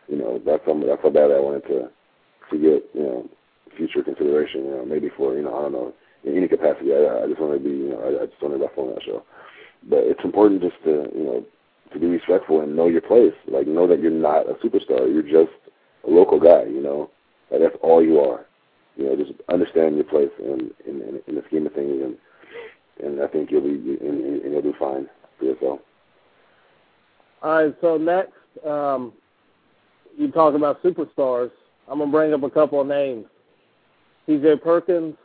You know, that's how that's how bad I wanted to to get you know future consideration. You know, maybe for you know I don't know in any capacity. I I just want to be you know I, I just want to wrestle on that show. But it's important just to you know to be respectful and know your place. Like know that you're not a superstar. You're just a local guy. You know, like that's all you are. You know, just understand your place in in, in, in the scheme of things, and and I think you'll be and, and you'll do fine for yourself. All right, so next, um, you talk about superstars. I'm gonna bring up a couple of names: T.J. Perkins,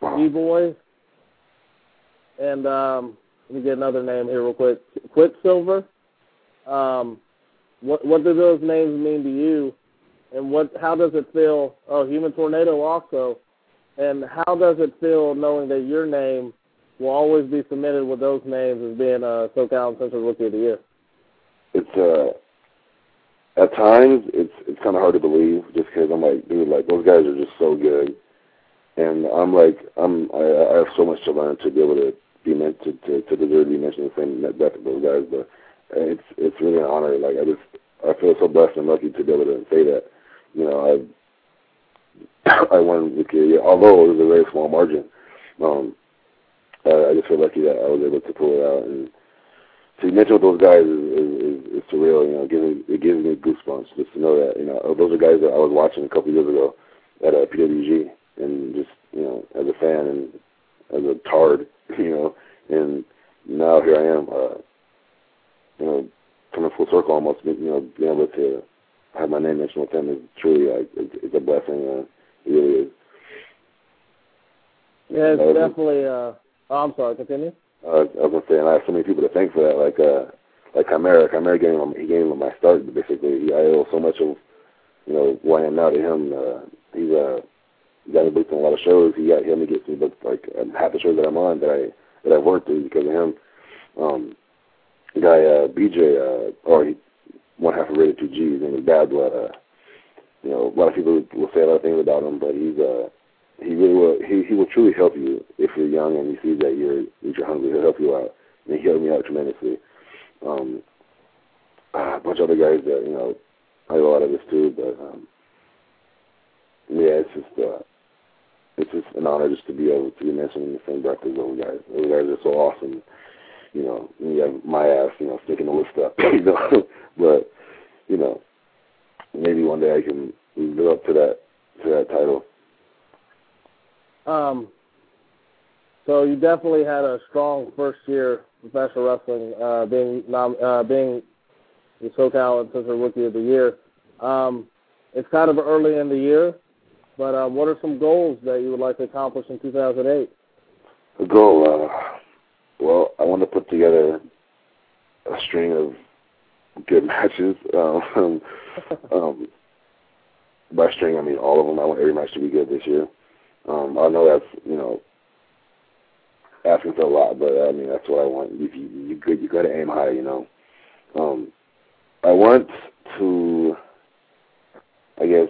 D-Boy, and um, me get another name here real quick. Quicksilver. Um, what what do those names mean to you, and what how does it feel? Oh, Human Tornado also, and how does it feel knowing that your name will always be submitted with those names as being a SoCal Uncensored Rookie of the Year? It's uh at times it's it's kind of hard to believe just because I'm like, dude, like those guys are just so good, and I'm like, I'm I, I have so much to learn to be able to meant to to, to deserve to be mentioned the same of those guys, but it's it's really an honor. Like I just I feel so blessed and lucky to be able to say that. You know, I I won the year, although it was a very small margin. Um, I, I just feel lucky that I was able to pull it out and to mention with those guys is, is, is, is surreal. You know, it gives me, it gives me goosebumps just to know that you know those are guys that I was watching a couple years ago at uh, PWG, and just you know as a fan and as a tard, you know, and now here I am, uh, you know, coming full circle almost. You know, being able to have my name mentioned with them is truly like it's, it's a blessing. Uh, it really is. Yeah, it's Uh, definitely. Uh, oh, I'm sorry. Continue. uh, I was gonna say, and I have so many people to thank for that. Like, uh, like Chimera. Chimera gave him, he gave him my start. Basically, he, I owe so much of, you know, who I am now to him. Uh, he's uh, he got me booked on a lot of shows. He got helped me get me booked like um, half the shows that I'm on that I that I've worked is because of him. Um, guy uh, BJ, uh, or he, one half of Rated Two G. His name is Bad Blood. Uh, you know, a lot of people will say a lot of things about him, but he's uh he really will he he will truly help you if you're young and he sees that you're that you're hungry. He'll help you out, and he helped me out tremendously. Um, a bunch of other guys that you know I owe a lot of this too, but um, yeah, it's just uh, it's just an honor just to be able to be mentioned in the same breath as those guys. Those guys are so awesome. You know, you have my ass, you know, sticking the list up, you know, but you know, maybe one day I can live up to that to that title. Um, so you definitely had a strong first year professional wrestling, uh, being nom- uh, being the SoCal Uncensored Rookie of the Year. Um, it's kind of early in the year, but uh, what are some goals that you would like to accomplish in 2008? The goal, uh, well, I want to put together a string of good matches. Um, um, by string, I mean all of them. I want every match to be good this year. Um, I know that's you know asking for a lot, but I mean that's what I want. You you you, good, you got to aim high, you know. Um, I want to, I guess,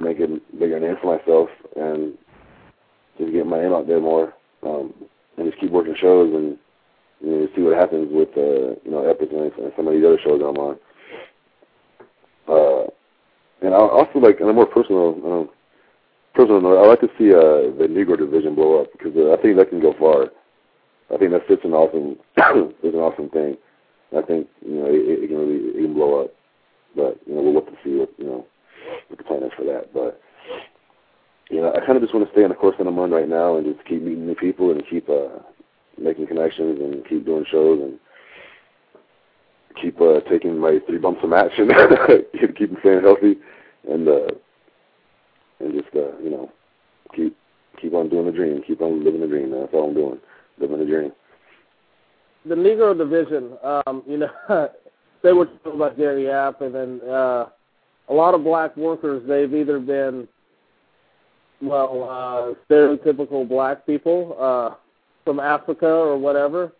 make a bigger name for myself and just get my name out there more, um, and just keep working shows and you know see what happens with uh, you know Epic and, and some of these other shows I'm on. Uh, and I also like, on a more personal, um, personal note, I like to see uh, the Negro division blow up because uh, I think that can go far. I think that's such an awesome, it's an awesome thing. I think you know it, it can really it can blow up, but you know we'll look to see what you know what the plan is for that. But you know I kind of just want to stay on the course that I'm on right now and just keep meeting new people and keep uh, making connections and keep doing shows and keep uh, taking my three bumps a match and keep staying healthy and uh, and just uh, you know, keep keep on doing the dream, keep on living the dream. That's all I'm doing, living the dream. The Negro division, um, you know, they were talking about Gary Yap, and then uh, a lot of black workers. They've either been well, uh, stereotypical black people uh, from Africa or whatever,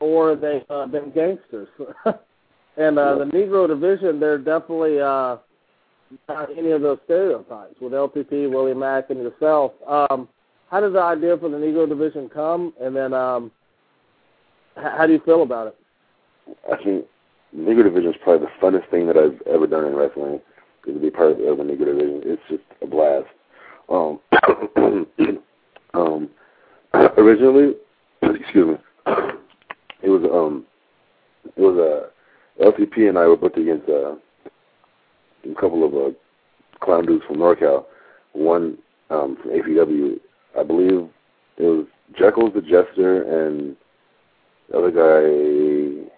or they've uh, been gangsters. and uh, the Negro division, they're definitely uh, not any of those stereotypes with LTP, Willie Mack, and yourself. Um, how did the idea for the Negro division come, and then um, h- how do you feel about it? I think Negro division is probably the funnest thing that I've ever done in wrestling. To be part of the Negro division. It's just a blast. Um, um, originally, excuse me, it was um, it was a uh, LTP and I were booked against uh, a couple of uh, clown dudes from NorCal. One um, from APW, I believe it was Jekyll's the Jester and the other guy,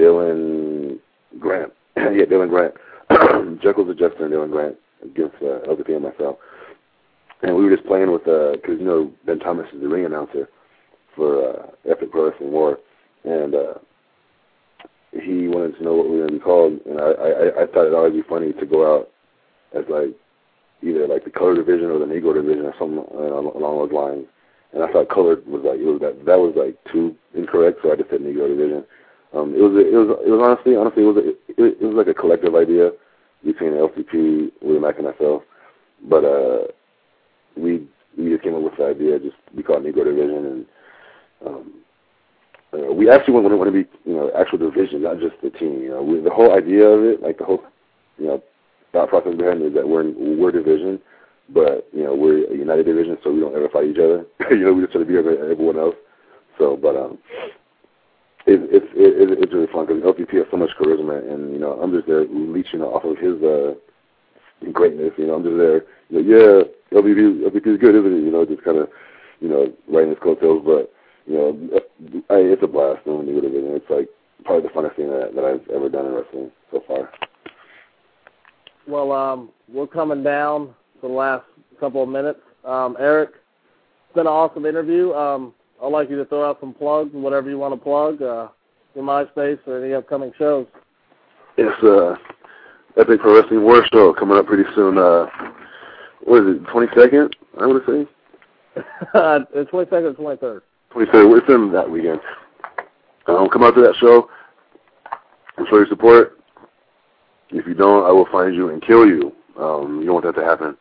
Dylan Grant. yeah, Dylan Grant. Jekyll's the Jester and Dylan Grant against uh, LTP and myself and we were just playing with uh because you know Ben Thomas is the ring announcer for uh, Epic Pro Wrestling War, and uh, he wanted to know what we were going to be called, and I, I I thought it'd always be funny to go out as like either like the color division or the Negro division or something uh, along those lines. And I thought colored was like it was that that was like too incorrect, so I just said Negro division. Um, it was it was it was honestly honestly it was a, it, it was like a collective idea between LTP, Willie Mack, and myself. But uh, we we just came up with the idea just be called Negro Division, and um, uh, we actually want, want to be you know actual division, not just the team. You know, we, the whole idea of it, like the whole you know thought process behind it is that we're we're division, but you know we're a united division, so we don't ever fight each other. you know, we just try to be everyone else. So, but um, it, it's it, it's really fun because LTP has so much charisma, and you know I'm just there leeching off of his uh greatness. You know, I'm just there. You know, yeah, LTP LTP is good, isn't it? You know, just kind of you know writing his coattails, but you know, I, it's a blast doing the division. It's like probably the funnest thing that, that I've ever done in wrestling so far. Well, um, we're coming down to the last couple of minutes. Um, Eric, it's been an awesome interview. Um, I'd like you to throw out some plugs, whatever you want to plug, uh, your MySpace or any upcoming shows. Yes, uh, Epic Pro Wrestling War Show coming up pretty soon. Uh, what is it, 22nd, I want to say? uh, 22nd or 23rd? 23rd. It's in that weekend. Um, come out to that show and show your support. If you don't, I will find you and kill you. Um, you don't want that to happen.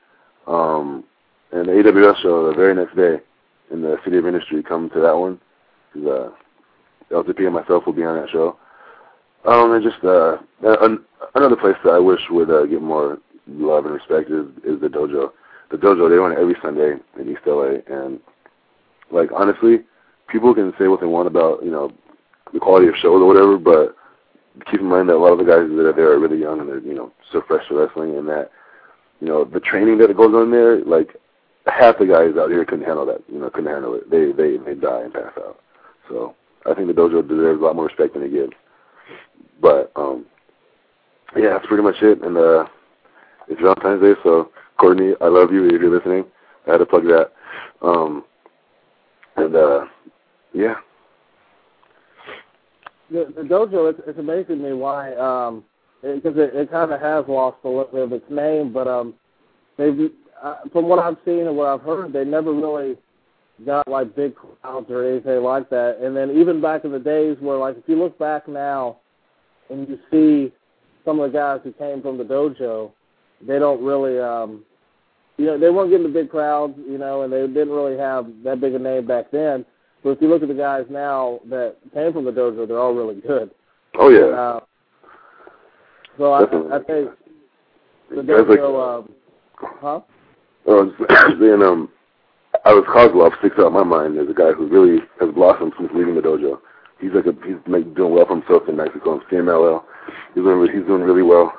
Um, and the AWS show the very next day in the City of Industry, come to that one. Cause, uh, LTP and myself will be on that show. Um, and just uh, an, another place that I wish would uh, get more love and respect is, is the dojo. The dojo they run every Sunday in East LA, and like honestly, people can say what they want about you know the quality of shows or whatever, but keep in mind that a lot of the guys that are there are really young and they're you know so fresh to wrestling, and that you know the training that goes on there, like half the guys out here couldn't handle that, you know, couldn't handle it. They they they die and pass out. So I think the dojo deserves a lot more respect than it gives. But um yeah, that's pretty much it. And uh it's Valentine's Day, so Courtney, I love you if you're listening. I had to plug that. Um and uh yeah. The, the dojo, it's, it's amazing to me why, um, because it, it, it kind of has lost a little bit of its name, but um, they've, uh, from what I've seen and what I've heard, they never really got like big crowds or anything like that. And then even back in the days where, like, if you look back now and you see some of the guys who came from the dojo, they don't really, um, you know, they weren't getting the big crowds, you know, and they didn't really have that big a name back then. But if you look at the guys now that came from the dojo, they're all really good. Oh yeah. Uh, so I, Definitely. I think the dojo, um, huh? Oh, then um, I was Kozlov sticks out in my mind as a guy who really has blossomed since leaving the dojo. He's like a he's like doing well for himself in Mexico and CMLL. He's doing he's doing really well.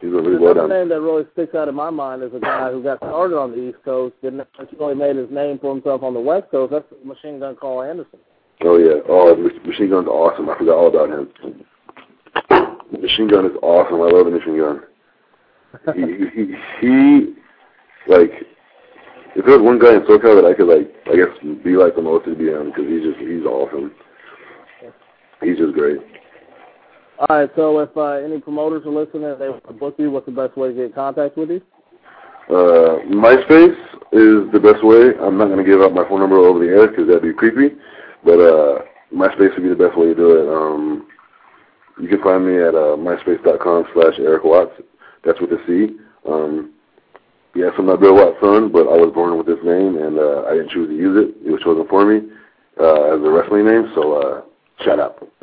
He's doing really well Another down. name that really sticks out in my mind is a guy who got started on the East Coast, didn't really made his name for himself on the West Coast. That's Machine Gun Carl Anderson. Oh yeah. Oh, Machine Gun's awesome. I forgot all about him. Machine Gun is awesome. I love the Machine Gun. He, he, he, like, if there was one guy in SoCal that I could like, I guess, be like the most, it'd be him because he's just he's awesome. He's just great. All right, so if uh, any promoters are listening and they want to book you, what's the best way to get in contact with you? Uh, MySpace is the best way. I'm not going to give out my phone number over the air because that'd be creepy. But uh, MySpace would be the best way to do it. Um, you can find me at uh, myspace.com slash Eric Watts. That's with a C. Um, yes, I'm not Bill Watts' son, but I was born with this name, and uh, I didn't choose to use it. It was chosen for me uh, as a wrestling name, so uh, shut up.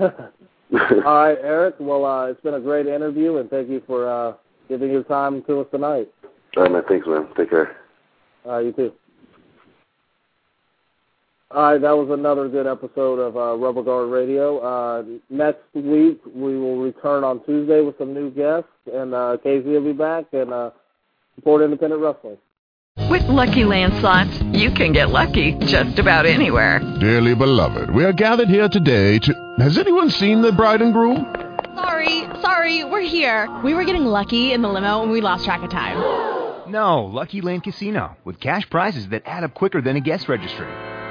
All right, Eric. Well, uh, it's been a great interview, and thank you for uh, giving your time to us tonight. All right, man. Thanks, man. Take care. Uh, you too. All right, that was another good episode of uh, Rubber Guard Radio. Uh, next week we will return on Tuesday with some new guests, and uh, KZ will be back and uh, support independent wrestling. With Lucky Land slots, you can get lucky just about anywhere. Dearly beloved, we are gathered here today to. Has anyone seen the bride and groom? Sorry, sorry, we're here. We were getting lucky in the limo and we lost track of time. No, Lucky Land Casino, with cash prizes that add up quicker than a guest registry.